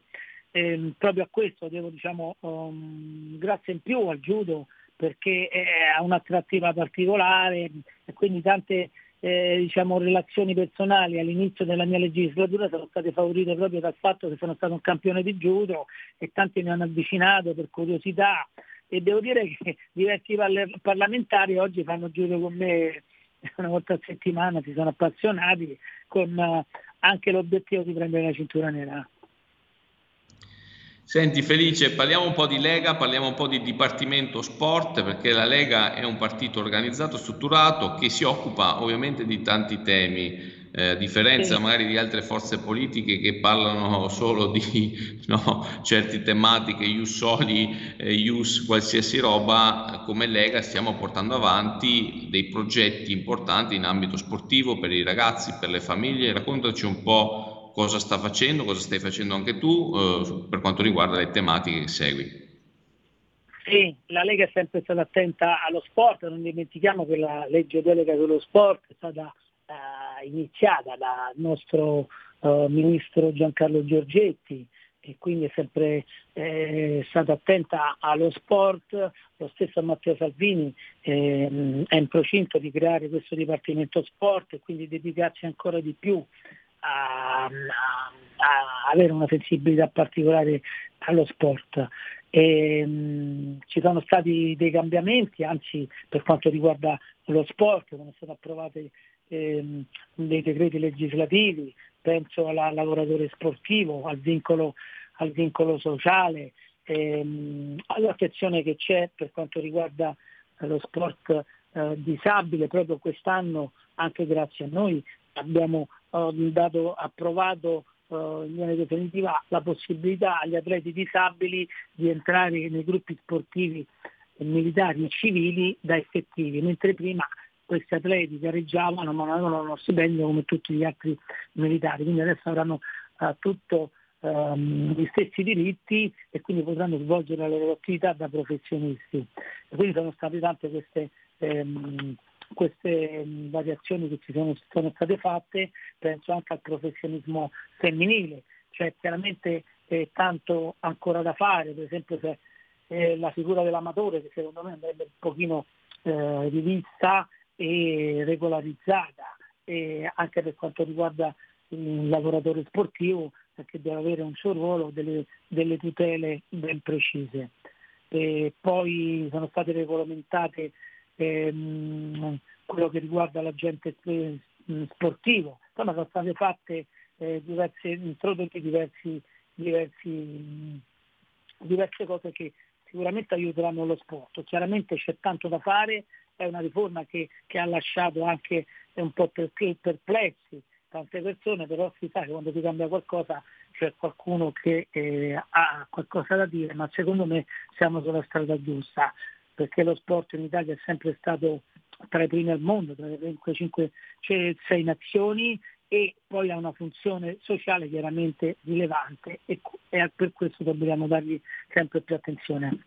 [SPEAKER 18] ehm, proprio a questo devo diciamo um, grazie in più al judo perché ha un'attrattiva particolare e quindi tante eh, diciamo, relazioni personali all'inizio della mia legislatura sono state favorite proprio dal fatto che sono stato un campione di judo e tanti mi hanno avvicinato per curiosità e devo dire che diversi parlamentari oggi fanno giro con me una volta a settimana, si sono appassionati con uh, anche l'obiettivo di prendere la cintura nera.
[SPEAKER 17] Senti Felice, parliamo un po' di Lega, parliamo un po' di Dipartimento Sport, perché la Lega è un partito organizzato, strutturato, che si occupa ovviamente di tanti temi, eh, a differenza sì. magari di altre forze politiche che parlano solo di no, certe tematiche, ius soli, eh, ius qualsiasi roba, come Lega stiamo portando avanti dei progetti importanti in ambito sportivo per i ragazzi, per le famiglie. Raccontaci un po' cosa sta facendo, cosa stai facendo anche tu eh, per quanto riguarda le tematiche che segui.
[SPEAKER 18] Sì, la Lega è sempre stata attenta allo sport, non dimentichiamo che la legge delega sullo sport è stata eh, iniziata dal nostro eh, ministro Giancarlo Giorgetti e quindi è sempre eh, stata attenta allo sport, lo stesso Matteo Salvini eh, è in procinto di creare questo Dipartimento Sport e quindi dedicarsi ancora di più a, a, avere una sensibilità particolare allo sport. E, mh, ci sono stati dei cambiamenti, anzi per quanto riguarda lo sport, sono state approvate ehm, dei decreti legislativi, penso al lavoratore sportivo, al vincolo, al vincolo sociale, ehm, all'attenzione che c'è per quanto riguarda lo sport eh, disabile, proprio quest'anno anche grazie a noi abbiamo dato, approvato eh, in via definitiva la possibilità agli atleti disabili di entrare nei gruppi sportivi militari e civili da effettivi, mentre prima questi atleti gareggiavano ma non avevano uno stipendio come tutti gli altri militari, quindi adesso avranno uh, tutto um, gli stessi diritti e quindi potranno svolgere la loro attività da professionisti. E quindi sono state tante queste um, queste variazioni che ci sono, sono, state fatte, penso anche al professionismo femminile, cioè chiaramente eh, tanto ancora da fare, per esempio se, eh, la figura dell'amatore che secondo me andrebbe un pochino eh, rivista e regolarizzata, e anche per quanto riguarda il lavoratore sportivo, perché deve avere un suo ruolo, delle, delle tutele ben precise. E poi sono state regolamentate ehm, quello che riguarda l'agente sportivo, insomma sono state fatte eh, diverse, introdotte diversi, diversi, diverse cose che sicuramente aiuteranno lo sport. Chiaramente c'è tanto da fare, è una riforma che, che ha lasciato anche un po' perplessi tante persone, però si sa che quando si cambia qualcosa c'è qualcuno che eh, ha qualcosa da dire, ma secondo me siamo sulla strada giusta perché lo sport in Italia è sempre stato tra i primi al mondo, tra le 5, 6 nazioni e poi ha una funzione sociale chiaramente rilevante e, e per questo dobbiamo dargli sempre più attenzione.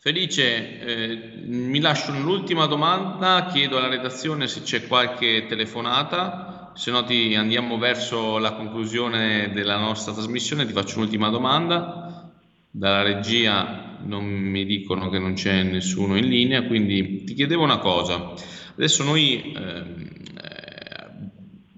[SPEAKER 17] Felice, eh, mi lascio l'ultima domanda, chiedo alla redazione se c'è qualche telefonata, se no ti andiamo verso la conclusione della nostra trasmissione, ti faccio un'ultima domanda. Dalla regia non mi dicono che non c'è nessuno in linea, quindi ti chiedevo una cosa. Adesso noi ehm, eh,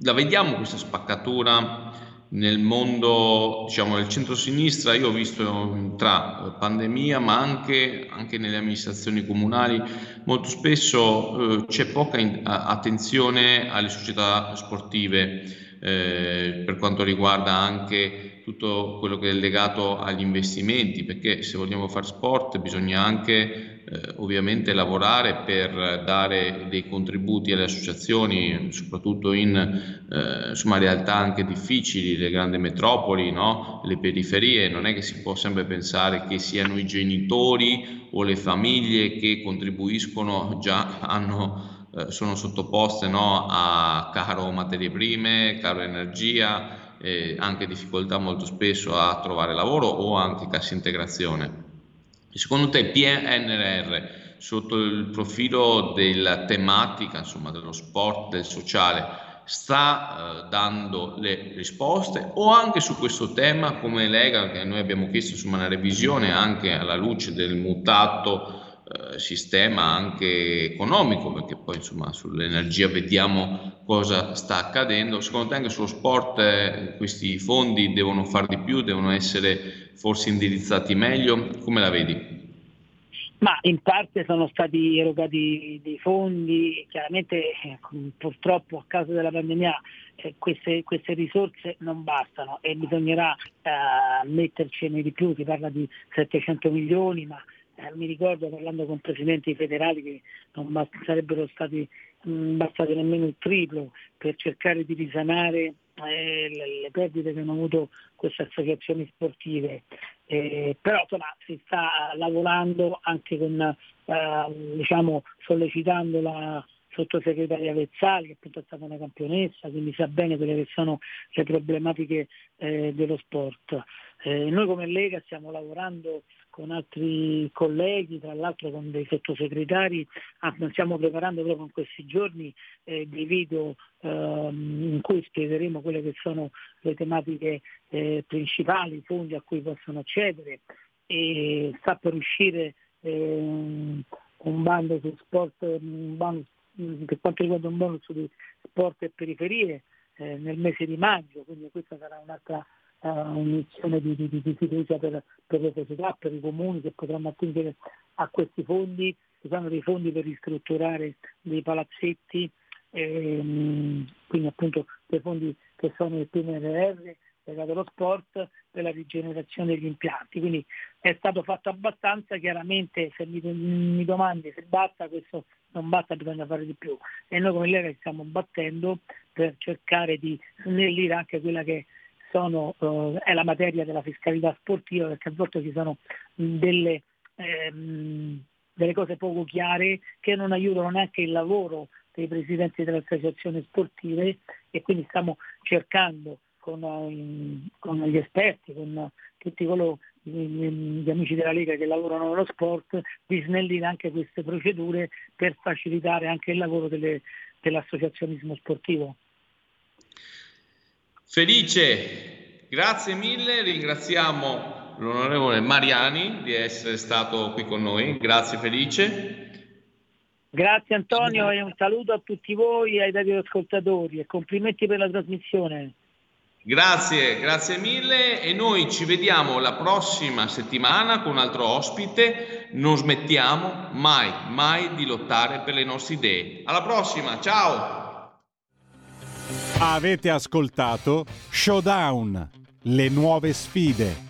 [SPEAKER 17] la vediamo questa spaccatura nel mondo, diciamo, del centro-sinistra, io ho visto tra pandemia, ma anche, anche nelle amministrazioni comunali, molto spesso eh, c'è poca in, attenzione alle società sportive eh, per quanto riguarda anche tutto quello che è legato agli investimenti, perché se vogliamo fare sport bisogna anche eh, ovviamente lavorare per dare dei contributi alle associazioni, soprattutto in eh, insomma, realtà anche difficili, le grandi metropoli, no? le periferie, non è che si può sempre pensare che siano i genitori o le famiglie che contribuiscono, già hanno, eh, sono sottoposte no? a caro materie prime, caro energia, eh, anche difficoltà molto spesso a trovare lavoro o anche cassa integrazione. Secondo te PNRR sotto il profilo della tematica, insomma dello sport, del sociale, sta eh, dando le risposte o anche su questo tema come Lega che noi abbiamo chiesto insomma una revisione anche alla luce del mutato eh, sistema anche economico, perché poi insomma sull'energia vediamo cosa sta accadendo. Secondo te anche sullo sport eh, questi fondi devono fare di più, devono essere forse indirizzati meglio? Come la vedi?
[SPEAKER 18] Ma in parte sono stati erogati dei fondi, chiaramente eh, purtroppo a causa della pandemia eh, queste, queste, risorse non bastano e bisognerà eh, mettercene di più, si parla di 700 milioni, ma eh, mi ricordo parlando con presidenti federali che non bast- sarebbero stati mh, bastati nemmeno il triplo per cercare di risanare eh, le, perdite che hanno avuto queste associazioni sportive. Eh, però insomma, si sta lavorando anche con, eh, diciamo, sollecitando la sottosegretaria Vezzali, che appunto è stata una campionessa, quindi sa bene quelle che sono le problematiche eh, dello sport. Eh, noi come Lega stiamo lavorando con altri colleghi, tra l'altro con dei sottosegretari, ah, stiamo preparando proprio in questi giorni eh, dei video ehm, in cui spiegheremo quelle che sono le tematiche eh, principali, i fondi a cui possono accedere e sta per uscire ehm, un bando su sport, un bando per quanto riguarda un bonus di sport e periferie eh, nel mese di maggio, quindi questa sarà un'altra uh, un'iniezione di, di, di, fiducia per, per, le società, per i comuni che potranno attingere a questi fondi, ci sono dei fondi per ristrutturare dei palazzetti, ehm, quindi appunto dei fondi che sono il PNRR legato allo sport per la rigenerazione degli impianti. Quindi è stato fatto abbastanza, chiaramente se mi, mi domandi se basta questo non basta, bisogna fare di più. E noi come Lega stiamo battendo per cercare di snellire anche quella che sono, eh, è la materia della fiscalità sportiva, perché a volte ci sono delle, ehm, delle cose poco chiare che non aiutano neanche il lavoro dei presidenti delle associazioni sportive e quindi stiamo cercando con, eh, con gli esperti, con tutti coloro gli amici della Lega che lavorano nello sport di snellire anche queste procedure per facilitare anche il lavoro delle, dell'associazionismo sportivo.
[SPEAKER 17] Felice, grazie mille, ringraziamo l'onorevole Mariani di essere stato qui con noi, grazie Felice.
[SPEAKER 18] Grazie Antonio e un saluto a tutti voi e ai radioascoltatori e complimenti per la trasmissione.
[SPEAKER 17] Grazie, grazie mille e noi ci vediamo la prossima settimana con un altro ospite. Non smettiamo mai, mai di lottare per le nostre idee. Alla prossima, ciao!
[SPEAKER 6] Avete ascoltato Showdown, le nuove sfide